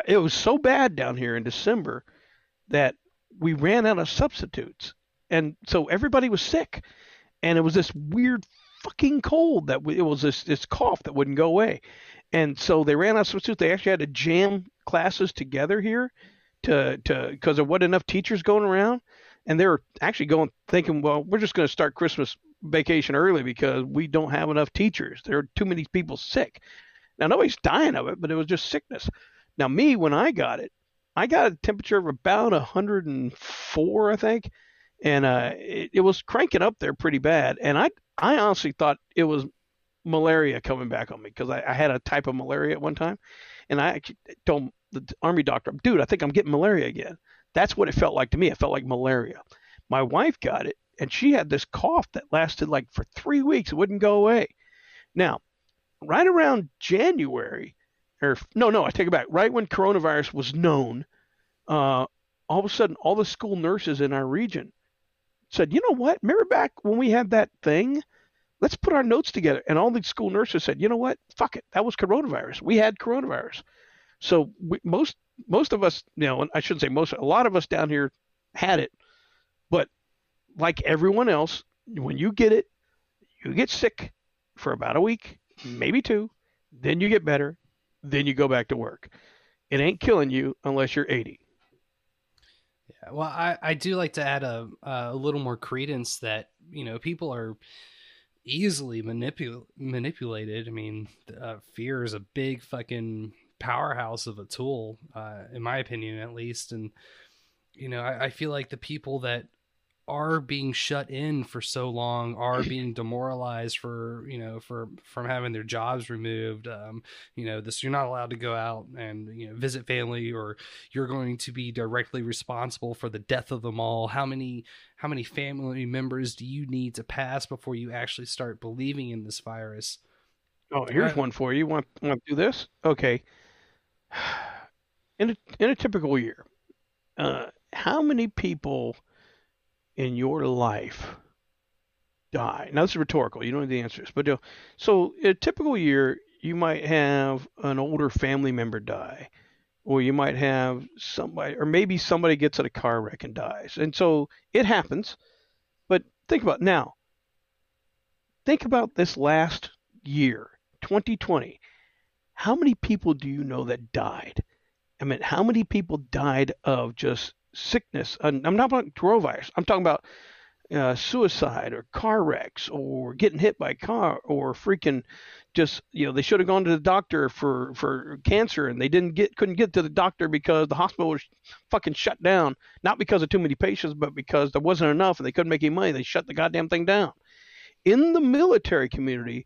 it was so bad down here in December that we ran out of substitutes, and so everybody was sick, and it was this weird fucking cold that it was this this cough that wouldn't go away, and so they ran out of substitutes. They actually had to jam classes together here to to because there wasn't enough teachers going around and they were actually going thinking, well, we're just going to start Christmas vacation early because we don't have enough teachers. There are too many people sick. Now nobody's dying of it, but it was just sickness. Now me, when I got it, I got a temperature of about 104, I think, and uh, it, it was cranking up there pretty bad. And I, I honestly thought it was malaria coming back on me because I, I had a type of malaria at one time, and I told the army doctor, "Dude, I think I'm getting malaria again." That's what it felt like to me. It felt like malaria. My wife got it, and she had this cough that lasted like for three weeks. It wouldn't go away. Now, right around January, or no, no, I take it back. Right when coronavirus was known, uh, all of a sudden, all the school nurses in our region said, "You know what? Remember back when we had that thing? Let's put our notes together." And all the school nurses said, "You know what? Fuck it. That was coronavirus. We had coronavirus." So we, most most of us, you know, I shouldn't say most, a lot of us down here had it, but like everyone else, when you get it, you get sick for about a week, maybe two, then you get better, then you go back to work. It ain't killing you unless you're 80. Yeah, well, I, I do like to add a a little more credence that you know people are easily manipul- manipulated. I mean, uh, fear is a big fucking powerhouse of a tool, uh, in my opinion, at least. And you know, I, I feel like the people that are being shut in for so long are being demoralized for you know for from having their jobs removed um you know this you're not allowed to go out and you know visit family or you're going to be directly responsible for the death of them all how many how many family members do you need to pass before you actually start believing in this virus Oh, here's one for you. Want want to do this? Okay. In a in a typical year, uh, how many people in your life die? Now this is rhetorical. You don't know the answers, but uh, so in a typical year, you might have an older family member die, or you might have somebody, or maybe somebody gets in a car wreck and dies, and so it happens. But think about now. Think about this last year, 2020 how many people do you know that died? I mean, how many people died of just sickness? I'm not talking about coronavirus. I'm talking about uh, suicide or car wrecks or getting hit by a car or freaking just you know they should have gone to the doctor for for cancer and they didn't get couldn't get to the doctor because the hospital was fucking shut down not because of too many patients but because there wasn't enough and they couldn't make any money they shut the goddamn thing down in the military community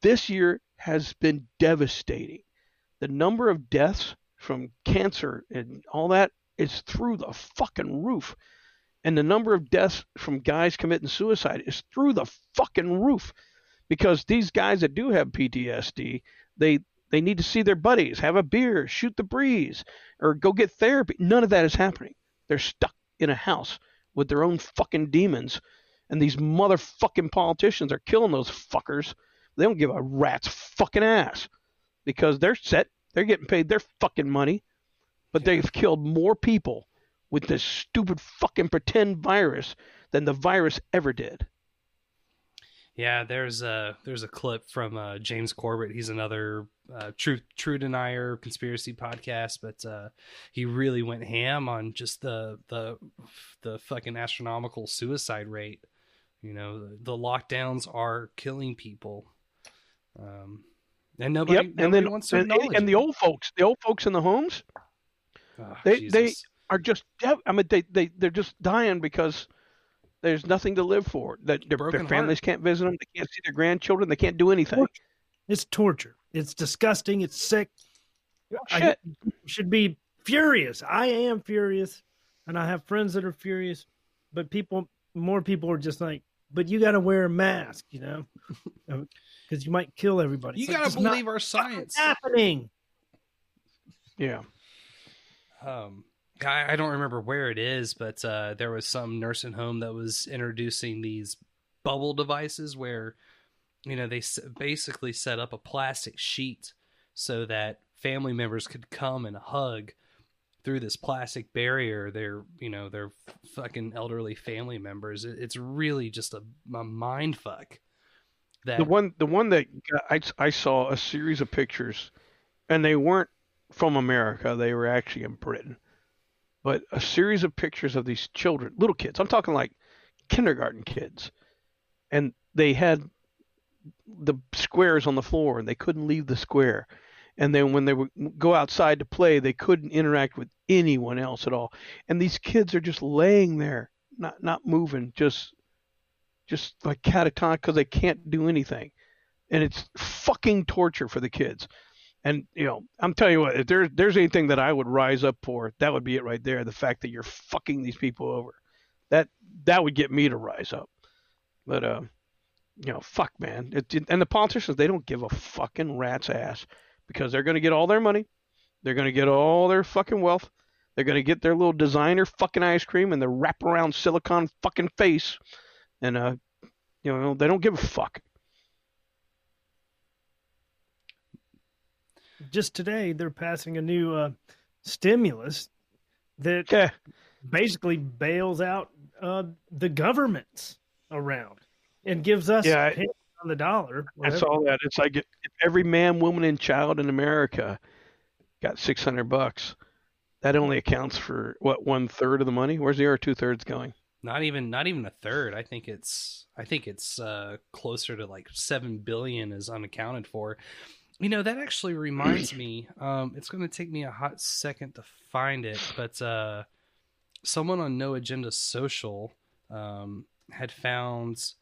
this year has been devastating. The number of deaths from cancer and all that is through the fucking roof. And the number of deaths from guys committing suicide is through the fucking roof. Because these guys that do have PTSD, they they need to see their buddies, have a beer, shoot the breeze, or go get therapy. None of that is happening. They're stuck in a house with their own fucking demons. And these motherfucking politicians are killing those fuckers they don't give a rat's fucking ass because they're set. They're getting paid their fucking money, but they've killed more people with this stupid fucking pretend virus than the virus ever did. Yeah, there's a there's a clip from uh, James Corbett. He's another uh, true true denier conspiracy podcast, but uh, he really went ham on just the the the fucking astronomical suicide rate. You know, the, the lockdowns are killing people, um, and nobody, yep, nobody and then wants to and, acknowledge and the old folks, the old folks in the homes, Ah, they they are just dev- I mean they they they're just dying because there's nothing to live for. That their, their Broken families can't visit them. They can't see their grandchildren. They can't do anything. It's torture. It's disgusting. It's sick. I should be furious. I am furious, and I have friends that are furious. But people, more people are just like, "But you got to wear a mask," you know, because you might kill everybody. you It's like, gotta it's believe our science. happening. Yeah. um I, I don't remember where it is, but uh, there was some nursing home that was introducing these bubble devices where, you know, they s- basically set up a plastic sheet so that family members could come and hug through this plastic barrier. Their, you know, their fucking elderly family members. It, it's really just a, a mind fuck. That The one, the one that I, I saw a series of pictures, and they weren't from America. They were actually in Britain. But a series of pictures of these children, little kids. I'm talking like kindergarten kids, and they had the squares on the floor, and they couldn't leave the square. And then when they would go outside to play, they couldn't interact with anyone else at all. And these kids are just laying there, not not moving, just just like catatonic because they can't do anything. and it's fucking torture for the kids. And you know, I'm telling you what, if there's there's anything that I would rise up for, that would be it right there. The fact that you're fucking these people over, that that would get me to rise up. But uh, you know, fuck, man. It, it- and the politicians, they don't give a fucking rat's ass because they're going to get all their money, they're going to get all their fucking wealth, they're going to get their little designer fucking ice cream and their wraparound silicon fucking face, and uh, you know, they don't give a fuck. Just today, they're passing a new uh, stimulus that Yeah. basically bails out uh, the governments around and gives us Yeah, I- on the dollar. I whatever. saw that. It's like if every man, woman, and child in America got six hundred bucks. That only accounts for what one third of the money. Where's the other two thirds going? Not even not even a third. I think it's I think it's uh, closer to like seven billion is unaccounted for. You know that actually reminds me. Um, it's going to take me a hot second to find it, but uh, someone on No Agenda Social um, had found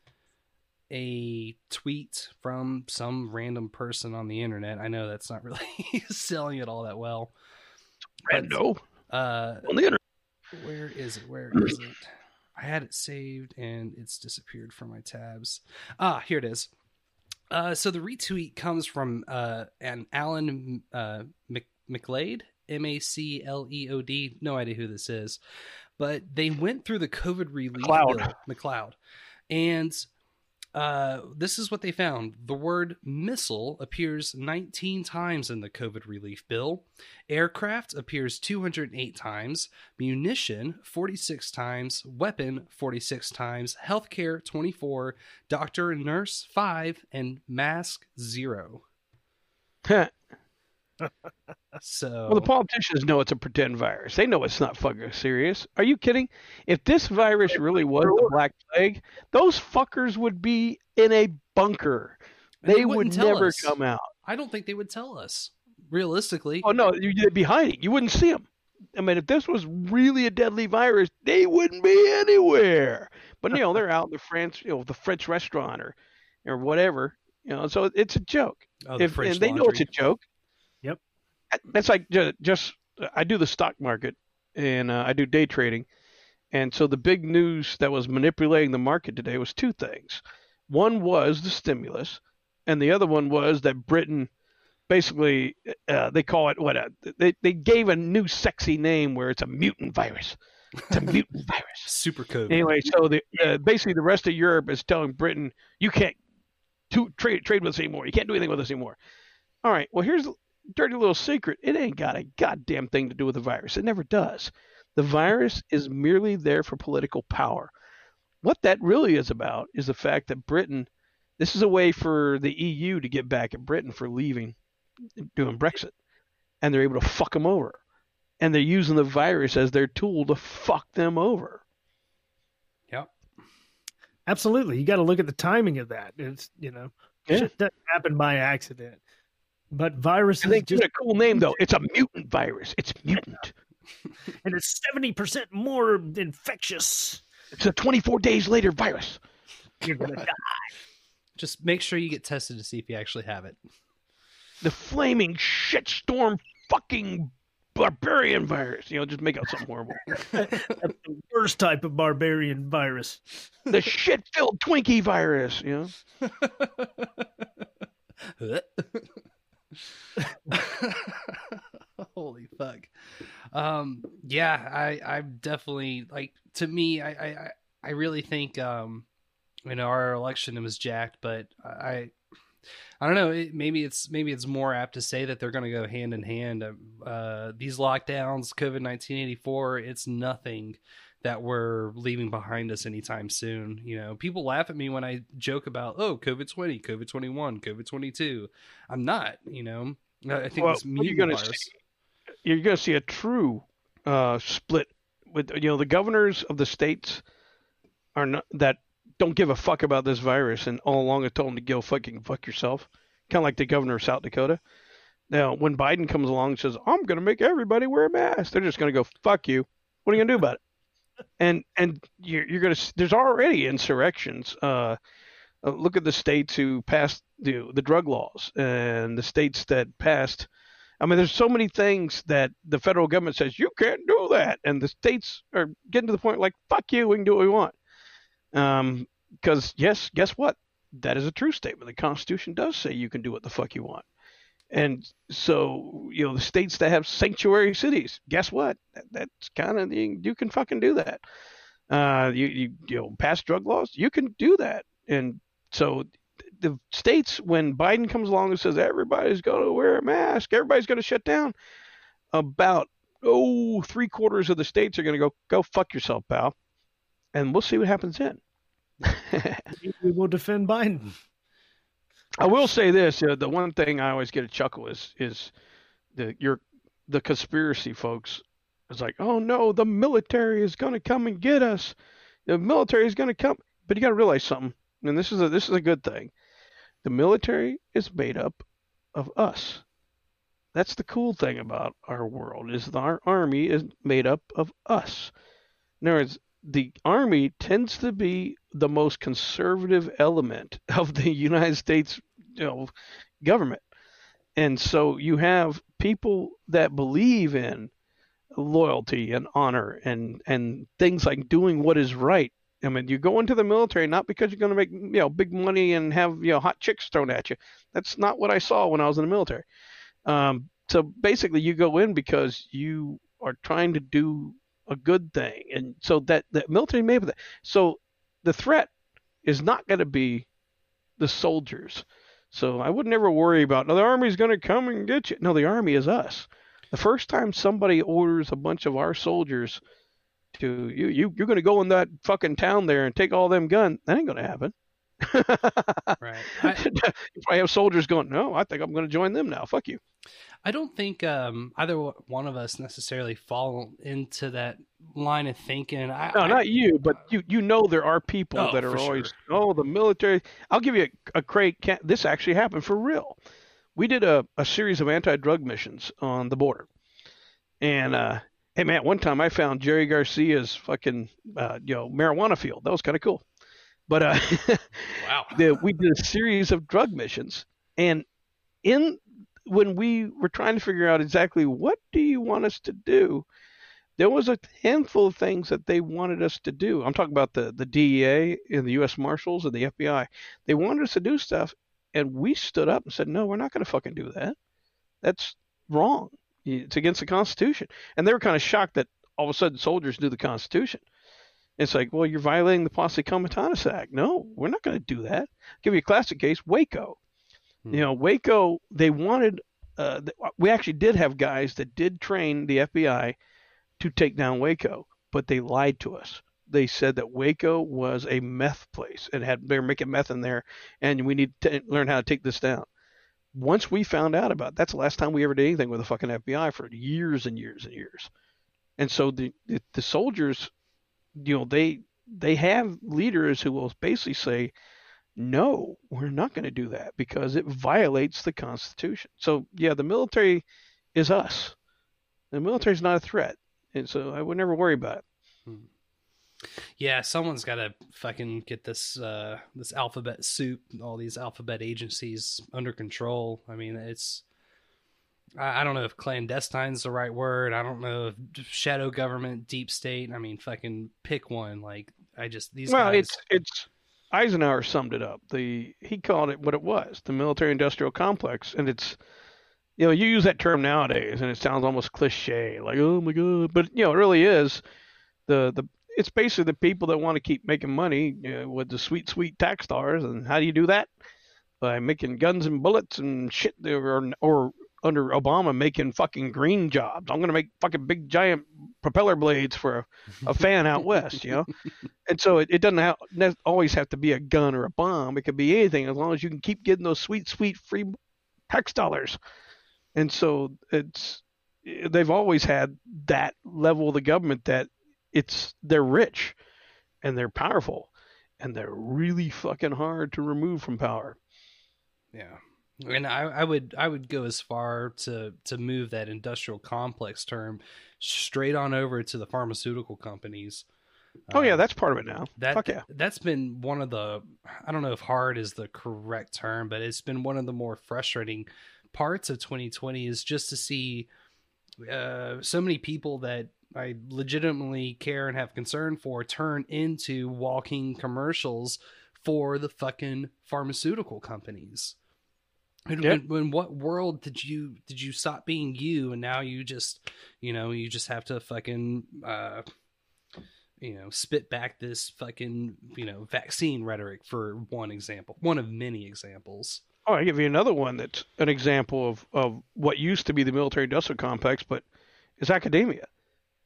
a tweet from some random person on the internet. I know that's not really selling it all that well. Rando Uh, on the internet. where is it? Where is it? I had it saved and it's disappeared from my tabs. Ah, here it is. Uh, so the retweet comes from uh, an Alan uh, Mc- MacLeod, M A C L E O D. No idea who this is, but they went through the COVID relief MacLeod. MacLeod, and uh, this is what they found. The word missile appears 19 times in the COVID relief bill. Aircraft appears 208 times. Munition 46 times. Weapon 46 times. Healthcare 24. Doctor and nurse 5. And mask 0. So. Well, the politicians know it's a pretend virus. They know it's not fucking serious. Are you kidding? If this virus really was the Black Plague, those fuckers would be in a bunker. And They, wouldn't would never us. come out. I don't think they would tell us. Realistically. Oh no, you- they'd be hiding. You wouldn't see them. I mean, if this was really a deadly virus, they wouldn't be anywhere. But you know, they're out in the French, you know, the French restaurant or, or whatever. You know, so it's a joke. Oh, the if, French and they know it's a joke. That's like just, just I do the stock market and uh, I do day trading, and so the big news that was manipulating the market today was two things. One was the stimulus, and the other one was that Britain basically uh, they call it what a, they they gave a new sexy name where it's a mutant virus. It's a mutant virus. Super code. Anyway, so the uh, basically the rest of Europe is telling Britain you can't to, trade trade with us anymore. You can't do anything with us anymore. All right. Well, here's dirty little secret. It ain't got a goddamn thing to do with the virus. It never does. The virus is merely there for political power. What that really is about is the fact that Britain. This is a way for the EU to get back at Britain for leaving, doing Brexit, and they're able to fuck them over, and they're using the virus as their tool to fuck them over. Yep. Absolutely. You got to look at the timing of that. It's, you know, Yeah. shit doesn't happen by accident. But viruses And they just, a cool name though. It's a mutant virus. It's mutant. and it's 70% more infectious. It's a 24 days later virus. You're going to die. Just make sure you get tested to see if you actually have it. The flaming shitstorm fucking barbarian virus. You know, just make out something horrible. That's the worst type of barbarian virus. the shit filled Twinkie virus. You know. Holy fuck. Um yeah, I I'm definitely like to me I I I- really think um you know our election was jacked, but I I don't know. It, maybe it's maybe it's more apt to say that they're going to go hand in hand. Uh, these lockdowns, COVID nineteen eighty four, it's nothing that we're leaving behind us anytime soon. You know, people laugh at me when I joke about oh COVID twenty, COVID twenty one, COVID twenty two. I'm not. You know, I I think Well, this what you're gonna virus. see, you're going to see a true uh, split with you know the governors of the states are not that don't give a fuck about this virus and all along have told them to go fucking fuck yourself. Kind of like the governor of South Dakota. Now, when Biden comes along and says, "I'm going to make everybody wear a mask," they're just going to go, "Fuck you." What are you going to do about it? And and you're, you're going to there's already insurrections. Uh, Uh, look at the states who passed the, the drug laws and the states that passed. I mean, there's so many things that the federal government says you can't do that, and the states are getting to the point like fuck you, we can do what we want. Um, because yes, guess what? That is a true statement. The Constitution does say you can do what the fuck you want. And so, you know, the states that have sanctuary cities, guess what? That, that's kind of you, you can fucking do that. Uh, you, you you know, pass drug laws, you can do that. And so, the states when Biden comes along and says everybody's going to wear a mask, everybody's going to shut down, about oh three quarters of the states are going to go go fuck yourself, pal. And we'll see what happens then. we will defend Biden. I will say this: uh, the one thing I always get a chuckle is is the your the conspiracy folks. It's like, oh no, the military is going to come and get us. The military is going to come, but you got to realize something, and this is a this is a good thing. The military is made up of us. That's the cool thing about our world is our army is made up of us. In other words, the army tends to be the most conservative element of the United States you know, government. And so you have people that believe in loyalty and honor and and things like doing what is right. I mean, you go into the military not because you're going to make you know big money and have you know hot chicks thrown at you. That's not what I saw when I was in the military. Um, so basically, you go in because you are trying to do a good thing, and so that the military made that. So the threat is not going to be the soldiers. So I would never worry about, no, the army's going to come and get you. No, the army is us. The first time somebody orders a bunch of our soldiers to, you, you you're going to go in that fucking town there and take all them guns, that ain't going to happen. right. I, if I have soldiers going, no, I think I'm going to join them now. Fuck you. I don't think um, either one of us necessarily fall into that line of thinking. I, no, I, not you, but you you know there are people Oh, that are always sure. oh the military. I'll give you a, a great. This actually happened for real. We did a, a series of anti-drug missions on the border, and uh, hey man, one time I found Jerry Garcia's fucking uh, you know marijuana field. That was kind of cool. But uh, wow, the, we did a series of drug missions, and in when we were trying to figure out exactly what do you want us to do, there was a handful of things that they wanted us to do. I'm talking about the the DEA and the U.S. Marshals and the FBI. They wanted us to do stuff, and we stood up and said, "No, we're not going to fucking do that. That's wrong. It's against the Constitution." And they were kind of shocked that all of a sudden soldiers knew the Constitution. It's like, well, you're violating the Posse Comitatus Act. No, we're not going to do that. give you a classic case, Waco. You know, Waco, they wanted, uh, we actually did have guys that did train the FBI to take down Waco, but they lied to us. They said that Waco was a meth place and had they were making meth in there, and we need to learn how to take this down. Once we found out about it, that's the last time we ever did anything with the fucking FBI for years and years and years. And so the the, the soldiers, you know, they they have leaders who will basically say, no, we're not going to do that because it violates the Constitution. So yeah, the military is us. The military is not a threat, and so I would never worry about it. Yeah, someone's got to fucking get this uh, this alphabet soup, all these alphabet agencies under control. I mean, it's I, I don't know if clandestine's the right word. I don't know if shadow government, deep state. I mean, fucking pick one. Like I just these well, guys. it's it's Eisenhower summed it up. The he called it what it was, the military-industrial complex, and it's you know you use that term nowadays, and it sounds almost cliche, like oh my god, but you know it really is the the it's basically the people that want to keep making money you know, with the sweet sweet tax dollars, and how do you do that? By making guns and bullets and shit, or or under Obama making fucking green jobs. I'm gonna make fucking big giant propeller blades for a, a fan out west, you know. And so it, it doesn't have, always have to be a gun or a bomb. It could be anything as long as you can keep getting those sweet, sweet free tax dollars. And so it's they've always had that level of the government that it's they're rich and they're powerful and they're really fucking hard to remove from power. Yeah. And I, I would I would go as far to to move that industrial complex term straight on over to the pharmaceutical companies. Oh yeah, Um, that's part of it now. that Fuck yeah. that's been one of the I don't know if hard is the correct term, but it's been one of the more frustrating parts of 2020 is just to see uh, so many people that I legitimately care and have concern for turn into walking commercials for the fucking pharmaceutical companies. And when, when what world did you did you stop being you and now you just you know you just have to fucking uh you know spit back this fucking you know vaccine rhetoric for one example one of many examples Oh, I give you another one that's an example of, of what used to be the military industrial complex, but is academia.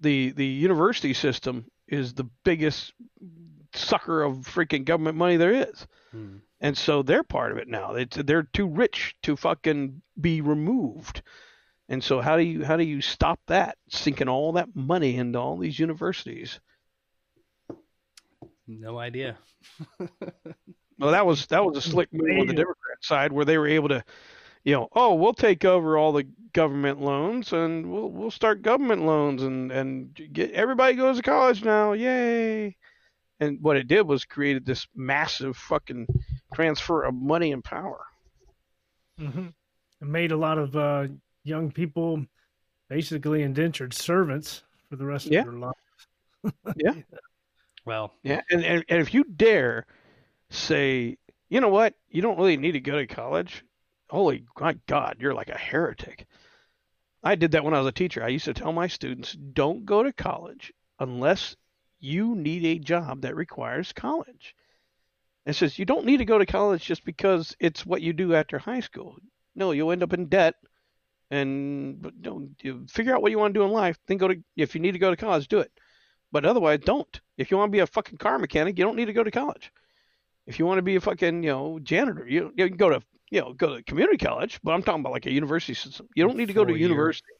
The the university system is the biggest sucker of freaking government money there is. Hmm. And so they're part of it now. It's, they're too rich to fucking be removed. And so how do you how do you stop that sinking all that money into all these universities? no idea Well, that was that was a slick move on the Democrat side where they were able to, you know, oh, we'll take over all the government loans and we'll we'll start government loans and and get everybody goes to college now, yay! And what it did was created this massive fucking transfer of money and power. Mm-hmm. It made a lot of uh, young people basically indentured servants for the rest Yeah. of their life. Yeah. well Yeah, and, and and if you dare say, you know what, you don't really need to go to college, holy my God, you're like a heretic. I did that when I was a teacher. I used to tell my students, don't go to college unless you need a job that requires college. It says you don't need to go to college just because it's what you do after high school. No, you'll end up in debt. And but don't you figure out what you want to do in life. Then go to if you need to go to college, do it. But otherwise, don't. If you want to be a fucking car mechanic, you don't need to go to college. If you want to be a fucking you know janitor, you you can go to you know go to community college. But I'm talking about like a university system. You don't need to go to year. university.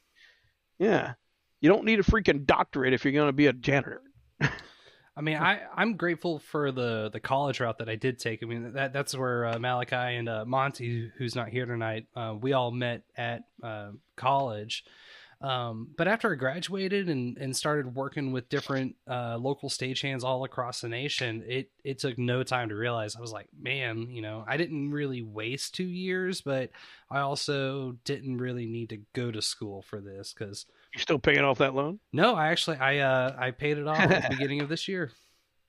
Yeah, you don't need a freaking doctorate if you're going to be a janitor. I mean, I I'm grateful for the the college route that I did take. I mean, that that's where uh, Malachi and uh, Monty, who's not here tonight, uh, we all met at uh, college. Um, but after I graduated and, and started working with different uh, local stagehands all across the nation, it it took no time to realize I was like, man, you know, I didn't really waste two years, but I also didn't really need to go to school for this because You're still paying off that loan. no, I actually I uh I paid it off at the beginning of this year.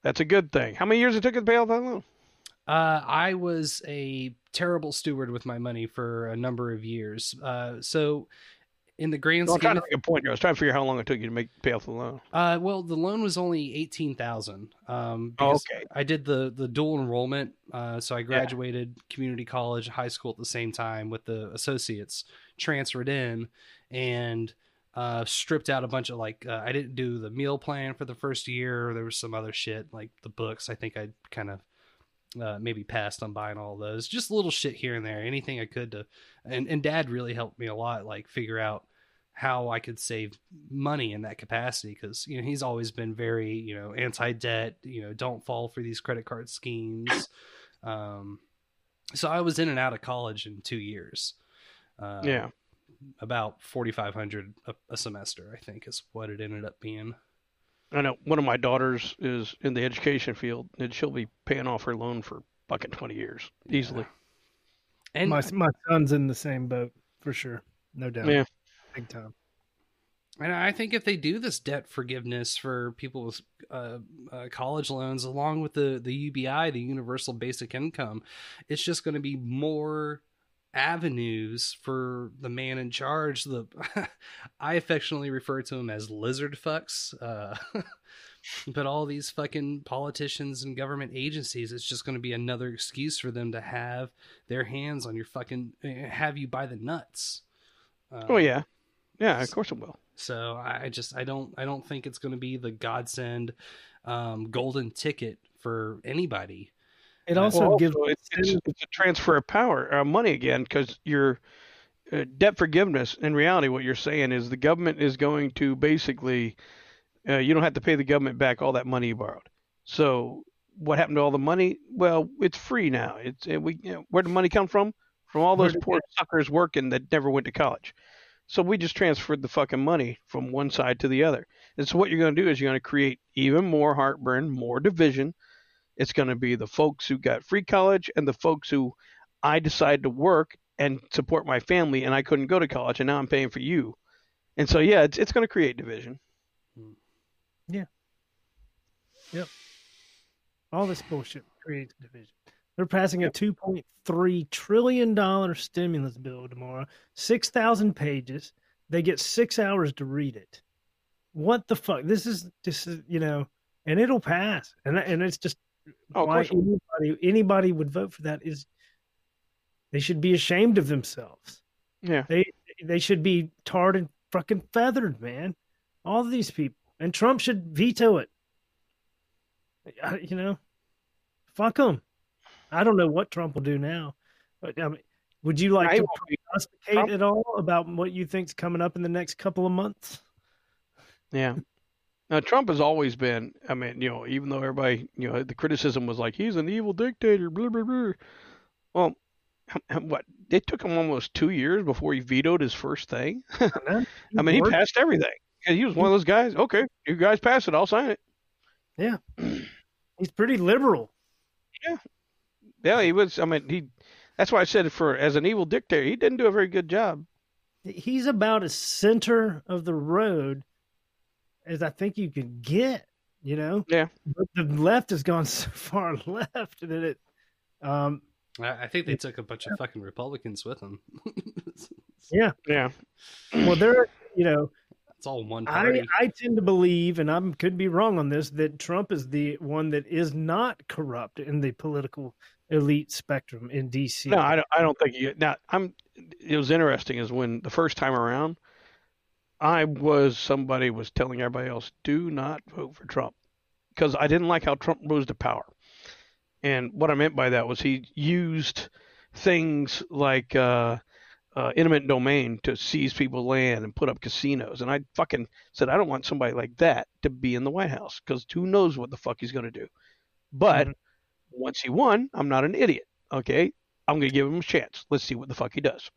That's a good thing. How many years it took to pay off that loan? Uh, I was a terrible steward with my money for a number of years. Uh, so in the grand Well, I'm scheme, trying to of, make a point here. I was trying to figure out how long it took you to make pay off the loan. uh, well, the loan was only eighteen thousand. Um, Oh, okay. I did the the dual enrollment. Uh, so I graduated community college, high school at the same time with the associates, transferred in, and uh, stripped out a bunch of like uh, I didn't do the meal plan for the first year. There was some other shit like the books. I think I kind of uh, maybe passed on buying all those. Just little shit here and there, anything I could to. And and Dad really helped me a lot, like figure out how I could save money in that capacity because you know he's always been very you know anti debt. You know, don't fall for these credit card schemes. Um, so I was in and out of college in two years. Uh, Yeah. About forty five hundred a semester, I think, is what it ended up being. I know one of my daughters is in the education field, and she'll be paying off her loan for fucking twenty years easily. And my my son's in the same boat for sure, no doubt. Yeah. big time. And I think if they do this debt forgiveness for people with uh, uh, college loans, along with the the UBI, the Universal Basic Income, it's just going to be more avenues for the man in charge. The I affectionately refer to him as lizard fucks. Uh, but all these fucking politicians and government agencies, it's just going to be another excuse for them to have their hands on your fucking eh, have you by the nuts. Uh, Oh yeah, yeah. Of course it will. so I I just I don't I don't think it's going to be the godsend um, golden ticket for anybody. It also Well, gives also, it's, it's, it's a transfer of power, uh, money again, because your uh, debt forgiveness. In reality, what you're saying is the government is going to basically, uh, you don't have to pay the government back all that money you borrowed. So what happened to all the money? Well, it's free now. It's uh, we you know, where did the money come from? From all those poor suckers working that never went to college. So we just transferred the fucking money from one side to the other. And so what you're going to do is you're going to create even more heartburn, more division. It's going to be the folks who got free college and the folks who I decided to work and support my family and I couldn't go to college and now I'm paying for you. And so yeah, it's it's going to create division. Hmm. Yeah. Yep. All this bullshit creates division. They're passing a two point three trillion dollar stimulus bill tomorrow. Six thousand pages. They get six hours to read it. What the fuck? This is this is you know, and it'll pass. And and it's just Oh, why course it will. anybody anybody would vote for that is they should be ashamed of themselves. Yeah. They they should be tarred and fucking feathered, man. All of these people, and Trump should veto it. I- You know, fuck him. I don't know what Trump will do now, but I mean, would you like I to prognosticate at all about what you think's coming up in the next couple of months? Yeah. Now Trump has always been. I mean, you know, even though everybody, you know, the criticism was like he's an evil dictator. Blah blah blah. Well, what? It took him almost two years before he vetoed his first thing. I mean, he passed everything. He was one of those guys. Okay, you guys pass it, I'll sign it. Yeah, he's pretty liberal. Yeah, yeah, he was. I mean, he. That's why I said for as an evil dictator, he didn't do a very good job. He's about a center of the road as I think you can get. You know, Yeah. but the left has gone so far left that it. Um, I, I think they took a bunch of fucking Republicans with them. yeah, Yeah. well, there, you know, it's all one I, party. I tend to believe, and I could be wrong on this, that Trump is the one that is not corrupt in the political elite spectrum in D.C. No, I don't. I don't think you. Now, I'm. It was interesting is when the first time around, I was somebody was telling everybody else, do not vote for Trump, because I didn't like how Trump rose to power, and what I meant by that was he used things like uh, uh, eminent domain to seize people's land and put up casinos, and I fucking said I don't want somebody like that to be in the White House because who knows what the fuck he's going to do, but once he won, I'm not an idiot. Okay, I'm going to give him a chance. Let's see what the fuck he does.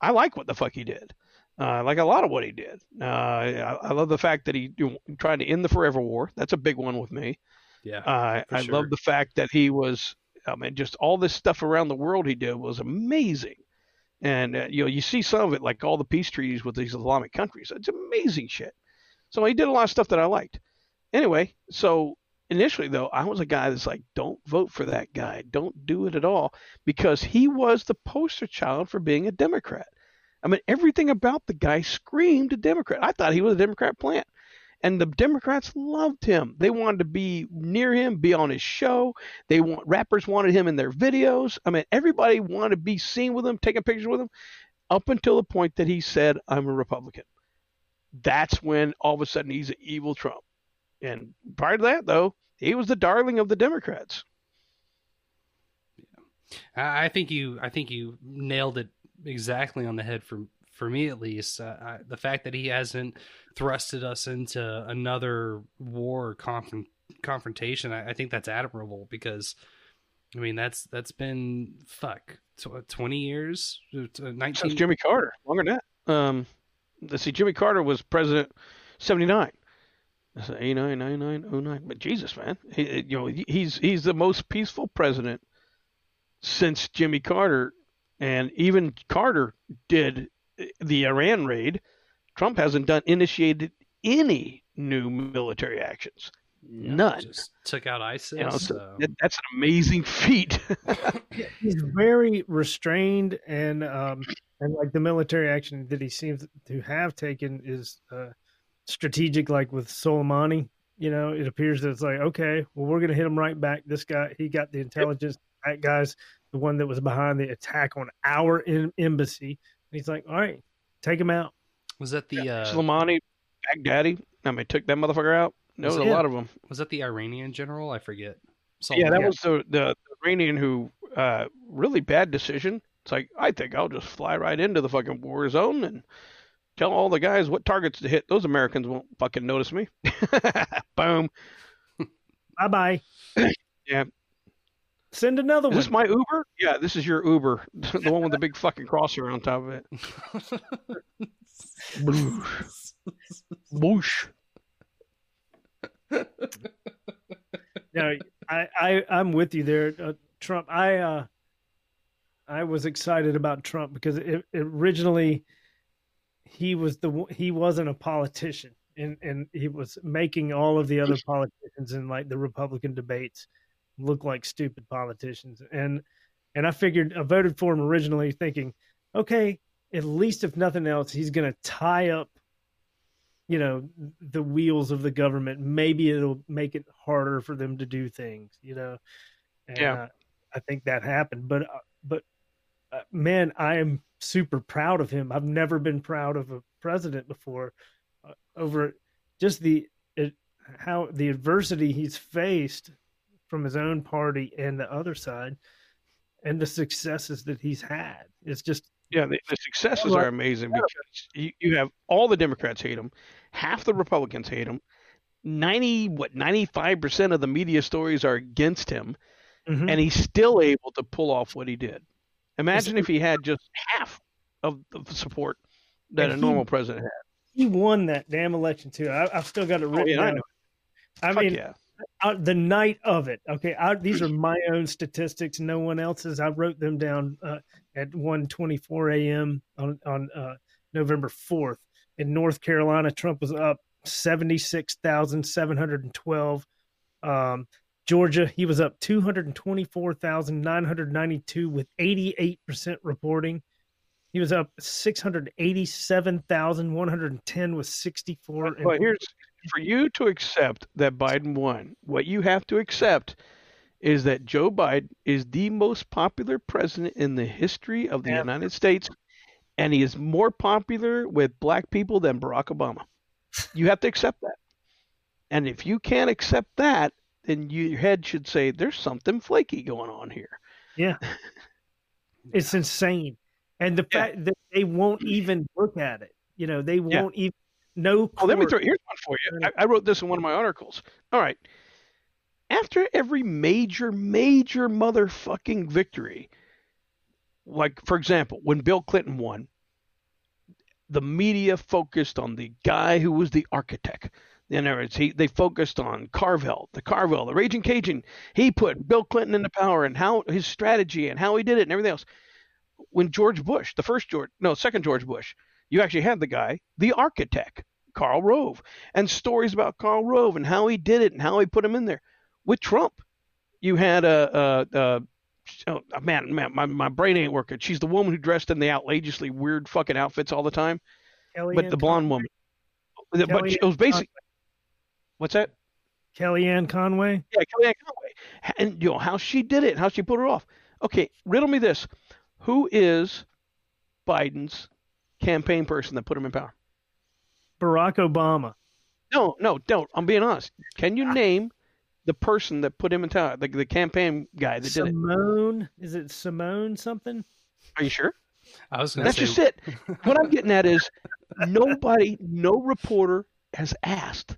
I like what the fuck he did. Uh, like a lot of what he did. Uh, I, I love the fact that he tried to end the forever war. That's a big one with me. yeah. Uh, I sure. love the fact that he was. I mean, just all this stuff around the world he did was amazing. And uh, you know, you see some of it, like all the peace treaties with these Islamic countries. It's amazing shit. So he did a lot of stuff that I liked. Anyway, so initially though, I was a guy that's like, don't vote for that guy. Don't do it at all because he was the poster child for being a Democrat. I mean, everything about the guy screamed a Democrat. I thought he was a Democrat plant. And the Democrats loved him. They wanted to be near him, be on his show. They want rappers wanted him in their videos. I mean, everybody wanted to be seen with him, taking pictures with him, up until the point that he said, "I'm a Republican." That's when all of a sudden he's an evil Trump. And prior to that, though, he was the darling of the Democrats. I think you I think you nailed it exactly on the head for for me at least. Uh, I, the fact that he hasn't thrusted us into another war confront, confrontation, I, I think that's admirable because I mean that's that's been fuck tw- twenty years, uh, nineteen. Since Jimmy Carter, longer than that. Um, let's see, Jimmy Carter was president seventy nine. 89, 99, 09. But Jesus, man, he, you know, he's he's the most peaceful president since Jimmy Carter, and even Carter did the Iran raid. Trump hasn't done initiated any new military actions. None. Just took out ISIS. You know, so that's an amazing feat. he's very restrained and um and like the military action that he seems to have taken is uh strategic like with Soleimani you know it appears that it's like okay well we're going to hit him right back this guy he got the intelligence that guy's the one that was behind the attack on our em- embassy and he's like all right take him out was that the uh, Soleimani, Baghdadi. I mean, took that motherfucker out. There was a Yeah. lot of them. was that the Iranian general? I forget. yeah, that Something- was the, the Iranian who uh, really bad decision. It's like I think I'll just fly right into the fucking war zone and tell all the guys what targets to hit. Those Americans won't fucking notice me. Boom. bye bye Yeah. Send another Is one this my Uber? Yeah, this is your Uber, the one with the big fucking crosser on top of it. Boosh. Boosh. no, I, I I'm with you there, uh, Trump. I uh, I was excited about Trump because it, it originally he was the he wasn't a politician and and he was making all of the other politicians in like the Republican debates look like stupid politicians and and I figured I voted for him originally thinking okay at least if nothing else he's going to tie up you know the wheels of the government maybe it'll make it harder for them to do things you know and, Yeah. uh, I think that happened but uh, but uh, man, I am super proud of him. I've never been proud of a president before uh, over just the it, how the adversity he's faced from his own party and the other side, and the successes that he's had. It's just Yeah, the, the successes are amazing because you, you have all the Democrats hate him, half the Republicans hate him, ninety what ninety five percent of the media stories are against him, Mhm. and he's still able to pull off what he did. Imagine if he had just half of the support that a he- normal president had. he won that damn election too. I, I've still got it written Oh, yeah, I down. I Fuck mean, yeah. The night of it. Okay, I, these are my own statistics, no one else's. I wrote them down uh, at 1:24 a.m. on on uh, November 4th in North Carolina. Trump was up 76,712. Um, Georgia, he was up 224,992 with 88 percent reporting. He was up 687,110 with 64. But, but here's for you to accept that Biden won. What you have to accept is that Joe Biden is the most popular president in the history of the Yeah. United States, and he is more popular with black people than Barack Obama. You have to accept that. And if you can't accept that, then you, your head should say there's something flaky going on here. Yeah. It's insane. And the fact that they won't even look at it. You know, they won't even no Oh, let me court- throw here's one for you. I, I wrote this in one of my articles. All right. After every major, major motherfucking victory, like for example, when Bill Clinton won, the media focused on the guy who was the architect. In other words, he, they focused on Carville, the Carville, the Raging Cajun. He put Bill Clinton into power and how his strategy and how he did it and everything else. When George Bush, the first George, no, second George Bush, you actually had the guy, the architect, Karl Rove, and stories about Karl Rove and how he did it and how he put him in there. With Trump, you had a, a, a oh, man, man, my, my brain ain't working. She's the woman who dressed in the outrageously weird fucking outfits all the time, but the blonde woman. But she- it was basically what's that? Kellyanne Conway. Yeah, Kellyanne Conway, and you know how she did it, how she put it off. Okay, riddle me this: Who is Biden's campaign person that put him in power? Barack Obama. No, no, don't. I'm being honest. Can you ah. name the person that put him in power? The, the campaign guy that did it. Simone. Is it Simone something? Are you sure? I was That's say just it. What I'm getting at is nobody, no reporter has asked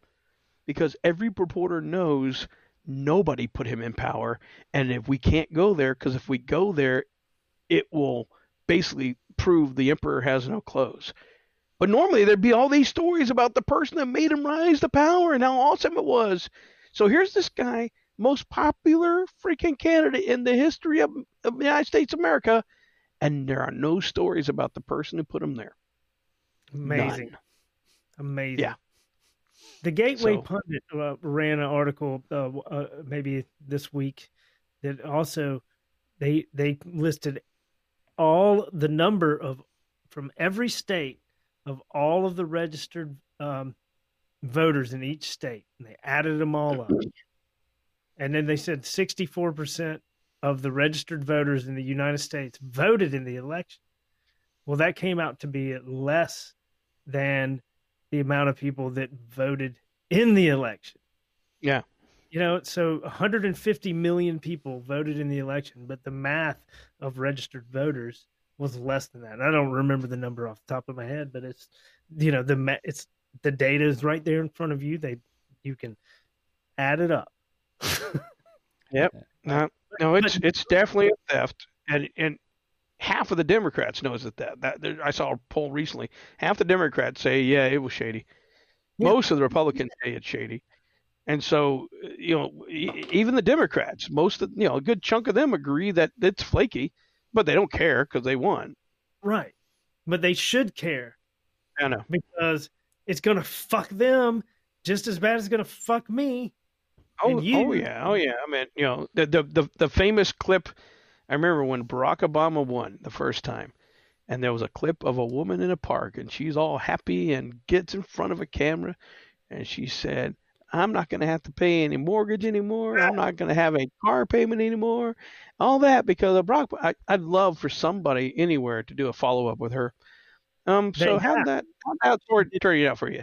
because every reporter knows nobody put him in power. And if we can't go there, because if we go there, it will basically prove the emperor has no clothes. But normally there'd be all these stories about the person that made him rise to power and how awesome it was. So here's this guy, most popular freaking candidate in the history of, of the United States of America, and there are no stories about the person who put him there. Amazing. None. Amazing. Yeah. The Gateway So- Pundit uh, ran an article uh, uh, maybe this week that also they they listed all the number of from every state of all of the registered um, voters in each state, and they added them all up. And then they said 64% of the registered voters in the United States voted in the election. Well, that came out to be less than the amount of people that voted in the election. Yeah. You know, so 150 million people voted in the election, but the math of registered voters was less than that. I don't remember the number off the top of my head, but it's you know the ma- it's the data is right there in front of you. They you can add it up. Yep. No, no, it's it's definitely a theft, and and half of the Democrats knows that that that there- I saw a poll recently. Half the Democrats say, yeah, it was shady. Most of the Republicans say it's shady, And so, you know, even the Democrats, most of you know, a good chunk of them agree that it's flaky, but they don't care because they won. Right. But they should care I know. because it's going to fuck them just as bad as it's going to fuck me. Oh, oh yeah, oh yeah. I mean, you know, the, the the the famous clip. I remember when Barack Obama won the first time, and there was a clip of a woman in a park, and she's all happy and gets in front of a camera, and she said, "I'm not going to have to pay any mortgage anymore. I'm not going to have a car payment anymore. All that because of Barack. I, I'd love for somebody anywhere to do a follow up with her. Um, so how'd that how'd that turn out for you?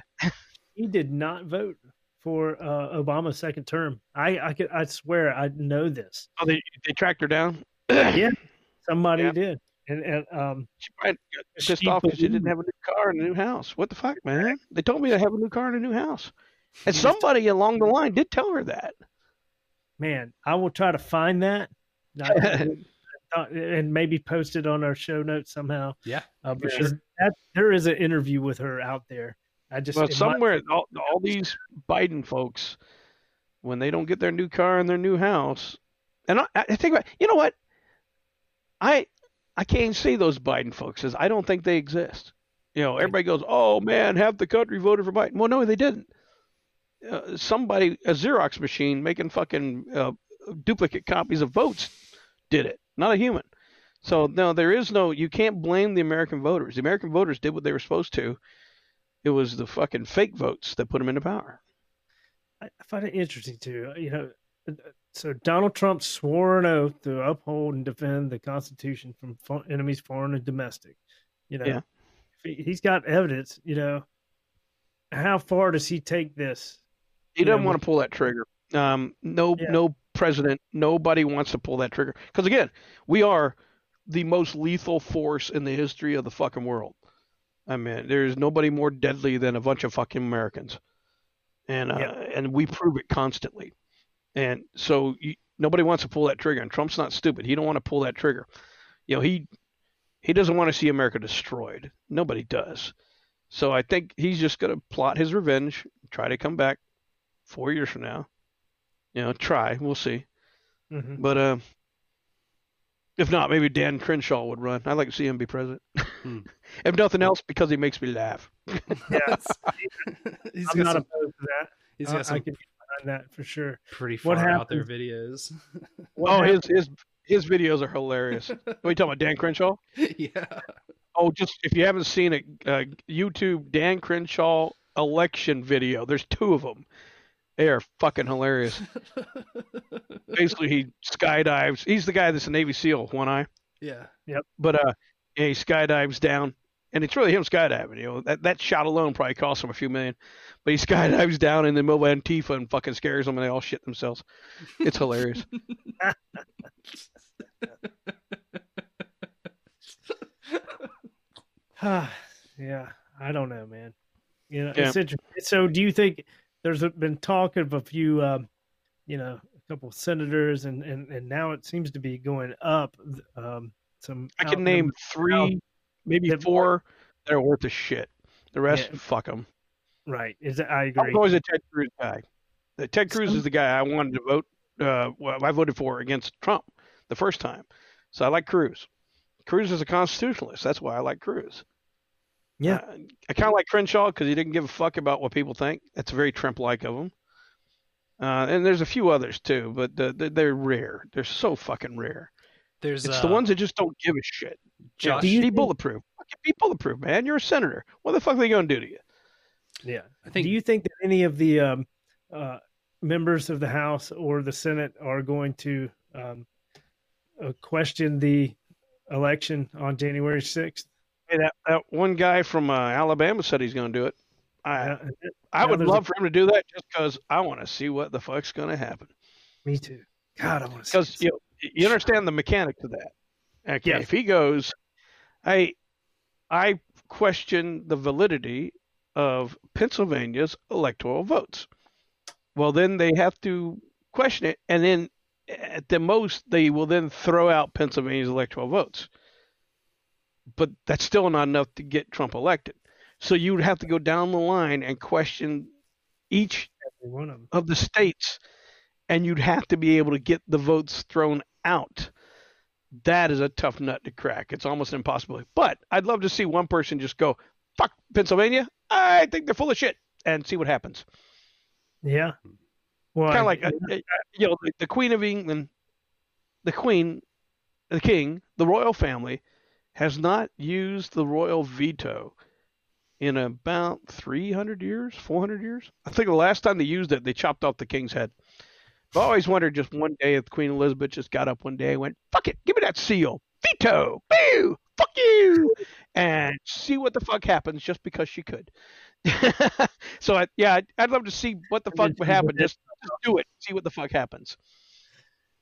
He did not vote for uh, Obama's second term. I I could I swear I know this. Oh, they they tracked her down. yeah, somebody Yeah. did, and and um, She probably got pissed off because she didn't have a new car and a new house. What the fuck, man? They told me to have a new car and a new house. And somebody along the line did tell her that. man, I will try to find that. And maybe post it on our show notes somehow. Yeah, uh, for because sure. that there is an interview with her out there. I just Well, it might- somewhere, all, all these Biden folks, when they don't get their new car and their new house, and I, I think about, you know what? I I can't see those Biden folks as I don't think they exist. You know, everybody goes, "Oh man, half the country voted for Biden." Well, no, they didn't. Uh, somebody, a Xerox machine making fucking uh, duplicate copies of votes, did it, not a human. So no, there is no. You can't blame the American voters. The American voters did what they were supposed to. It was the fucking fake votes that put them into power. I find it interesting too. You know, so Donald Trump swore an oath to uphold and defend the Constitution from enemies, foreign and domestic. You know, Yeah. he's got evidence. You know, how far does he take this? He doesn't want to pull that trigger. Um, no, no president, nobody wants to pull that trigger because again, we are the most lethal force in the history of the fucking world. I mean, there's nobody more deadly than a bunch of fucking Americans, and uh, and we prove it constantly. And so you, nobody wants to pull that trigger. And Trump's not stupid. He don't want to pull that trigger. You know, he he doesn't want to see America destroyed. Nobody does. So I think he's just going to plot his revenge, try to come back four years from now. You know, try. We'll see. Mhm. But uh, if not, maybe Dan Crenshaw would run. I'd like to see him be president. if nothing else, because he makes me laugh. Yeah, He's I'm not some- opposed to that. he's I- got I some can get behind that for sure. pretty What far out there happens- videos. oh, his his his videos are hilarious. what are you talking about, Dan Crenshaw? yeah. Oh, just if you haven't seen it, uh, YouTube Dan Crenshaw election video. There's two of them. They are fucking hilarious. Basically, he skydives. He's the guy that's a Navy SEAL, one eye. Yeah. Yep. But uh, he skydives down, and it's really him skydiving. You know, that that shot alone probably cost him a few million. But he skydives down in the middle of Antifa and fucking scares them, and they all shit themselves. It's hilarious. yeah, I don't know, man. You know, Yeah. it's interesting. So, do you think there's a- been talk of a few, um, you know, a couple of senators, and, and and now it seems to be going up. Um, some I can name three, maybe four that are worth a shit. The rest, Yeah. fuck them. Right? Is that, I agree. I agree. was always a Ted Cruz guy. The Ted Cruz is the guy I wanted to vote. Uh, well, I voted for against Trump the first time, so I like Cruz. Cruz is a constitutionalist. That's why I like Cruz. Yeah. Uh, I kind of like Crenshaw because he didn't give a fuck about what people think. That's very Trump-like of him. Uh, and there's a few others too, but the, the, they're rare. They're so fucking rare. There's it's uh, the ones that just don't give a shit. Josh- Josh, be bulletproof. Fucking Be bulletproof, man. You're a senator. What the fuck are they gonna do to you? Yeah. I think. Do you think that any of the um, uh, members of the House or the Senate are going to um, uh, question the election on January sixth? Hey, that, that one guy from uh, Alabama said he's going to do it. I I would there's a- love for him to do that just because I want to see what the fuck's going to happen. Me too. God, I want to. See. Because you you understand the mechanics of that. Okay, Yes. if he goes, I I question the validity of Pennsylvania's electoral votes. Well, then they have to question it, and then at the most they will then throw out Pennsylvania's electoral votes. But that's still not enough to get Trump elected. So you would have to go down the line and question each Every one of of the states, and you'd have to be able to get the votes thrown out. That is a tough nut to crack. It's almost an impossibility. But I'd love to see one person just go, "Fuck Pennsylvania! I think they're full of shit," and see what happens. Yeah. Well, kind of like uh, uh, you know the, the Queen of England, the Queen, the King, the royal family has not used the royal veto in about 300 years, 400 years. I think the last time they used it, they chopped off the king's head. I've always wondered just one day if Queen Elizabeth just got up one day and went, "Fuck it, give me that seal, veto, boo, fuck you," and see what the fuck happens just because she could. so I, yeah, I'd, I'd love to see what the fuck would happen. Just, just do it, see what the fuck happens.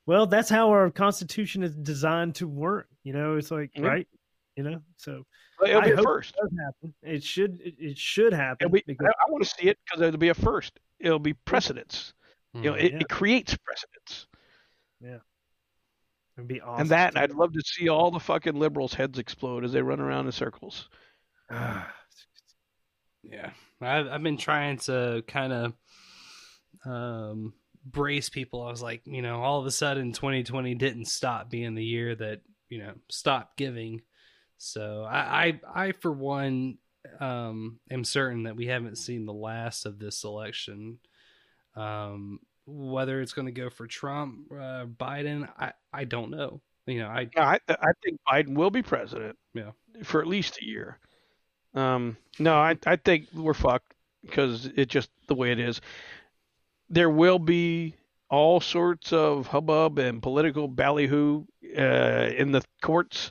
Well, that's how our constitution is designed to work. You know, it's like Yeah. right. You know, so Well, it'll I be a first. It, does happen. it should. It, it should happen. Be, because I, I want to see it because it'll be a first. It'll be precedence. You know, it, Yeah. it creates precedence. Yeah. It'd be awesome. And that, I'd love to see all the fucking liberals' heads explode as they run around in circles. Yeah, I've I've been trying to kind of um, brace people. I was like, you know, all of a sudden, 2020 didn't stop being the year that you know stopped giving. So I I, I for one um, am certain that we haven't seen the last of this election. Um, whether it's going to go for Trump, uh, Biden, I I don't know. You know, I Yeah, I, I think Biden will be president. Yeah. For at least a year. Um, no, I I think we're fucked because it's just the way it is. There will be all sorts of hubbub and political ballyhoo uh, in the courts,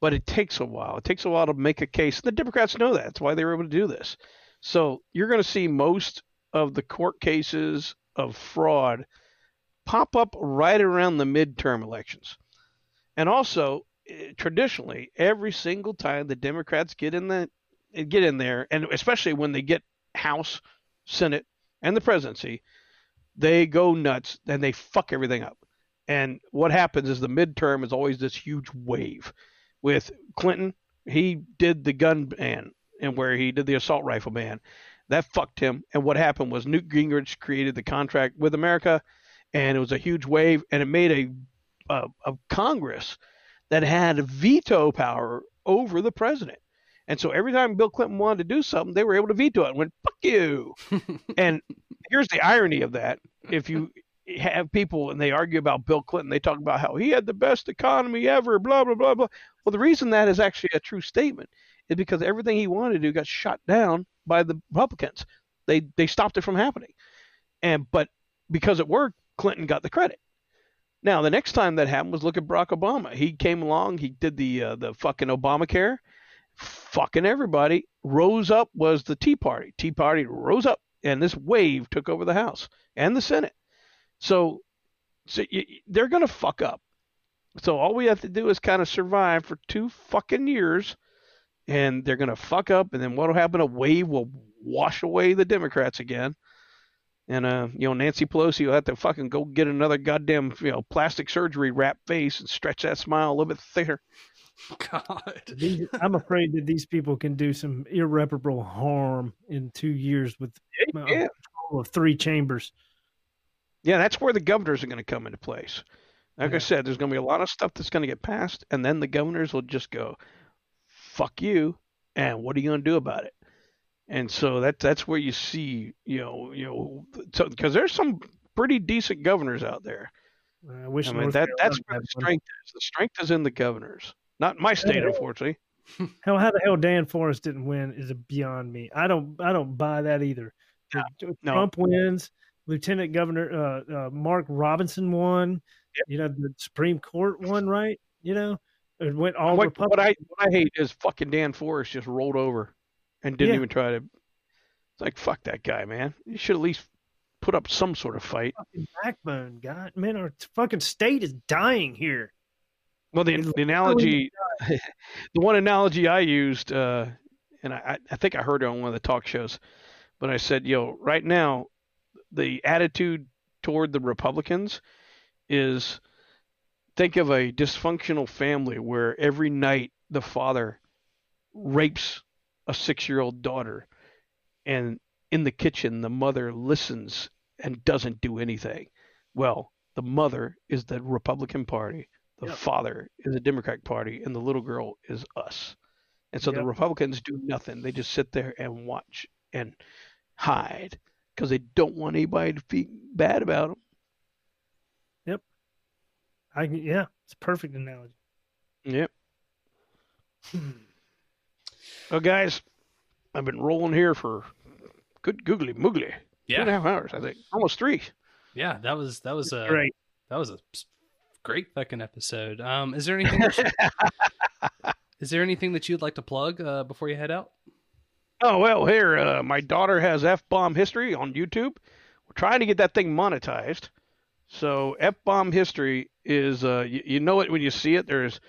but it takes a while. It takes a while to make a case. The Democrats know that. That's why they were able to do this. So you're going to see most of the court cases of fraud pop up right around the midterm elections. And also, eh, traditionally, every single time the Democrats get in the get in there, and especially when they get House, Senate, and the presidency, they go nuts and they fuck everything up. And what happens is the midterm is always this huge wave. With Clinton, he did the gun ban and where he did the assault rifle ban. That fucked him. And what happened was Newt Gingrich created the contract with America, and it was a huge wave, and it made a, a, a Congress that had veto power over the president. And so every time Bill Clinton wanted to do something, they were able to veto it and went, fuck you. and here's the irony of that. If you have people and they argue about Bill Clinton, they talk about how he had the best economy ever, blah, blah, blah, blah. Well, the reason that is actually a true statement is because everything he wanted to do got shot down by the Republicans. They they stopped it from happening. And but because it worked, Clinton got the credit. Now, the next time that happened was look at Barack Obama. He came along, he did the uh, the fucking Obamacare, fucking everybody. Rose up was the Tea Party. Tea Party rose up, and this wave took over the House and the Senate. So, so you, they're gonna fuck up. So all we have to do is kind of survive for two fucking years, and they're gonna fuck up, and then what'll happen? A wave will wash away the Democrats again. And uh, you know, Nancy Pelosi will have to fucking go get another goddamn, you know, plastic surgery wrap face and stretch that smile a little bit thicker. God. These, I'm afraid that these people can do some irreparable harm in two years with uh, Yeah. control of three chambers. Yeah, that's where the governors are going to come into place. Like I said, there's going to be a lot of stuff that's going to get passed, and then the governors will just go, "Fuck you," and what are you going to do about it? And so that that's where you see, you know, you know, because there's some pretty decent governors out there. I wish I mean, North that that's where the one. strength is. The strength is in the governors, not my state, Yeah. unfortunately. Hell, how the hell Dan Forest didn't win is beyond me. I don't, I don't buy that either. no. Trump wins. Lieutenant Governor uh, uh, Mark Robinson won. You know, the Supreme Court won, right? You know, it went all what, what I what I hate is fucking Dan Forest just rolled over and didn't Yeah. even try to. It's like fuck that guy, man. You should at least put up some sort of fight. fucking backbone, God, man, our fucking state is dying here. Well, the, the analogy, the one analogy I used, uh, and I, I think I heard it on one of the talk shows, but I said, yo, right now, the attitude toward the Republicans is think of a dysfunctional family where every night the father rapes a six year old daughter and in the kitchen, the mother listens and doesn't do anything. Well, the mother is the Republican Party, the Yep. father is the Democratic Party, and the little girl is us. And so the Republicans do nothing. They just sit there and watch and hide because they don't want anybody to feel bad about them. Yep. I yeah, it's a perfect analogy. Yep. well, guys, I've been rolling here for good googly moogly. Two and a Yeah, half hours, I think. Almost three. yeah, that was that was a Great. that was a great fucking episode. Um, is there anything? That you, is there anything that you'd like to plug uh, before you head out? Oh well, here uh, my daughter has F bomb history on YouTube. We're trying to get that thing monetized. So F bomb history is uh, you, you know it when you see it. There's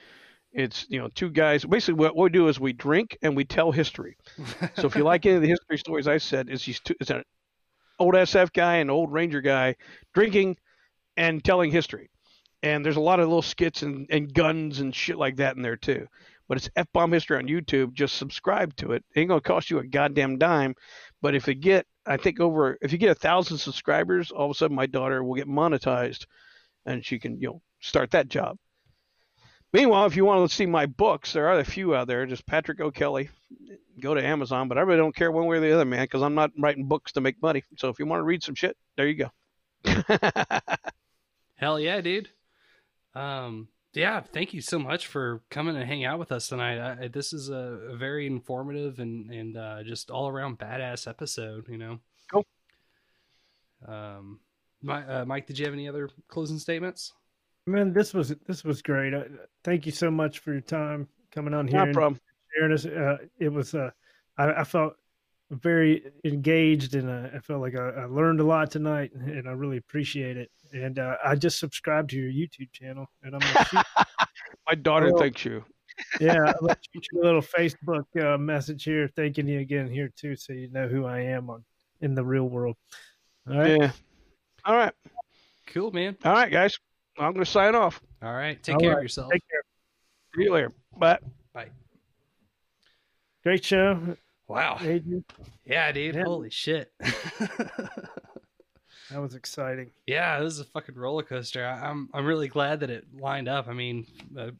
it's you know two guys. Basically, what, what we do is we drink and we tell history. So if you like any of the history stories I said, is these two, it's an old SF guy and an old Ranger guy drinking and telling history. And there's a lot of little skits and, and guns and shit like that in there too. But it's F bomb history on YouTube. Just subscribe to it. It ain't gonna cost you a goddamn dime. But if you get, I think over, if you get a thousand subscribers, all of a sudden my daughter will get monetized, and she can you know start that job. Meanwhile, if you want to see my books, there are a few out there. Just Patrick O'Kelly. Go to Amazon, but I really don't care one way or the other, man, because I'm not writing books to make money. So if you want to read some shit, there you go. Hell yeah, dude. Um, yeah, thank you so much for coming and hang out with us tonight. I, this is a, a very informative and and uh, just all around badass episode. You know. Cool. Um, my, uh, Mike, did you have any other closing statements? Man, this was this was great. Uh, thank you so much for your time coming on here No problem. sharing this. Uh, it was uh, I, I felt very engaged and uh, I felt like I, I learned a lot tonight, and I really appreciate it. And uh, I just subscribed to your YouTube channel, and I'm gonna shoot, My daughter Oh. thanks you. yeah, I'll let you shoot a little Facebook uh, message here, thanking you again here too, so you know who I am on in the real world. All right, Yeah. All right. Cool, man. All right, guys. I'm going to sign off. All right, take All care of yourself. take care. See you later. Bye. Bye. Great show, Wow. Adrian. Yeah, dude. Yeah. Holy shit. That was exciting. Yeah, this is a fucking roller coaster. I, I'm I'm really glad that it lined up. I mean, uh,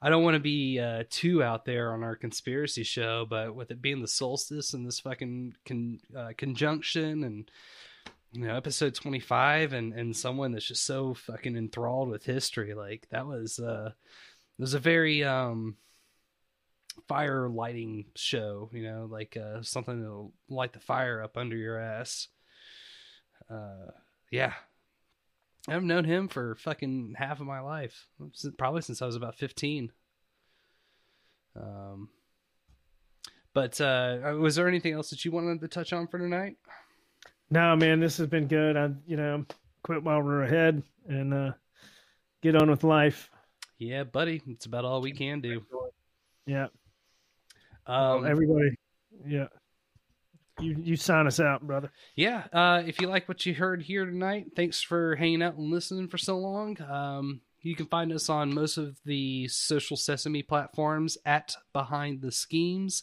I don't want to be uh, too out there on our conspiracy show, but with it being the solstice and this fucking con, uh, conjunction and you know episode 25 and and someone that's just so fucking enthralled with history, like that was uh it was a very um fire lighting show, you know, like uh something that'll light the fire up under your ass uh yeah i've known him for fucking half of my life probably since i was about 15 um but uh was there anything else that you wanted to touch on for tonight No, man, this has been good. I, you know, quit while we're ahead and uh, get on with life. yeah buddy it's about all we can do Yeah. um Well, everybody, yeah. You you sign us out, brother. yeah uh if you like what you heard here tonight thanks for hanging out and listening for so long. Um you can find us on most of the social sesame platforms at behind the schemes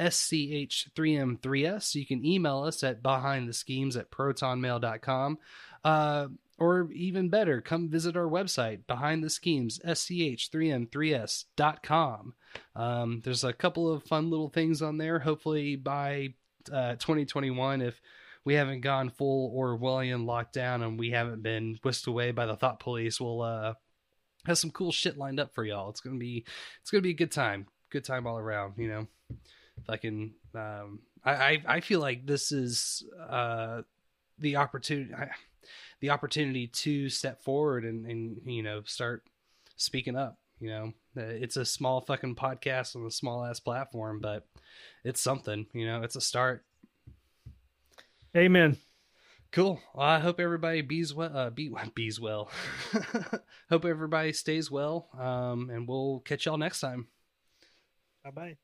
sch3m3s you can email us at behind the schemes at protonmail.com uh or even better come visit our website behind the schemes sch3m3s.com um, there's a couple of fun little things on there. Hopefully by uh, 2021 if we haven't gone full Orwellian lockdown and we haven't been whisked away by the thought police, we'll uh, have some cool shit lined up for y'all. It's gonna be it's gonna be a good time, good time all around. You know, fucking. Um, I, I I feel like this is uh, the opportunity the opportunity to step forward and and you know start speaking up. You know, Uh, it's a small fucking podcast on a small ass platform, but it's something. You know, it's a start. Amen. Cool. Well, I hope everybody bees well. Uh, be, bees well. hope everybody stays well. Um, and we'll catch y'all next time. Bye bye.